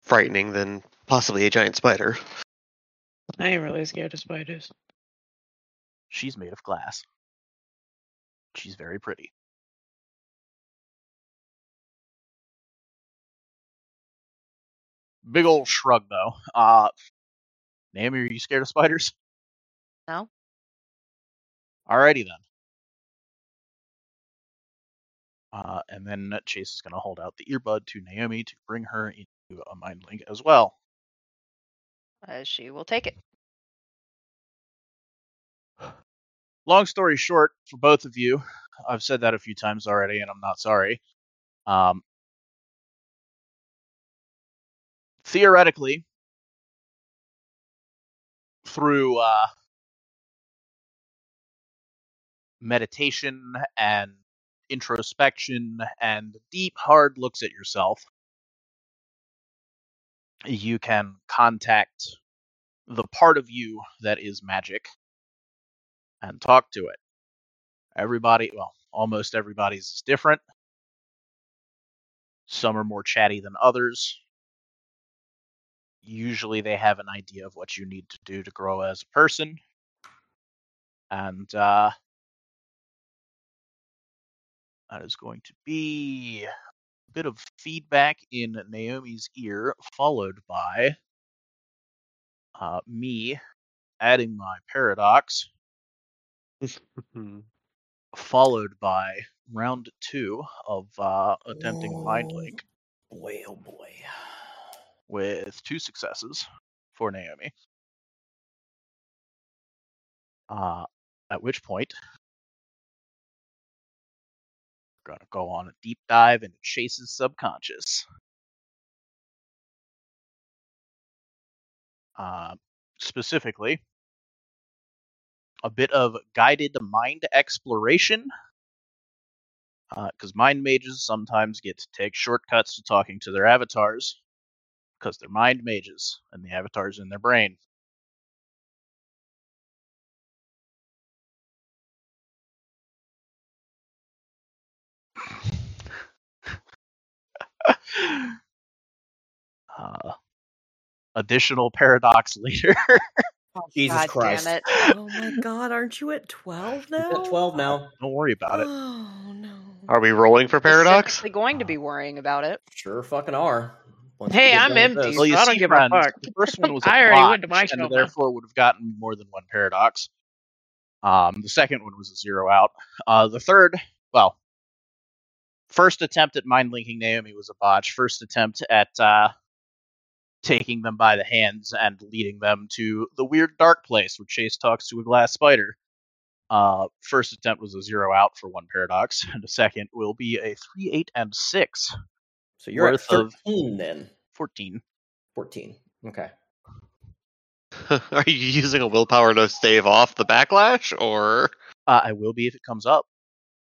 frightening than possibly a giant spider. I ain't really scared of spiders. She's made of glass. She's very pretty. Big old shrug though. Uh Naomi, are you scared of spiders? No. Alrighty then. Uh, and then Chase is going to hold out the earbud to Naomi to bring her into a mind link as well. Uh, she will take it. long story short, for both of you, I've said that a few times already, and I'm not sorry. Um, theoretically, through uh, meditation and introspection and deep, hard looks at yourself, you can contact the part of you that is magic and talk to it. Everybody, well, almost everybody's is different. Some are more chatty than others. Usually they have an idea of what you need to do to grow as a person. And uh, that is going to be a bit of feedback in Naomi's ear, followed by uh, me adding my paradox followed by round two of uh, attempting mind Oh. link Boy, oh boy. with two successes for Naomi. Uh, at which point, going to go on a deep dive into Chase's subconscious. Uh, specifically, a bit of guided mind exploration. Because mind mages sometimes get to take shortcuts to talking to their avatars because they're mind mages and the avatar's in their brain. Uh, additional paradox later. Jesus God Christ. damn it. Oh my god, aren't you at 12 now? At 12 now. Don't worry about it. Oh no. Are we rolling for paradox? Specifically going to be worrying about it. Sure fucking are. once Hey, I'm empty. Well, you I don't see, give a fuck. the first one was a I already went to my and coma. therefore would have gotten more than one paradox. Um, the second one was a zero out. Uh, the third, well, first attempt at mind linking Naomi was a botch. First attempt at uh, taking them by the hands and leading them to the weird dark place where Chase talks to a glass spider. Uh, first attempt was a zero out for one paradox, and the second will be a three, eight, and six, So you're at worth of- 13 then. fourteen. 14. Okay. Are you using a willpower to stave off the backlash, or Uh, I will be if it comes up,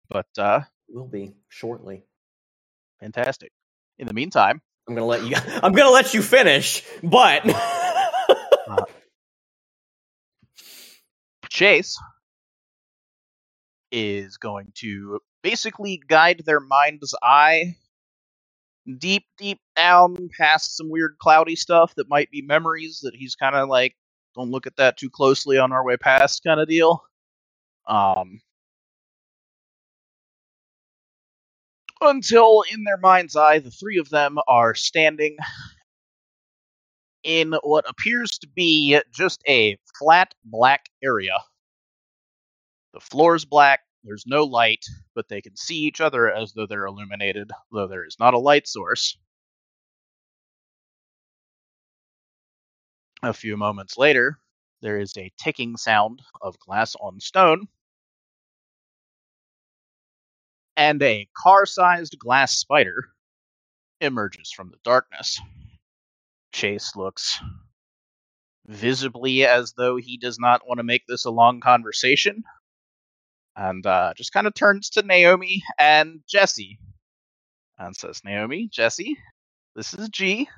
but uh, Will be shortly. fantastic. In the meantime, I'm gonna let you. I'm gonna let you finish, but Chase is going to basically guide their mind's eye deep, deep down past some weird cloudy stuff that might be memories that he's kind of like, don't look at that too closely on our way past kind of deal. Um, until in their mind's eye, the three of them are standing in what appears to be just a flat black area. The floor's black, there's no light, but they can see each other as though they're illuminated, though there is not a light source. A few moments later, there is a ticking sound of glass on stone, and a car sized glass spider emerges from the darkness. Chase looks visibly as though he does not want to make this a long conversation and uh, just kind of turns to Naomi and Jesse and says, Naomi, Jesse, this is G.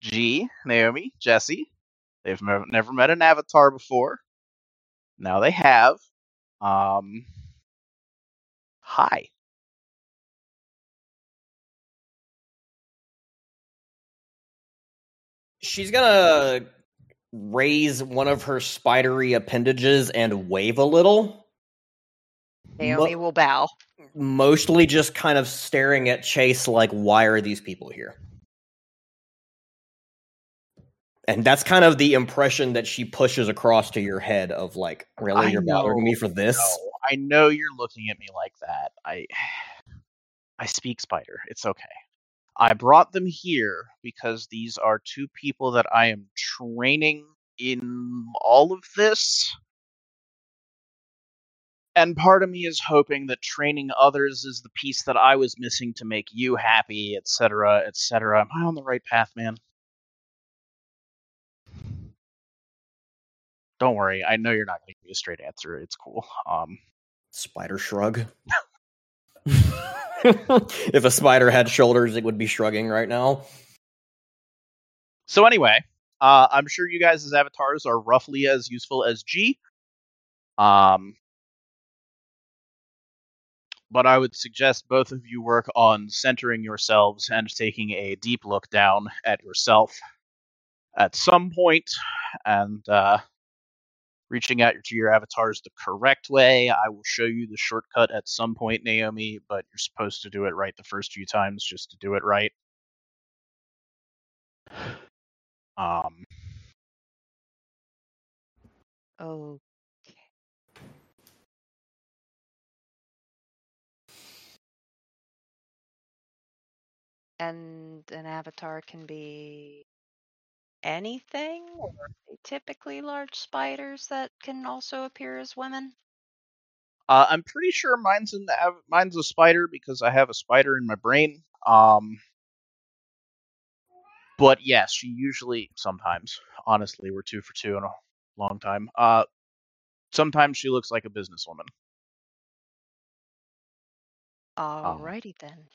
G, Naomi, Jesse. They've never met an avatar before. Now they have. Um, hi. She's gonna raise one of her spidery appendages and wave a little. Naomi Mo- will bow. mostly just kind of staring at Chase like, why are these people here? And that's kind of the impression that she pushes across to your head of like, really, I you're bothering know, me for this? No, I know you're looking at me like that. I I speak spider. It's okay. I brought them here because these are two people that I am training in all of this. And part of me is hoping that training others is the piece that I was missing to make you happy, etc., etc. Am I on the right path, man? Don't worry. I know you're not going to give me a straight answer. It's cool. Um, Spider shrug. if a spider had shoulders, it would be shrugging right now. So anyway, uh, I'm sure you guys' avatars are roughly as useful as G. Um, but I would suggest both of you work on centering yourselves and taking a deep look down at yourself at some point, and uh, reaching out to your avatars the correct way. I will show you the shortcut at some point, Naomi, but you're supposed to do it right the first few times just to do it right. Um, Oh. And an avatar can be anything, or are they typically large spiders that can also appear as women. Uh, I'm pretty sure mine's in the mine's a spider because I have a spider in my brain. Um, but yes, she usually sometimes. Honestly, we're two for two in a long time. Uh, sometimes she looks like a businesswoman. Alrighty then.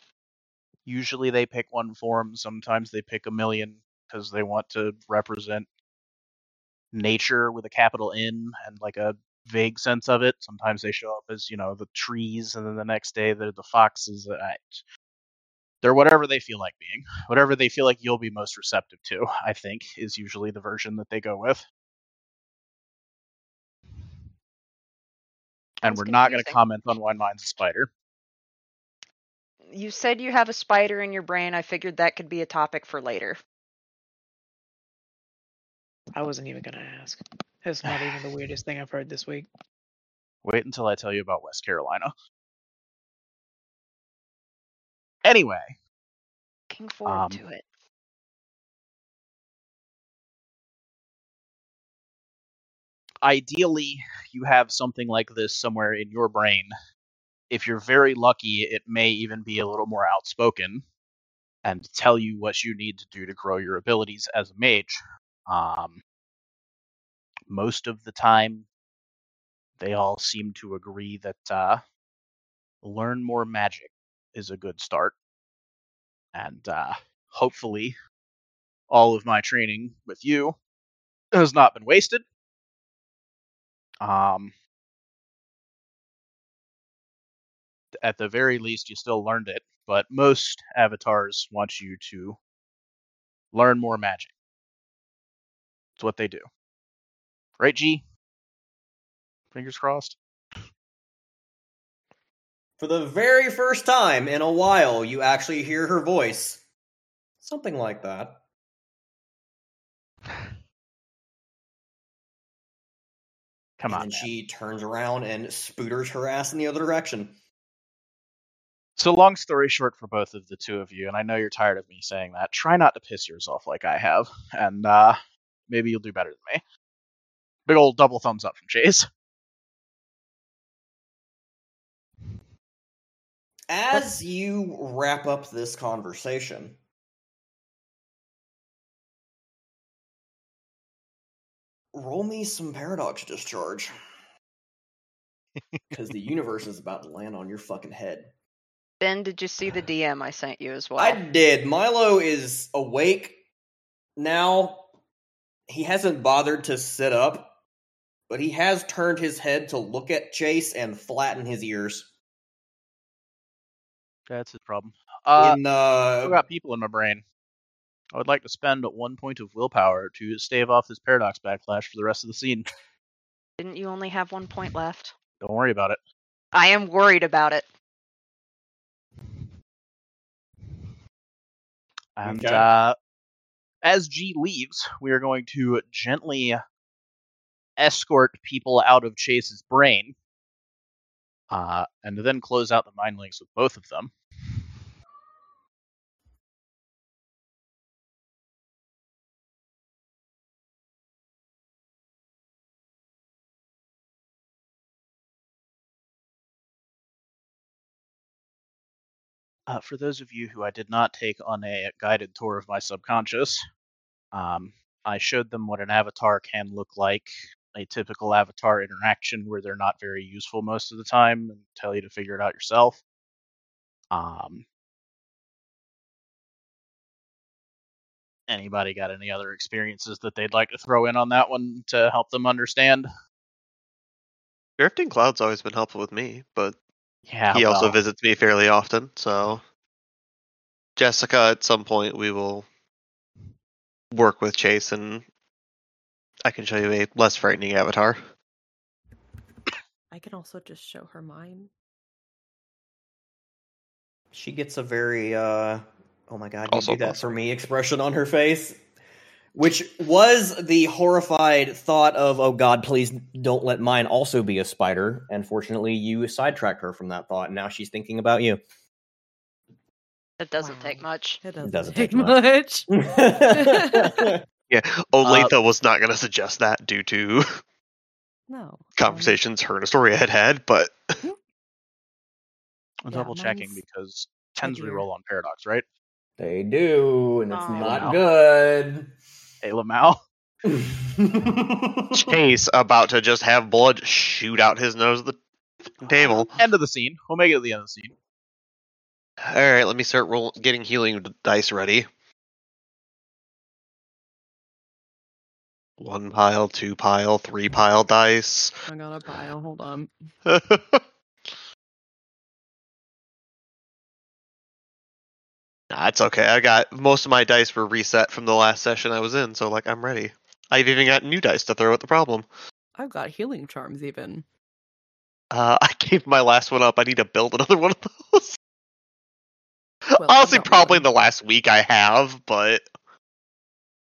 Usually they pick one form. Sometimes they pick a million because they want to represent nature with a capital N and like a vague sense of it. Sometimes they show up as you know the trees, and then the next day they're the foxes. They're whatever they feel like being, whatever they feel like you'll be most receptive to. I think is usually the version that they go with. And Sounds we're not going to comment on why mine's a spider. you said you have a spider in your brain. I figured that could be a topic for later. I wasn't even gonna ask. That's not even the weirdest thing I've heard this week. Wait until I tell you about West Carolina. Anyway, Looking forward Um, to it. ideally, you have something like this somewhere in your brain. If you're very lucky, it may even be a little more outspoken and tell you what you need to do to grow your abilities as a mage. Um, most of the time, they all seem to agree that uh, learn more magic is a good start. And uh, hopefully, all of my training with you has not been wasted. Um, at the very least, you still learned it, but most avatars want you to learn more magic. It's what they do. Right, G? Fingers crossed. For the very first time in a while, you actually hear her voice. Something like that. Come and on. man. she turns around and spooters her ass in the other direction. So, long story short for both of the two of you, and I know you're tired of me saying that, try not to piss yours off like I have, and uh, maybe you'll do better than me. Big old double thumbs up from Chase. As you wrap up this conversation, roll me some paradox discharge. Because the universe is about to land on your fucking head. Ben, did you see the DM I sent you as well? I did. Milo is awake now. He hasn't bothered to sit up, but he has turned his head to look at Chase and flatten his ears. That's his problem. Uh, in I've uh, got people in my brain. I would like to spend one point of willpower to stave off this paradox backlash for the rest of the scene. Didn't you only have one point left? Don't worry about it. I am worried about it. And Okay. uh, as G leaves, we are going to gently escort people out of Chase's brain, uh, and then close out the mind links with both of them. Uh, for those of you who I did not take on a guided tour of my subconscious, um, I showed them what an avatar can look like, a typical avatar interaction where they're not very useful most of the time, and tell you to figure it out yourself. Um, anybody got any other experiences that they'd like to throw in on that one to help them understand? Drifting Cloud's always been helpful with me, but Yeah, he also visits me fairly often. So, Jessica, at some point, we will work with Chase, and I can show you a less frightening avatar. I can also just show her mine. she gets a very uh, oh my god, you Also do that possible. for me expression on her face, which was the horrified thought of oh god, please don't let mine also be a spider. And fortunately, you sidetracked her from that thought, and now she's thinking about you. It doesn't take much. It doesn't, doesn't take take much. much. Yeah, Olathe was not going to suggest that due to no. um, conversations her and Astoria had had, but I'm Yeah, double checking because tens dear. reroll on paradox, right? they do, and it's Oh. not Wow. good. Hey, Lamau. Chase about to just have blood shoot out his nose at the table. End of the scene. We'll make it at the end of the scene. All right, let me start roll- getting healing dice ready. One pile, two pile, three pile dice. I got a pile. Hold on. That's okay. I got most of my dice were reset from the last session I was in, so like I'm ready. I've even got new dice to throw at the problem. I've got healing charms even. Uh, I gave my last one up. I need to build another one of those. Well, Honestly, not probably really. in the last week I have, but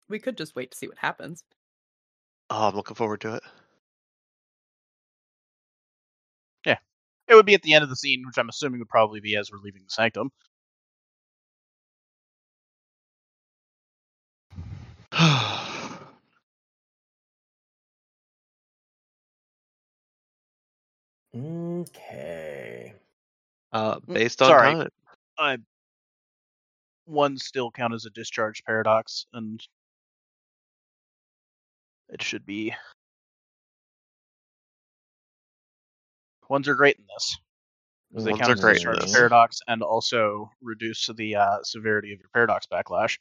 We could just wait to see what happens. oh, I'm looking forward to it. Yeah, it would be at the end of the scene, which I'm assuming would probably be as we're leaving the sanctum. Okay. uh, Mm, based on sorry. time. I one still count as a discharge paradox, and it should be. Ones are great in this. 'cause They Ones count are as a discharge paradox and also reduce the uh, severity of your paradox backlash.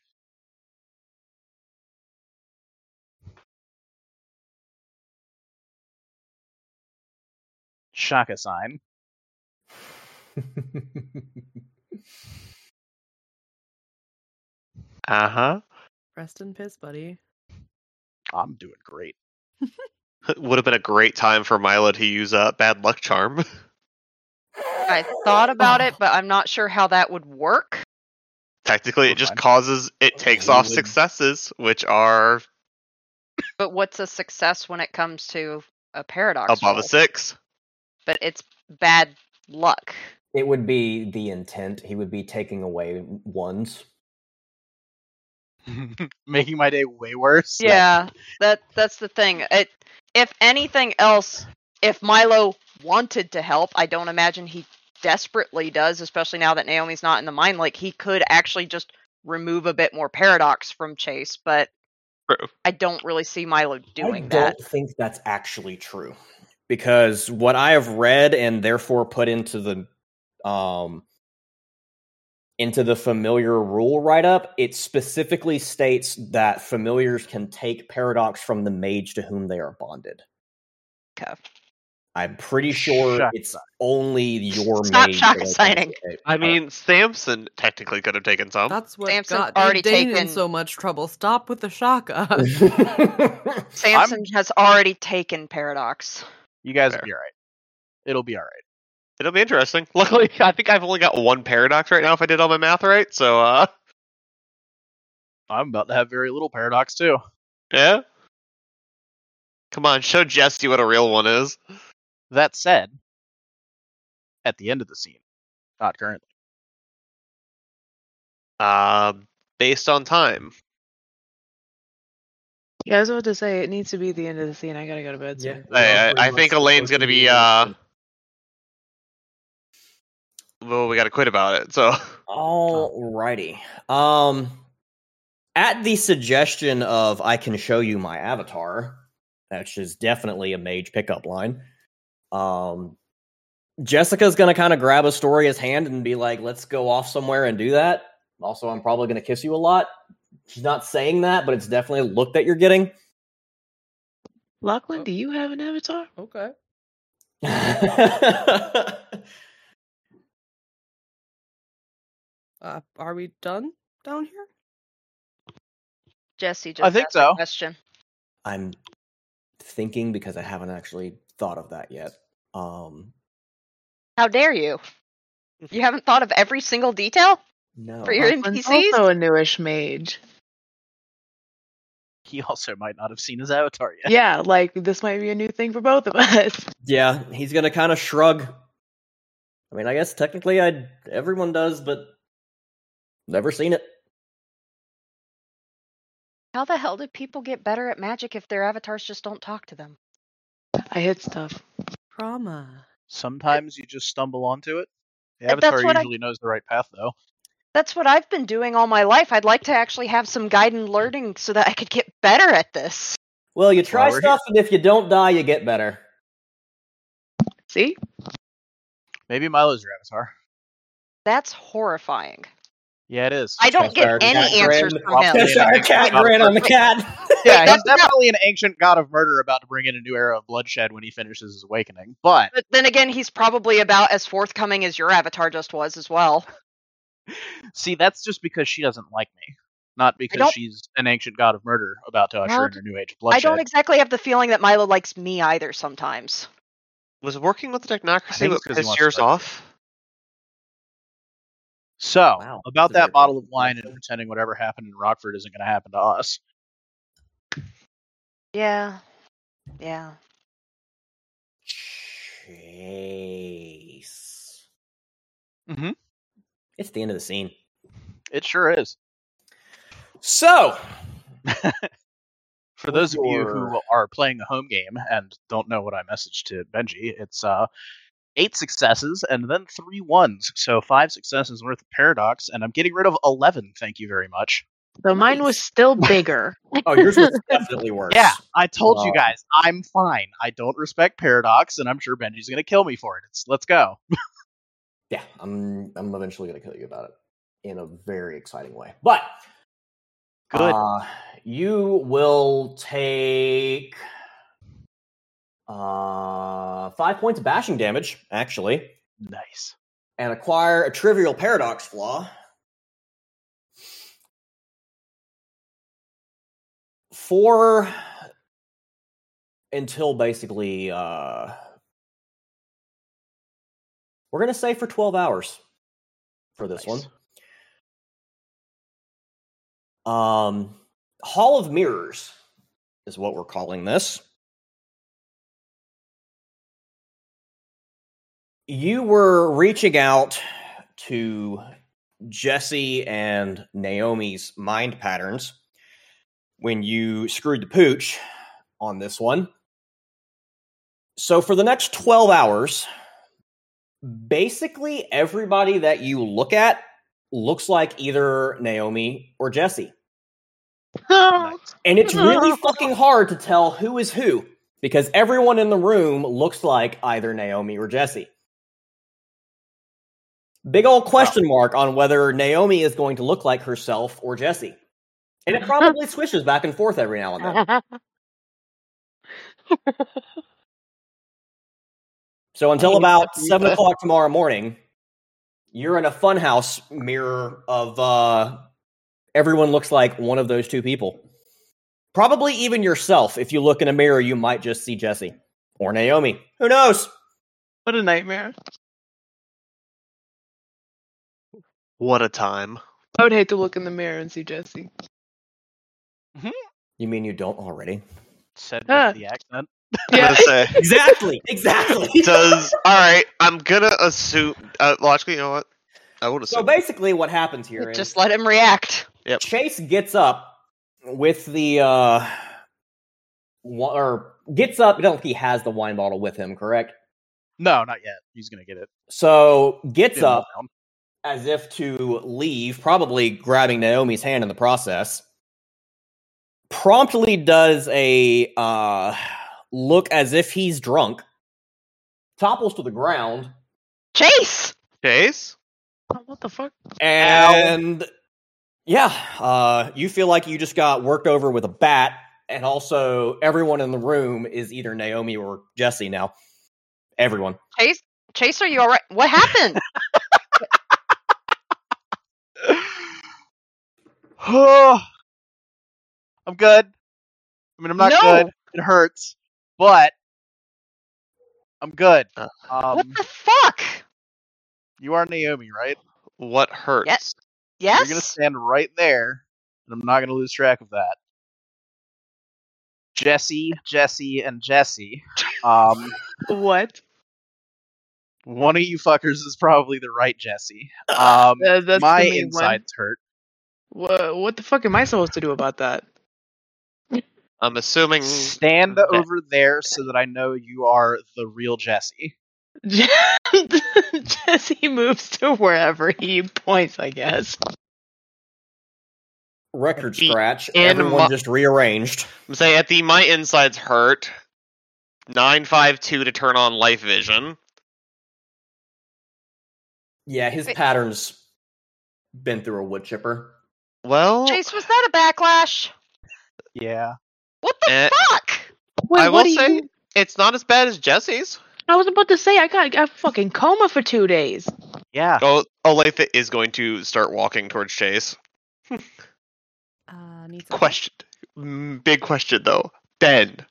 Shaka sign. Uh huh. Rest in piss, buddy. I'm doing great. Would have been a great time for Milo to use a uh, bad luck charm. I thought about it, but I'm not sure how that would work. Technically, it just causes it takes off successes, which are But what's a success when it comes to a paradox? above roll? a six. But it's bad luck. It would be the intent. He would be taking away ones. Making my day way worse. Yeah, that that's the thing. It, if anything else, if Milo wanted to help, I don't imagine he desperately does, especially now that Naomi's not in the mine. Like he could actually just remove a bit more paradox from Chase, but True. I don't really see Milo doing that. I don't think that's actually true because what I have read and therefore put into the um into the familiar rule write up, it specifically states that familiars can take paradox from the mage to whom they are bonded. Okay. I'm pretty sure Shaka it's only your Stop mage. shaka that can signing. I mean, Samson technically could have taken some. That's what Samson's got already Dane in so much trouble. Stop with the shaka. Samson has already taken paradox. You guys Fair. will be alright. It'll be alright. It'll be interesting. Luckily, I think I've only got one paradox right now if I did all my math right. So, uh, I'm about to have very little paradox too. yeah. Come on, show Jesse what a real one is. That said, at the end of the scene, not currently. Uh, based on time. Yeah, I was about to say it needs to be the end of the scene. I gotta go to bed. Yeah. soon. we I, I, I think Elaine's gonna to be, uh, well, we got to quit about it. So, Alrighty. Um, at the suggestion of I can show you my avatar, which is definitely a mage pickup line. Um, Jessica's gonna kind of grab Astoria's hand and be like, "Let's go off somewhere and do that." Also, I'm probably gonna kiss you a lot. She's not saying that, but it's definitely a look that you're getting. Lachlan, do you have an avatar? okay. Uh, are we done down here? Jesse just I think asked a so. question. I'm thinking because I haven't actually thought of that yet. Um, How dare you? You haven't thought of every single detail no. for your Lachlan's NPCs? also a newish mage. He also might not have seen his avatar yet. Yeah, like this might be a new thing for both of us. Yeah, he's gonna kind of shrug. I mean, I guess technically, I everyone does, but never seen it. How the hell do people get better at magic if their avatars just don't talk to them? I hit stuff. Trauma. Sometimes you just stumble onto it. The that's avatar what I- usually knows the right path, though. That's what I've been doing all my life. I'd like to actually have some guided learning so that I could get better at this. Well, you try why we're stuff, and if you don't die, you get better. See? Maybe Milo's your avatar. That's horrifying. Yeah, it is. I don't get any cat answers grin. from him. Cheshire Cheshire cat Not grin on the cat. Yeah, he's That's definitely an ancient god of murder about to bring in a new era of bloodshed when he finishes his awakening. But But then again, he's probably about as forthcoming as your avatar just was as well. see, that's just because she doesn't like me, not because she's an ancient god of murder about to usher in a new age of bloodshed. I don't exactly have the feeling that Milo likes me either sometimes. was working with the technocracy think what it's 'cause pissed wants yours fight. off? So, Wow, about that's a very that bottle of wine and pretending whatever happened in Rockford isn't going to happen to us. Yeah. Yeah. Chase. Mm-hmm. It's the end of the scene. It sure is. So, For What's those of you who are playing the home game and don't know what I messaged to Benji, it's uh eight successes and then three ones. So five successes worth of paradox, and I'm getting rid of eleven. Thank you very much. So mine was still bigger. oh, yours was definitely worse. Yeah, I told you guys I'm fine. I don't respect paradox, and I'm sure Benji's gonna kill me for it. It's let's go. Yeah, I'm I'm eventually going to kill you about it in a very exciting way. But Good. Uh, you will take uh five points of bashing damage, actually, nice. and acquire a trivial paradox flaw. For until basically uh we're gonna say for 12 hours for this Nice. one. Um Hall of Mirrors is what we're calling this. You were reaching out to Jesse and Naomi's mind patterns when you screwed the pooch on this one. So for the next 12 hours, basically everybody that you look at looks like either Naomi or Jesse. And it's really fucking hard to tell who is who because everyone in the room looks like either Naomi or Jesse. Big old question mark on whether Naomi is going to look like herself or Jesse. And it probably swishes back and forth every now and then. So until about seven o'clock tomorrow morning, you're in a funhouse mirror of uh, everyone looks like one of those two people. Probably even yourself. If you look in a mirror, you might just see Jesse or Naomi. Who knows? what a nightmare. What a time. I would hate to look in the mirror and see Jesse. You mean you don't already? Said Ah. with the accent. Yeah. say. Exactly. Exactly. Does all right? I'm gonna assume. Uh, logically, you know what? I would assume. so basically, what happens here is Just let him react. Chase gets up with the uh, or gets up. I don't think he has the wine bottle with him. Correct. No, not yet. He's gonna get it. So gets in up down. As if to leave, probably grabbing Naomi's hand in the process. Promptly does a uh, look as if he's drunk, topples to the ground, Chase! Chase. Oh, what the fuck? and yeah, uh, you feel like you just got worked over with a bat, and also everyone in the room is either Naomi or Jesse now. Everyone. Chase? Chase, are you alright? What happened? I'm good. I mean, I'm not No. good. It hurts, but I'm good. Uh, Um, what the fuck? you are Naomi, right? What hurts? Yes. Yes. You're gonna stand right there, and I'm not gonna lose track of that. Jesse, Jesse, and Jesse. Um, What? one of you fuckers is probably the right Jesse. Um, Uh, my the main one. insides hurt. What, what the fuck am I supposed to do about that? I'm assuming. Stand that- over there so that I know you are the real Jesse. Jesse moves to wherever he points, I guess. Record The scratch. in Everyone my- just rearranged. I'm saying at the my insides hurt. Nine five two to turn on life vision. Yeah, his Wait. pattern's been through a wood chipper. Well, Chase, was that a backlash? Yeah. What the Eh. fuck? Wait, I will say you? it's not as bad as Jesse's. I was about to say I got a fucking coma for two days. Yeah. Oh, Olathe is going to start walking towards Chase. Uh, Question, mm, big question though. Ben,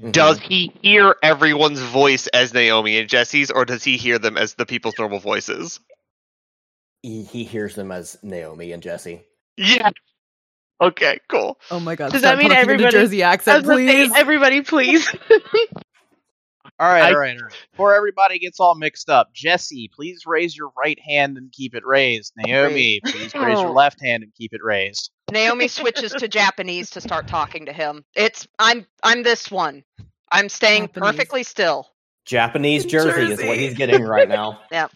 Mhm. does he hear everyone's voice as Naomi and Jesse's, or does he hear them as the people's normal voices? he, he hears them as Naomi and Jesse. Yeah. Okay, cool. Oh my god. Does start that mean talking in a everybody- Jersey accent, was say, please? everybody, please. All right, I- all right, all right. Before everybody gets all mixed up, Jesse, please raise your right hand and keep it raised. Naomi, please raise your oh. left hand and keep it raised. Naomi switches to Japanese to start talking to him. It's I'm I'm this one. I'm staying Japanese. perfectly still. Japanese Jersey, is what he's getting right now. Yep.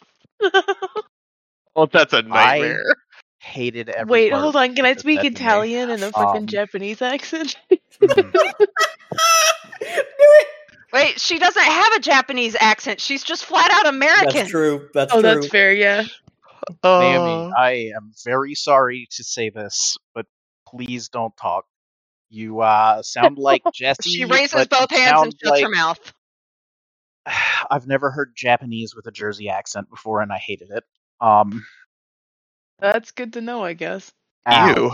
Well, that's a nightmare. Hated every Wait, part hold on. Can I speak. Italian in a fucking Um, Japanese accent? Wait, she doesn't have a Japanese accent. She's just flat out American. That's true. That's oh, true. that's fair. Yeah. Naomi, Uh, I am very sorry to say this, but please don't talk. You uh, sound like Jesse. She raises but both hands and shuts like- her mouth. I've never heard Japanese with a Jersey accent before, and I hated it. Um, That's good to know, I guess. ow. Ew.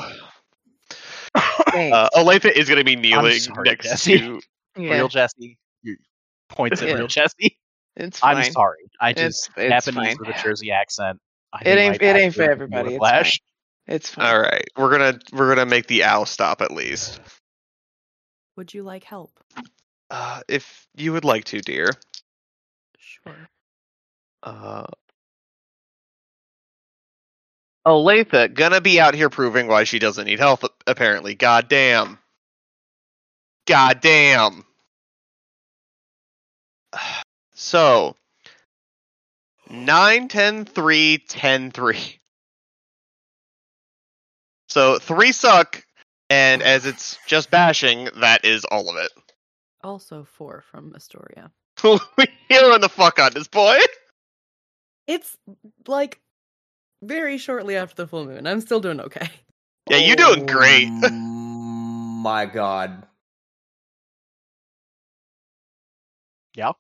Uh, Olathe is going to be kneeling sorry, next Jesse. to. yeah, Real Jesse. You points at Yeah. real Jesse. it's fine. I'm sorry. I It's- just it's Japanese fine. with a Jersey accent. I It ain't- it ain't for give me everybody, it's whiplash. It's fine. All right, we're gonna we're gonna make the owl stop at least. Would you like help? Uh, if you would like to, dear. Sure. Uh, Olathe gonna be out here proving why she doesn't need help. Apparently, goddamn. Goddamn. So, nine, ten, three, ten, three. So three suck, and as it's just bashing, that is all of it. Also four from Astoria. we healing the fuck on this boy. It's like very shortly after the full moon. I'm still doing okay. Yeah, you're doing great. Oh my god. Yeah.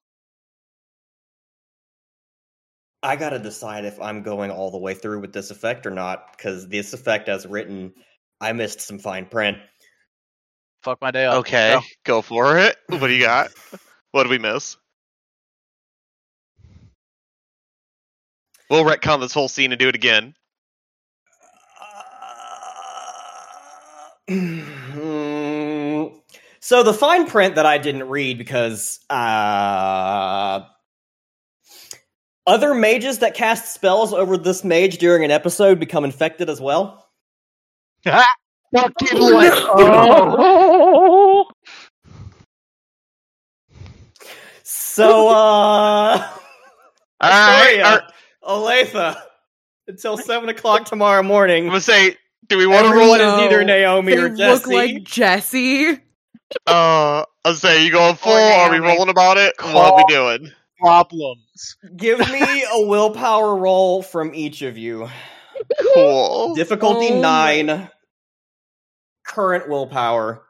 I gotta decide if I'm going all the way through with this effect or not, because this effect, as written, I missed some fine print. Fuck my day up. Okay, Go. go for it. What do you got? what did we miss? We'll retcon this whole scene and do it again. so the fine print that I didn't read because uh, other mages that cast spells over this mage during an episode become infected as well. Fucking Oh. So, uh, All right, Astoria, all right, Olathe, until seven o'clock tomorrow morning. I'm gonna say, do we want to roll Everyone it? is either Naomi They or look like Jesse. Uh, I'll say, you going full? Or Are we rolling about it? What are we doing? Problems. Give me a willpower roll from each of you. Cool. Difficulty Oh nine. Current willpower.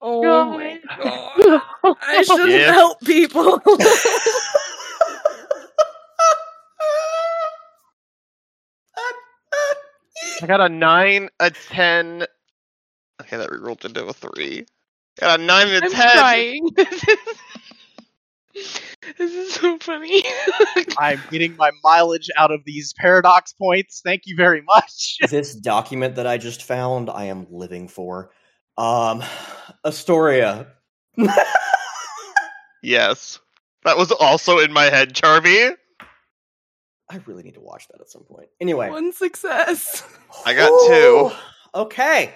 Oh my god. I shouldn't Yeah. help people. I got a nine, a ten. Okay, that rerolled into a three. Got a nine and a I'm ten. crying. this is so funny. I'm getting my mileage out of these paradox points. Thank you very much. this document that I just found, I am living for. Um, Astoria. Yes, that was also in my head, Charmy. I really need to watch that at some point. Anyway, One success. I got two. Okay.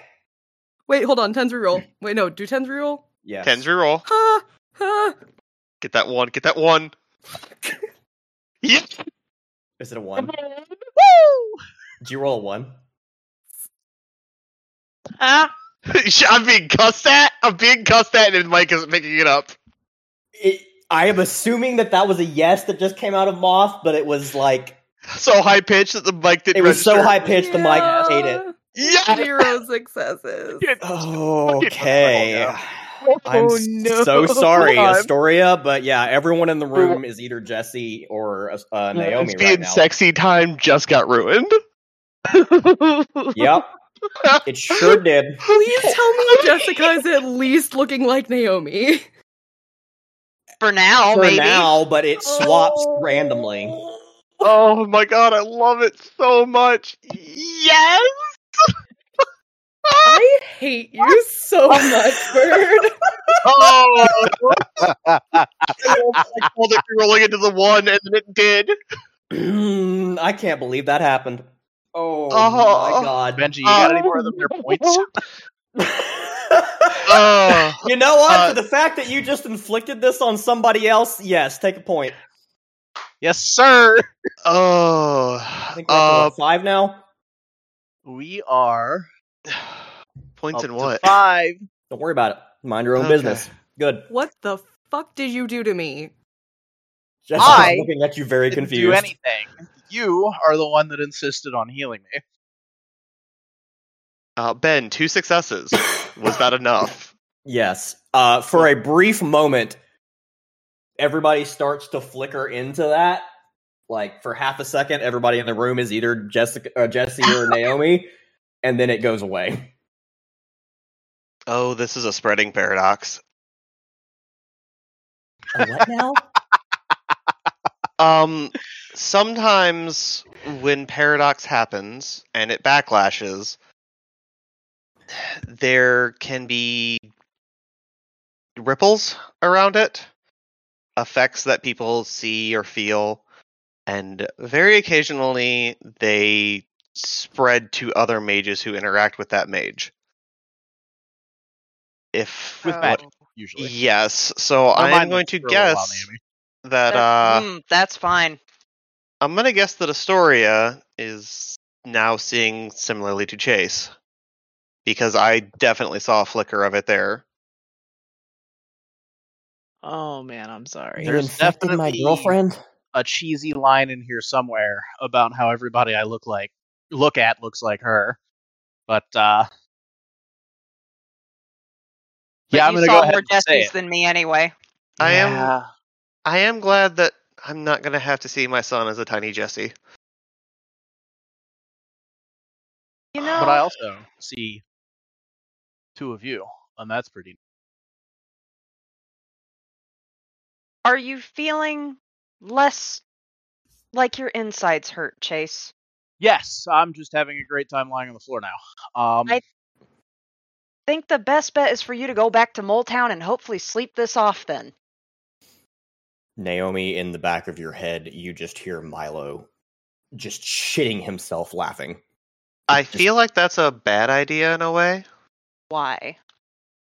Wait, hold on. Tens reroll. Wait, no. Do tens reroll? Yeah. Tens reroll. Ha! Ha! Get that one. Get that one. Yep. Is it a one? Woo! Did you roll a one? ah, I'm being cussed at. I'm being cussed at, and mic isn't picking it up. It, I am assuming that that was a yes that just came out of Moth, but it was like So high pitched that the mic didn't. it was so high pitched the mic ate it. Yeah. Zero successes. Okay. I'm Oh, no. so sorry, Astoria, but yeah, everyone in the room is either Jesse or uh, uh, Naomi It's being right now. sexy time just got ruined. Yep, it sure did. Please tell me Jessica is at least looking like Naomi. For now, For maybe. now, but it swaps oh. randomly. Oh my god, I love it so much. Yes. I hate you so much, Bird. Oh, I called it rolling into the one, and then it did. Mm, I can't believe that happened. Oh, Oh. my god. Benji, you got any more of them there points? Oh, you know what? Uh, For the fact that you just inflicted this on somebody else, yes, take a point. yes, sir. oh. I think we're up Uh, five now. We are points in to what? five. Don't worry about it. Mind your own Okay. business. Good. What the fuck did you do to me? Just I looking at you very Didn't confused. do anything. You are the one that insisted on healing me. Uh, ben, two successes. Was that enough? Yes. Uh, for a brief moment, everybody starts to flicker into that. Like for half a second, everybody in the room is either Jessica, uh, Jesse, or Naomi, and then it goes away. Oh, this is a spreading paradox. what now? Um, sometimes when paradox happens and it backlashes, there can be ripples around it, effects that people see or feel, and very occasionally they spread to other mages who interact with that mage. If With Oh. magic, usually. yes, so Don't I am going to for a little while, guess that That- uh mm, that's fine. I'm gonna guess that Astoria is now seeing similarly to Chase. Because I definitely saw a flicker of it there. Oh man, I'm sorry. There's infected my girlfriend. a cheesy line in here somewhere about how everybody I look like look at looks like her. But uh But Yeah, I'm you gonna go ahead more and say Jessies it. than me anyway. I am I am glad that I'm not gonna have to see my son as a tiny Jesse. You know, But I also see two of you, and that's pretty are you feeling less like your insides hurt, Chase? Yes, I'm just having a great time lying on the floor now. Um I- Think the best bet is for you to go back to Moletown and hopefully sleep this off then. Naomi, in the back of your head, you just hear Milo just shitting himself laughing. I Just- feel like that's a bad idea in a way. Why?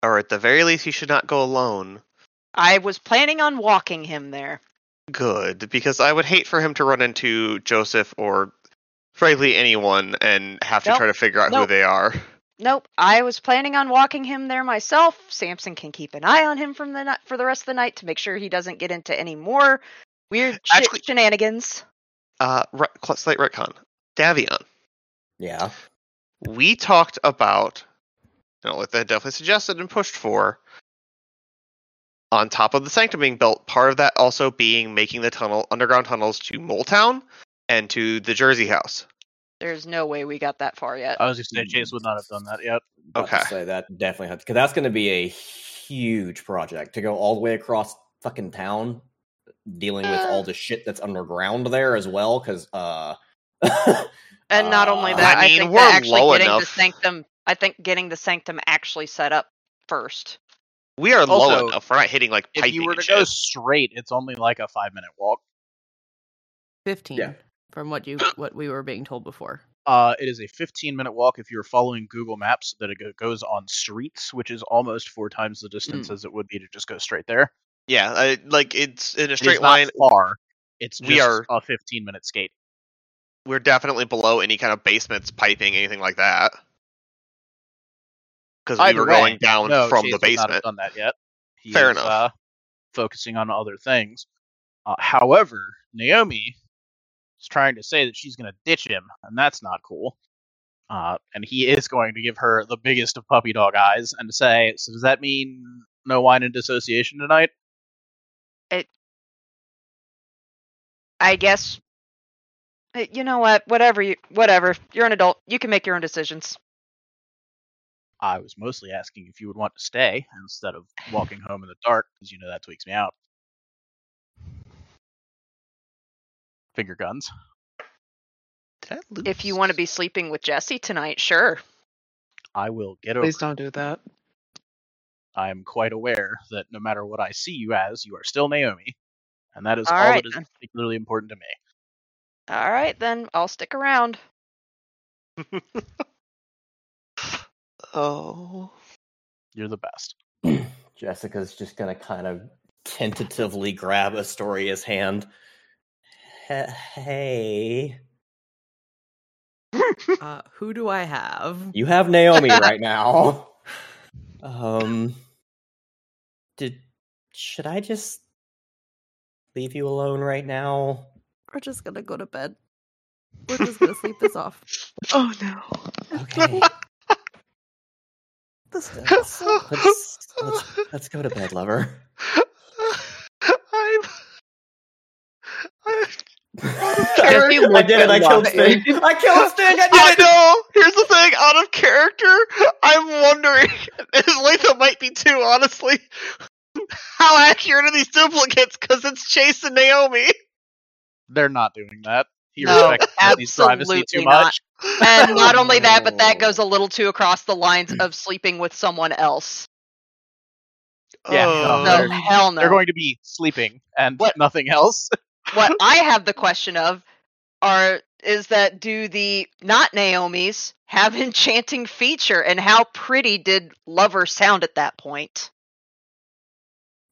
Or at the very least he should not go alone. I was planning on walking him there. Good, because I would hate for him to run into Joseph or frankly anyone and have to Nope. try to figure out who they are. Nope, I was planning on walking him there myself. Samson can keep an eye on him from the for the rest of the night to make sure he doesn't get into any more weird shit Actually- shenanigans. Uh re- slight retcon. Davion. Yeah. we talked about, you know, like they definitely suggested and pushed for, on top of the sanctum being built, part of that also being making the tunnel underground tunnels to Moletown and to the Jersey House. There's no way we got that far yet. I was just say Chase would not have done that yet. About to Okay. say that definitely because that's going to be a huge project to go all the way across fucking town, dealing with all the shit that's underground there as well. Because uh, and not only uh, that, I I, mean, think we're that actually low getting the enough. sanctum. I think getting the sanctum actually set up first. We are low Also, enough. We're not hitting like If piping you were and to go straight, it's only like a five minute walk. Fifteen. Yeah. From what you what we were being told before. Uh, it is a 15 minute walk if you're following Google Maps that it goes on streets, which is almost four times the distance as it would be to just go straight there. Yeah, I, like it's in a It is straight not line. far. It's We are- a 15 minute skate. We're definitely below any kind of basements, piping, anything like that. Because we were way, going down no, from Chase the would not have basement. done that yet. He Fair is, enough. Uh, focusing on other things. Uh, however, Naomi is trying to say that she's going to ditch him, and that's not cool. Uh, and he is going to give her the biggest of puppy dog eyes and say, "So does that mean no wine and dissociation tonight?" It. I guess. uh, You know what? Whatever you, whatever. You're an adult. You can make your own decisions. I was mostly asking if you would want to stay instead of walking home in the dark, because you know that tweaks me out. finger guns. Did I lose? If you want to be sleeping with Jesse tonight, sure. I will get over. Please don't do that. I am quite aware that no matter what I see you as, you are still Naomi, and that is All all, right, that is particularly important to me. All right, then I'll stick around. oh. You're the best. Jessica's just gonna kind of tentatively grab Astoria's hand. Hey, Uh, who do I have? you have Naomi right now. Um, did should I just leave you alone right now? We're just gonna go to bed. We're just gonna sleep this off. Oh no. Okay. This let's, let's, let's, let's go to bed, lover. I'm. I'm Jesse I did it. I killed Sting. I killed Sting. I I did it. know. Here's the thing. Out of character, I'm wondering. Latha might be too, honestly. How accurate are these duplicates? Because it's Chase and Naomi. They're not doing that. He No, respects Jesse's privacy too absolutely not. much. And not only that, but that goes a little too across the lines of sleeping with someone else. Yeah, Oh. no, No, hell no. they're going to be sleeping and What? nothing else. what I have the question of are is that do the not Naomi's have enchanting feature and how pretty did Lover sound at that point?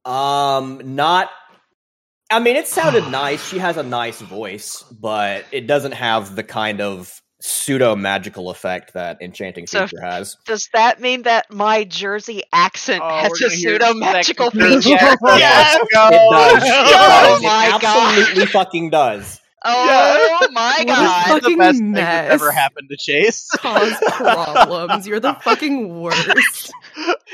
Um, not. I mean, it sounded nice. She has a nice voice, but it doesn't have the kind of pseudo magical effect that enchanting So- feature has. Does that mean that my Jersey accent Oh, has a pseudo magical sexy Jersey feature? accent. Yes! It does. It Oh does. my it God. absolutely fucking does. Oh my What a god! The Fucking best thing that's ever happened to Chase. Cause problems. You're the fucking worst.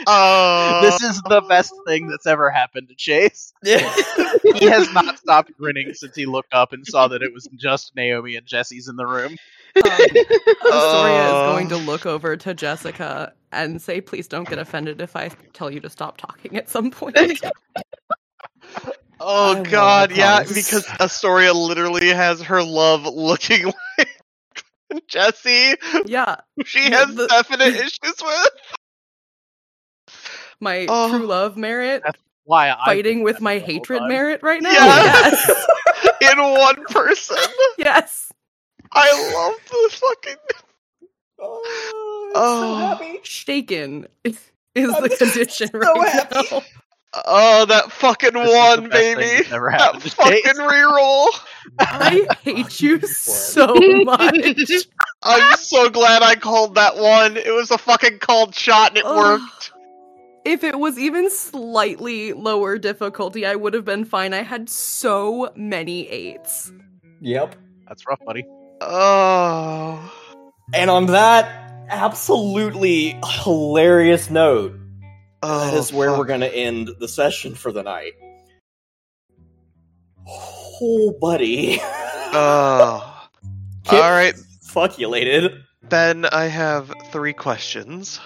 Uh, this is the best thing that's ever happened to Chase. he has not stopped grinning since he looked up and saw that it was just Naomi and Jesse's in the room. Um, Astoria is Uh. going to look over to Jessica and say, "Please don't get offended if I tell you to stop talking at some point." Oh I god, yeah, because Astoria literally has her love looking like Jesse, yeah, she Yeah, has the- definite issues with. my Oh. true love merit Why I fighting with my hatred time. merit right now. Yes. Yes. In one person. yes. I love the fucking Oh, Oh. so happy. Shaken is the I'm condition so right happy. now. Oh, that fucking This one, baby. ever That fucking Chase. reroll. I hate you so much. I'm so glad I called that one. It was a fucking called shot and it Ugh. worked. If it was even slightly lower difficulty, I would have been fine. I had so many eights. Yep. That's rough, buddy. Oh. And on that absolutely hilarious note, Oh, that is where fuck. we're going to end the session for the night. Oh, buddy. Oh. Kip All right. Fuckulated. Then I have three questions.